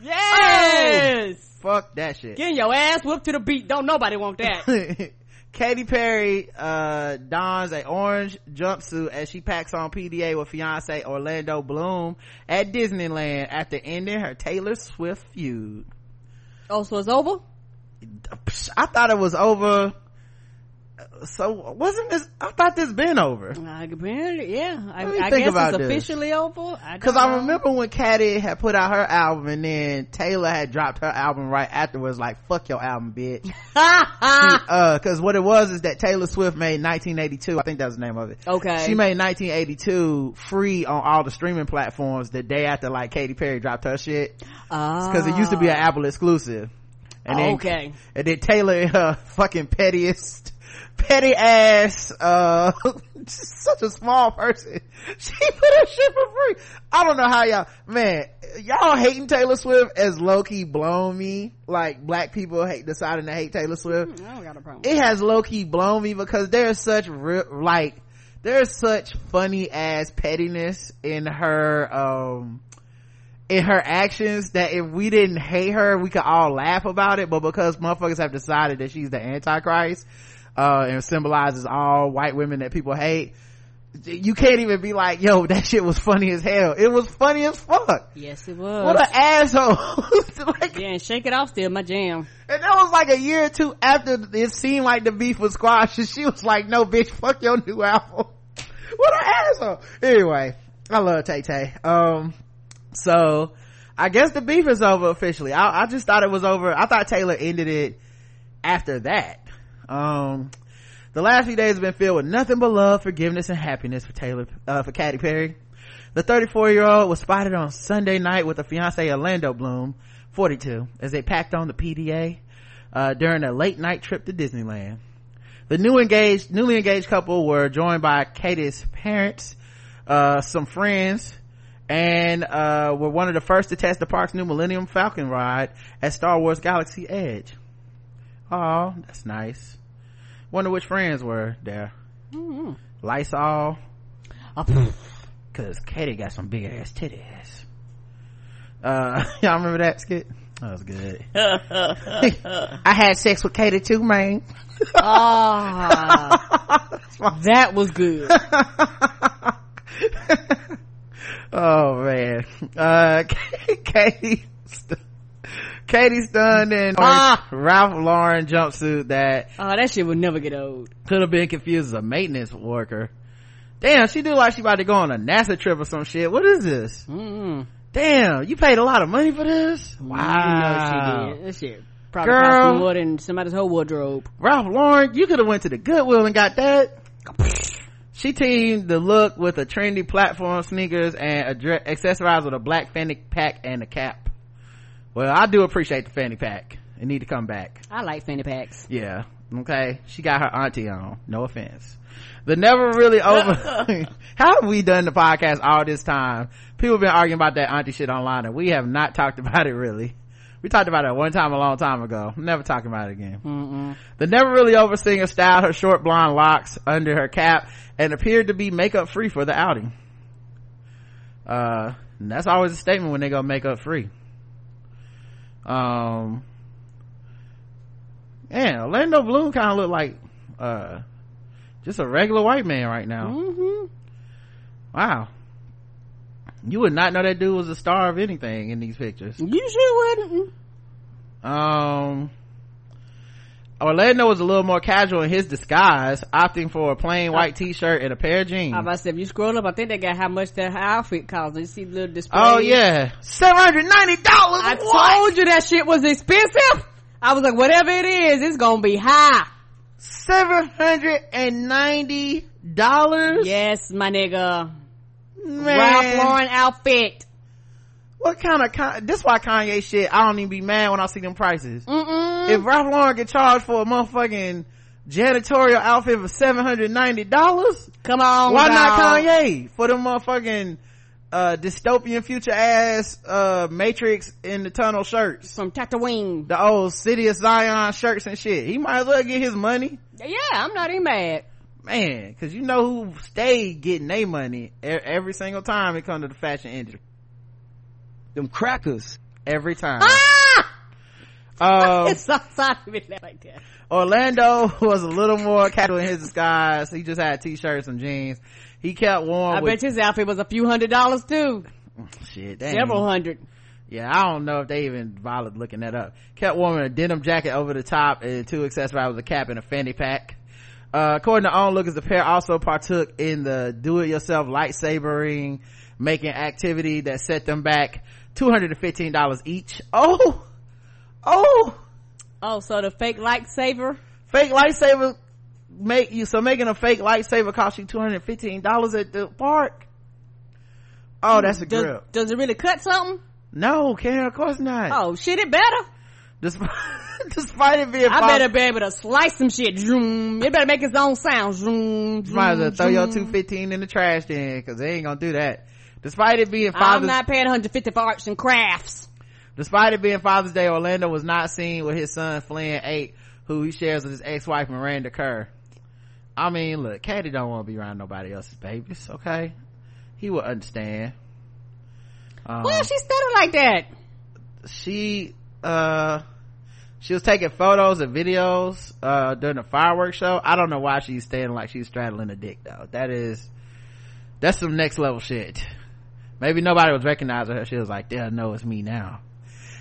Yes, Fuck that shit. getting your ass whooped to the beat. Don't nobody want that. Katy Perry uh, dons a orange jumpsuit as she packs on PDA with fiance Orlando Bloom at Disneyland after ending her Taylor Swift feud. oh, so it's over. I thought it was over. So wasn't this? I thought this been over. I, apparently, yeah. I, I think guess it's this. officially over. Cause don't I remember when Katy had put out her album and then Taylor had dropped her album right afterwards, like, fuck your album, bitch. uh, cause what it was is that Taylor Swift made 1982, I think that was the name of it. Okay. She made 1982 free on all the streaming platforms the day after like Katy Perry dropped her shit. Ah. Cause it used to be an Apple exclusive. And then, Okay. And then Taylor, her fucking pettiest, petty ass, uh, such a small person. She put her shit for free. I don't know how y'all, man, y'all hating Taylor Swift as low key blown me. Like black people hate deciding to hate Taylor Swift I don't got a problem. it has low key blown me because there's such real, like, there's such funny ass pettiness in her, um, in her actions that if we didn't hate her, we could all laugh about it. But because motherfuckers have decided that she's the Antichrist, uh, and symbolizes all white women that people hate, you can't even be like, yo, that shit was funny as hell. It was funny as fuck. yes, it was. What an asshole. like, yeah, and shake it off still my jam. and that was like a year or two after it seemed like the beef was squashed. And she was like, no, bitch, fuck your new album. what an asshole. Anyway, I love Tay Tay. Um, so I guess the beef is over officially. I, I just thought it was over. I thought Taylor ended it after that. Um, the last few days have been filled with nothing but love, forgiveness, and happiness for Taylor, uh, for Katy Perry. The 34 year old was spotted on Sunday night with her fiance Orlando Bloom, 42, as they packed on the PDA, uh, during a late night trip to Disneyland. The new engaged, newly engaged couple were joined by Katy's parents, uh, some friends, and, uh, were one of the first to test the park's new Millennium Falcon ride at Star Wars Galaxy Edge. Oh, that's nice. Wonder which friends were there. Lysol. Cause Katie got some big ass titties. Uh, y'all remember that skit? That was good. I had sex with Katie too, man. Ah, that was good. oh man. Uh, Katie, Katy stunned in Ah. Ralph Lauren jumpsuit that Oh, that shit would never get old. could have been confused as a maintenance worker. Damn, she do like she about to go on a NASA trip or some shit. What is this? Mm-mm. Damn, you paid a lot of money for this? Wow. You know she did. That shit probably Girl. cost more than somebody's whole wardrobe. Ralph Lauren, you could have went to the Goodwill and got that. She teamed the look with a trendy platform sneakers and a dre- accessorized with a black fanny pack and a cap. Well, I do appreciate the fanny pack. It need to come back. I like fanny packs. Yeah. Okay. She got her auntie on. No offense. The never really over. How have we done the podcast all this time? People have been arguing about that auntie shit online and we have not talked about it really. We talked about it one time a long time ago. Never talking about it again. Mm-mm. The never really over singer styled her short blonde locks under her cap and appeared to be makeup free for the outing. Uh, and that's always a statement when they go makeup free. Um, yeah, Orlando Bloom kind of look like, uh, just a regular white man right now. Mm-hmm. Wow. You would not know that dude was a star of anything in these pictures. You sure wouldn't. Um, Orlando was a little more casual in his disguise, opting for a plain white t-shirt and a pair of jeans. I say, if you scroll up, I think they got how much that outfit costs. You see the little display. Oh yeah, seven hundred ninety dollars. I told you that shit was expensive. I was like, whatever it is, it's gonna be high. Seven hundred and ninety dollars. Yes, my nigga. Man. Ralph Lauren outfit. What kind of con- this? Why Kanye shit? I don't even be mad when I see them prices. Mm-mm. If Ralph Lauren get charged for a motherfucking janitorial outfit for seven hundred ninety dollars, Come on, why not. Kanye for the motherfucking uh dystopian future ass uh Matrix in the tunnel shirts? From Tatooine. The old City of Zion shirts and shit. He might as well get his money. Yeah, I'm not even mad. Man, cause you know who stayed getting their money every single time it come to the fashion industry. Them crackers. Every time. Ah! Um, it's so sorry to be like that. Orlando was a little more casual in his disguise. He just had t-shirts and jeans. He kept warm I with bet his outfit was a few hundred dollars too. shit. Dang. Several hundred. Yeah, I don't know if they even bothered looking that up. Kept warm in a denim jacket over the top and two accessories with a cap and a fanny pack. Uh, according to Onlookers, the pair also partook in the do-it-yourself lightsabering making activity that set them back $215 each. Oh! Oh! Oh, so the fake lightsaber? Fake lightsaber make you, so making a fake lightsaber cost you $215 at the park? Oh, that's a does, grip. Does it really cut something? No, Karen, of course not. Oh shit, it better. Despite, despite it being I better be able to slice some shit. Zoom. It better make its own sound. Zoom. Might as well throw your zoom. 215 in the trash then, cause they ain't gonna do that. Despite it being Father's I'm not paying 150 for arts and crafts. despite it being Father's Day, Orlando was not seen with his son Flynn 8, who he shares with his ex-wife Miranda Kerr. I mean, look, Katy don't want to be around nobody else's babies, okay? He will understand. Um, Why is she stuttering like that? she, uh, she was taking photos and videos, uh, during the fireworks show. I don't know why she's standing like she's straddling a dick though. That is, that's some next level shit. Maybe nobody was recognizing her. She was like, they'll know it's me now.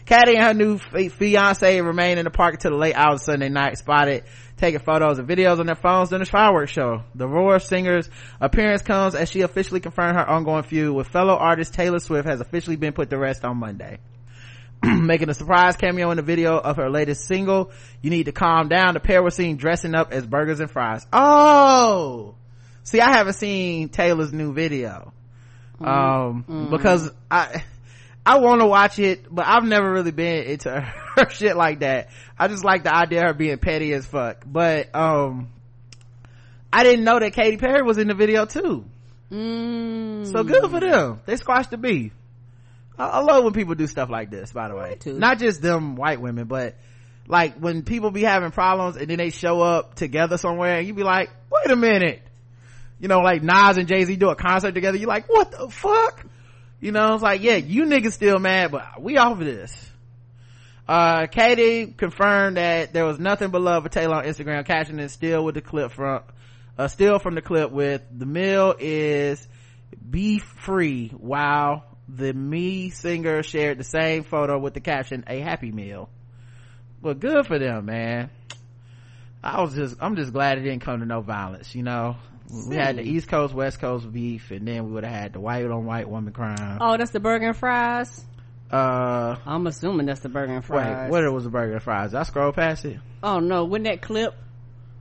Katy and her new fi- fiance remained in the park until the late hours of Sunday night, spotted taking photos and videos on their phones during the fireworks show. The Roar singer's appearance comes as she officially confirmed her ongoing feud with fellow artist Taylor Swift has officially been put to rest on Monday. Making a surprise cameo in the video of her latest single, You Need to Calm Down, the pair were seen dressing up as burgers and fries. Oh! See, I haven't seen Taylor's new video. Um, because I, I want to watch it, but I've never really been into her shit like that. I just like the idea of her being petty as fuck. But, um, I didn't know that Katy Perry was in the video too. Mm. So good for them. They squashed the beef. I, I love when people do stuff like this, by the way. too. Not just them white women, but like when people be having problems and then they show up together somewhere and you be like, wait a minute. You know, like Nas and Jay-Z do a concert together. You're like, what the fuck? You know, it's like, yeah, you niggas still mad, but we off of this. Uh, Katy confirmed that there was nothing but love for Taylor on Instagram, catching it still with the clip from, uh, still from the clip with the meal is beef free while the me singer shared the same photo with the caption a happy meal well good for them man i was just i'm just glad it didn't come to no violence you know we had the east coast west coast beef and then we would have had the white on white woman crime Oh, that's the burger and fries. uh I'm assuming that's the burger and fries. wait what was the burger and fries i scrolled past it Oh no, when that clip?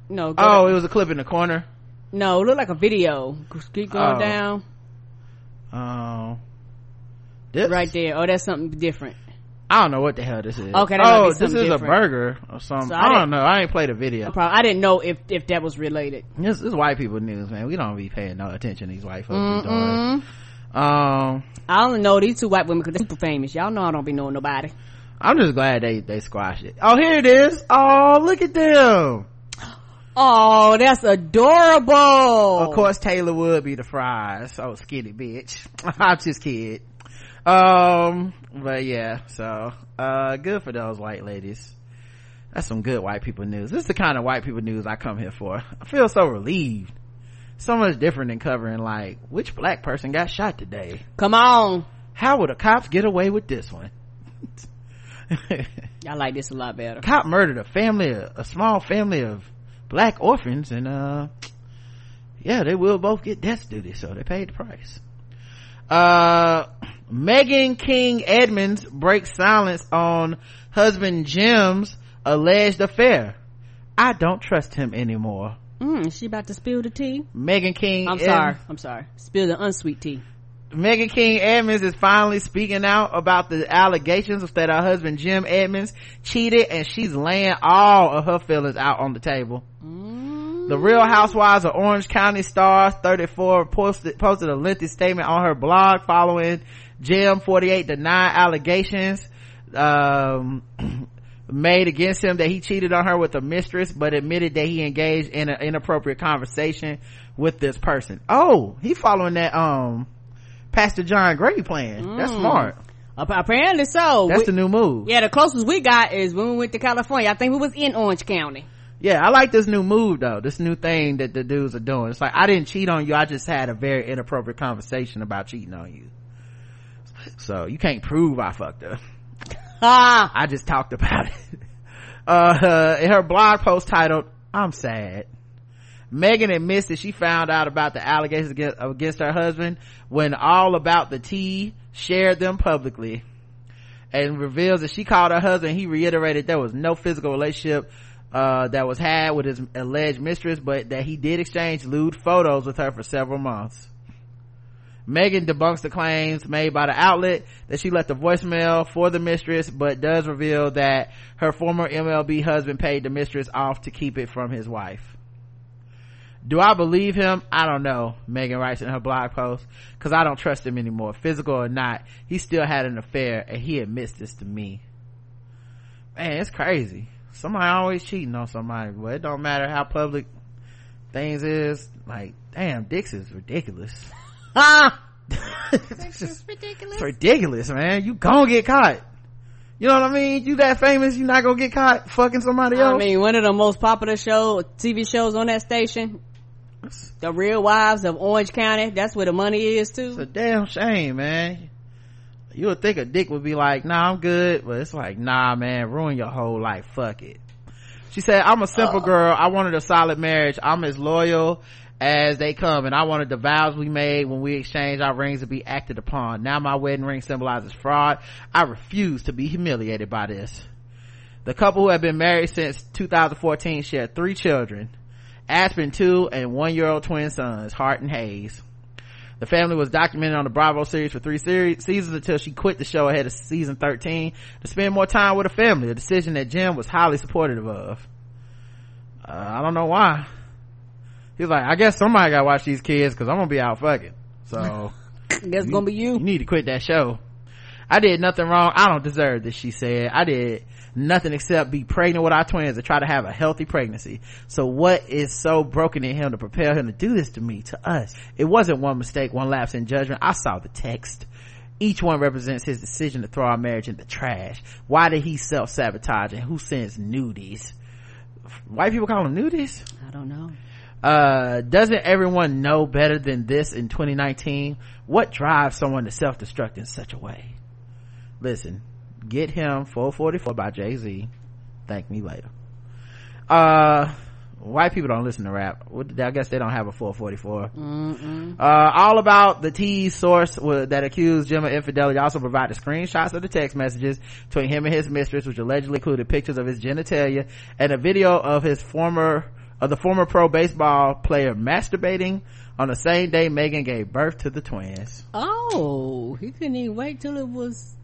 No. Go oh to- it was a clip in the corner no, it looked like a video. Keep going Oh. down. um this Right there. Oh, that's something different. I don't know what the hell this is Okay, oh this is a burger or something So I i, don't know i ain't played a video Probably, I didn't know if if that was related. This, this is white people news, man. We don't be paying no attention to these white folks. doing. Um, I only know these two white women because they're super famous. Y'all know I don't be knowing nobody. I'm just glad they they squashed it. Oh, here it is. Oh, look at them. Oh, that's adorable. Of course, Taylor would be the fries. Oh, skinny bitch. I'm just kid. Um, but yeah, so uh, good for those white ladies. That's some good white people news. This is the kind of white people news I come here for. I feel so relieved. So much different than covering like which black person got shot today. Come on. How would the cops get away with this one? I like this a lot better. Cop murdered a family, a small family of black orphans, and uh, yeah, they will both get death duty, so they paid the price. Uh, Megan King Edmonds breaks silence on husband Jim's alleged affair. I don't trust him anymore. Mm, is she about to spill the tea? Megan King. I'm Ed- sorry. I'm sorry. Spill the unsweet tea. Megan King Edmonds is finally speaking out about the allegations that her husband Jim Edmonds cheated and she's laying all of her feelings out on the table. The Real Housewives of Orange County Star 34 posted, posted a lengthy statement on her blog following Jim 48 denied allegations, um, made against him that he cheated on her with a mistress, but admitted that he engaged in an inappropriate conversation with this person. Oh, he following that, um, Pastor John Gray plan. That's smart. Ap- Apparently so. That's We- the new move. yeah, the closest we got is when we went to California. I think we was in Orange County. Yeah, I like this new move though. This new thing that the dudes are doing. It's like I didn't cheat on you. I just had a very inappropriate conversation about cheating on you. So you can't prove I fucked her. Ah, I just talked about it. Uh, in her blog post titled, I'm sad. Megan admits that she found out about the allegations against, against her husband when All About the Tea shared them publicly and reveals that she called her husband. He reiterated there was no physical relationship uh, that was had with his alleged mistress, but that he did exchange lewd photos with her for several months. Megan debunks the claims made by the outlet that she left a voicemail for the mistress, but does reveal that her former MLB husband paid the mistress off to keep it from his wife. Do I believe him? I don't know, Megan writes in her blog post, cause I don't trust him anymore. Physical or not, he still had an affair and he admits this to me. Man, it's crazy. Somebody always cheating on somebody, but it don't matter how public things is. Like, damn, dicks is ridiculous. ah. it's just ridiculous. It's ridiculous, man. You gonna get caught. You know what I mean? You that famous, you not gonna get caught fucking somebody else. I mean, one of the most popular show TV shows on that station, The Real Wives of Orange County. That's where the money is too. it's a damn shame, man. You would think a dick would be like, nah, I'm good, but it's like, nah, man, ruin your whole life. Fuck it. She said, I'm a simple girl. I wanted a solid marriage. I'm as loyal as they come and I wanted the vows we made when we exchanged our rings to be acted upon. Now my wedding ring symbolizes fraud. I refuse to be humiliated by this. The couple who have been married since 2014 share three children. Aspen two and one year old twin sons, Hart and Hayes. The family was documented on the Bravo series for three series, seasons until she quit the show ahead of season 13 to spend more time with her family, a decision that Jim was highly supportive of. Uh, I don't know why. He's like, I guess somebody gotta watch these kids cause I'm gonna be out fucking. So. That's gonna be you. You need to quit that show. I did nothing wrong. I don't deserve this, she said. I did nothing except be pregnant with our twins and try to have a healthy pregnancy. So what is so broken in him to propel him to do this to me, to us? It wasn't one mistake, one lapse in judgment. I saw the text. Each one represents his decision to throw our marriage in the trash. Why did he self-sabotage and who sends nudies? White people call them nudies? I don't know. Uh doesn't everyone know better than this in 2019 what drives someone to self-destruct in such a way? Listen get him 444 by jay-z. Thank me later. Uh white people don't listen to rap. I guess they don't have a 444 uh, all about the T source that accused Jim of infidelity. Also provided screenshots of the text messages between him and his mistress, which allegedly included pictures of his genitalia and a video of his former, of the former pro baseball player masturbating on the same day Megan gave birth to the twins. Oh, he couldn't even wait till it was.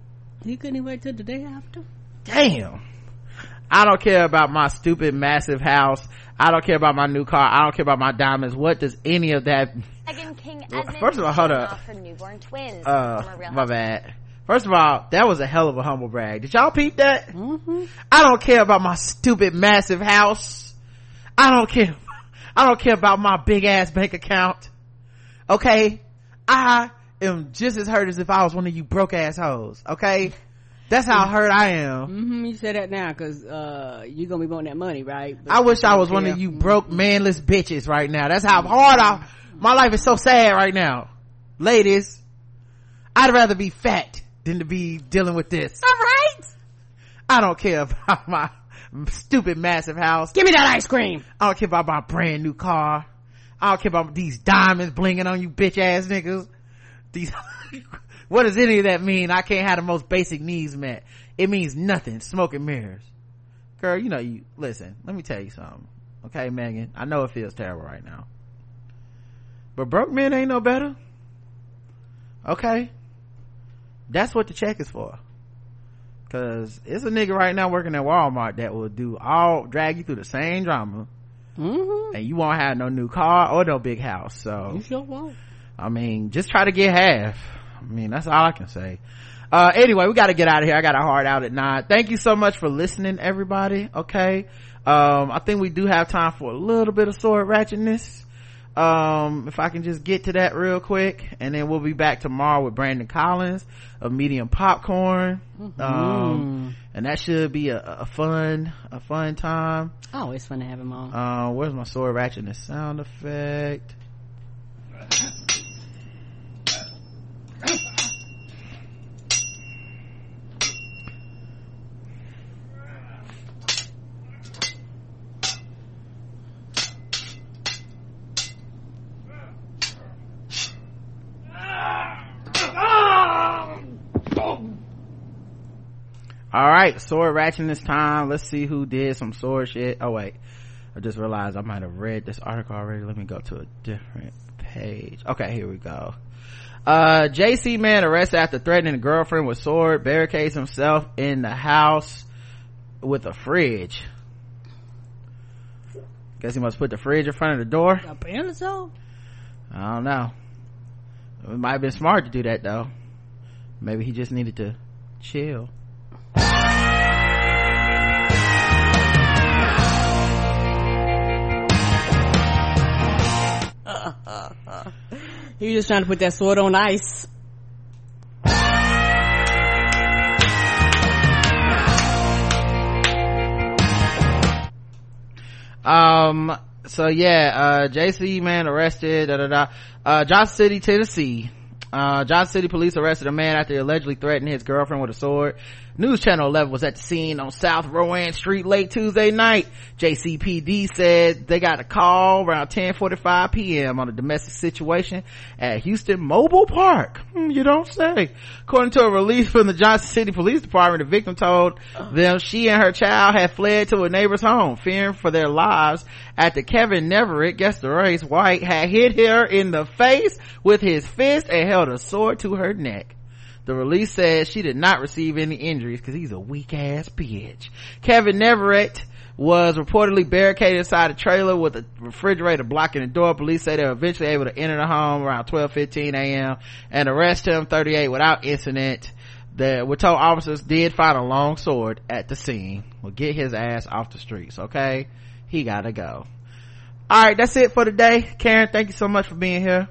He couldn't even wait till the day after. Damn. I don't care about my stupid massive house. I don't care about my new car. I don't care about my diamonds. What does any of that Megan King Well, Edmonds first of all, hold showing up. her newborn twins. uh from a Real my bad first of all that was a hell of a humble brag did y'all peep that Mm-hmm. i don't care about my stupid massive house i don't care. I don't care about my big ass bank account. Okay? I am just as hurt as if i was one of you broke ass hoes. Okay? That's how hurt i am. Mm-hmm. You said that now because uh, you're gonna be wanting that money, right? But i wish i was you one of you broke manless bitches right now. That's how hard i my life is so sad right now. Ladies i'd rather be fat than to be dealing with this. All right. I don't care about my stupid massive house. Give me that ice cream. I don't care about my brand new car. I don't care about these diamonds blinging on you bitch ass niggas. These, what does any of that mean? I can't have the most basic needs met. It means nothing. Smoke and mirrors. Girl, you know you, listen, let me tell you something. Okay, Megan? I know it feels terrible right now. But broke men ain't no better. Okay? That's what the check is for. Cause it's a nigga right now working at Walmart that will do all, drag you through the same drama. Mm-hmm. And you won't have no new car or no big house. So. You sure won't. I mean, just try to get half. I mean, that's all I can say. Uh, anyway, we gotta get out of here. I got a hard out at nine. Thank you so much for listening, everybody. Okay. Um, I think we do have time for a little bit of sword ratchetness. Um, if I can just get to that real quick and then we'll be back tomorrow with Brandon Collins of Medium Popcorn. Um, and that should be a, a fun, a fun time. Oh, it's fun to have him on. Uh, where's my sword ratchetness sound effect? All right sword ratchet this time. Let's see who did some sword shit. Oh wait. I just realized i might have read this article already. Let me go to a different page. Okay here we go. Uh jc man arrested after threatening a girlfriend with sword barricades himself in the house with a fridge. Guess he must put the fridge in front of the door. Apparently so. i don't know. It might have been smart to do that though. Maybe he just needed to chill He was just trying to put that sword on ice. um so yeah uh jc man arrested da da da. Uh johnson city tennessee. Uh johnson city police arrested a man after he allegedly threatened his girlfriend with a sword news channel 11 was at the scene on south rowan street late tuesday night. Jcpd said they got a call around 10:45 p.m on a domestic situation at houston mobile park. Hmm, you don't say. According to a release from the johnson city police department the victim told them she and her child had fled to a neighbor's home fearing for their lives after kevin neverett guess the race white had hit her in the face with his fist and held a sword to her neck the release says she did not receive any injuries because he's a weak ass bitch. Kevin Neverett was reportedly barricaded inside a trailer with a refrigerator blocking the door. Police say they were eventually able to enter the home around 12:15 a.m. and arrest him 38 without incident. The we're told officers did find a long sword at the scene. Will get his ass off the streets. Okay, he gotta go. All right, that's it for today. Karen, thank you so much for being here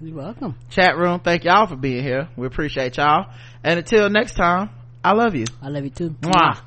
You're welcome. chat room thank y'all for being here we appreciate y'all and until next time i love you I love you too. Mwah.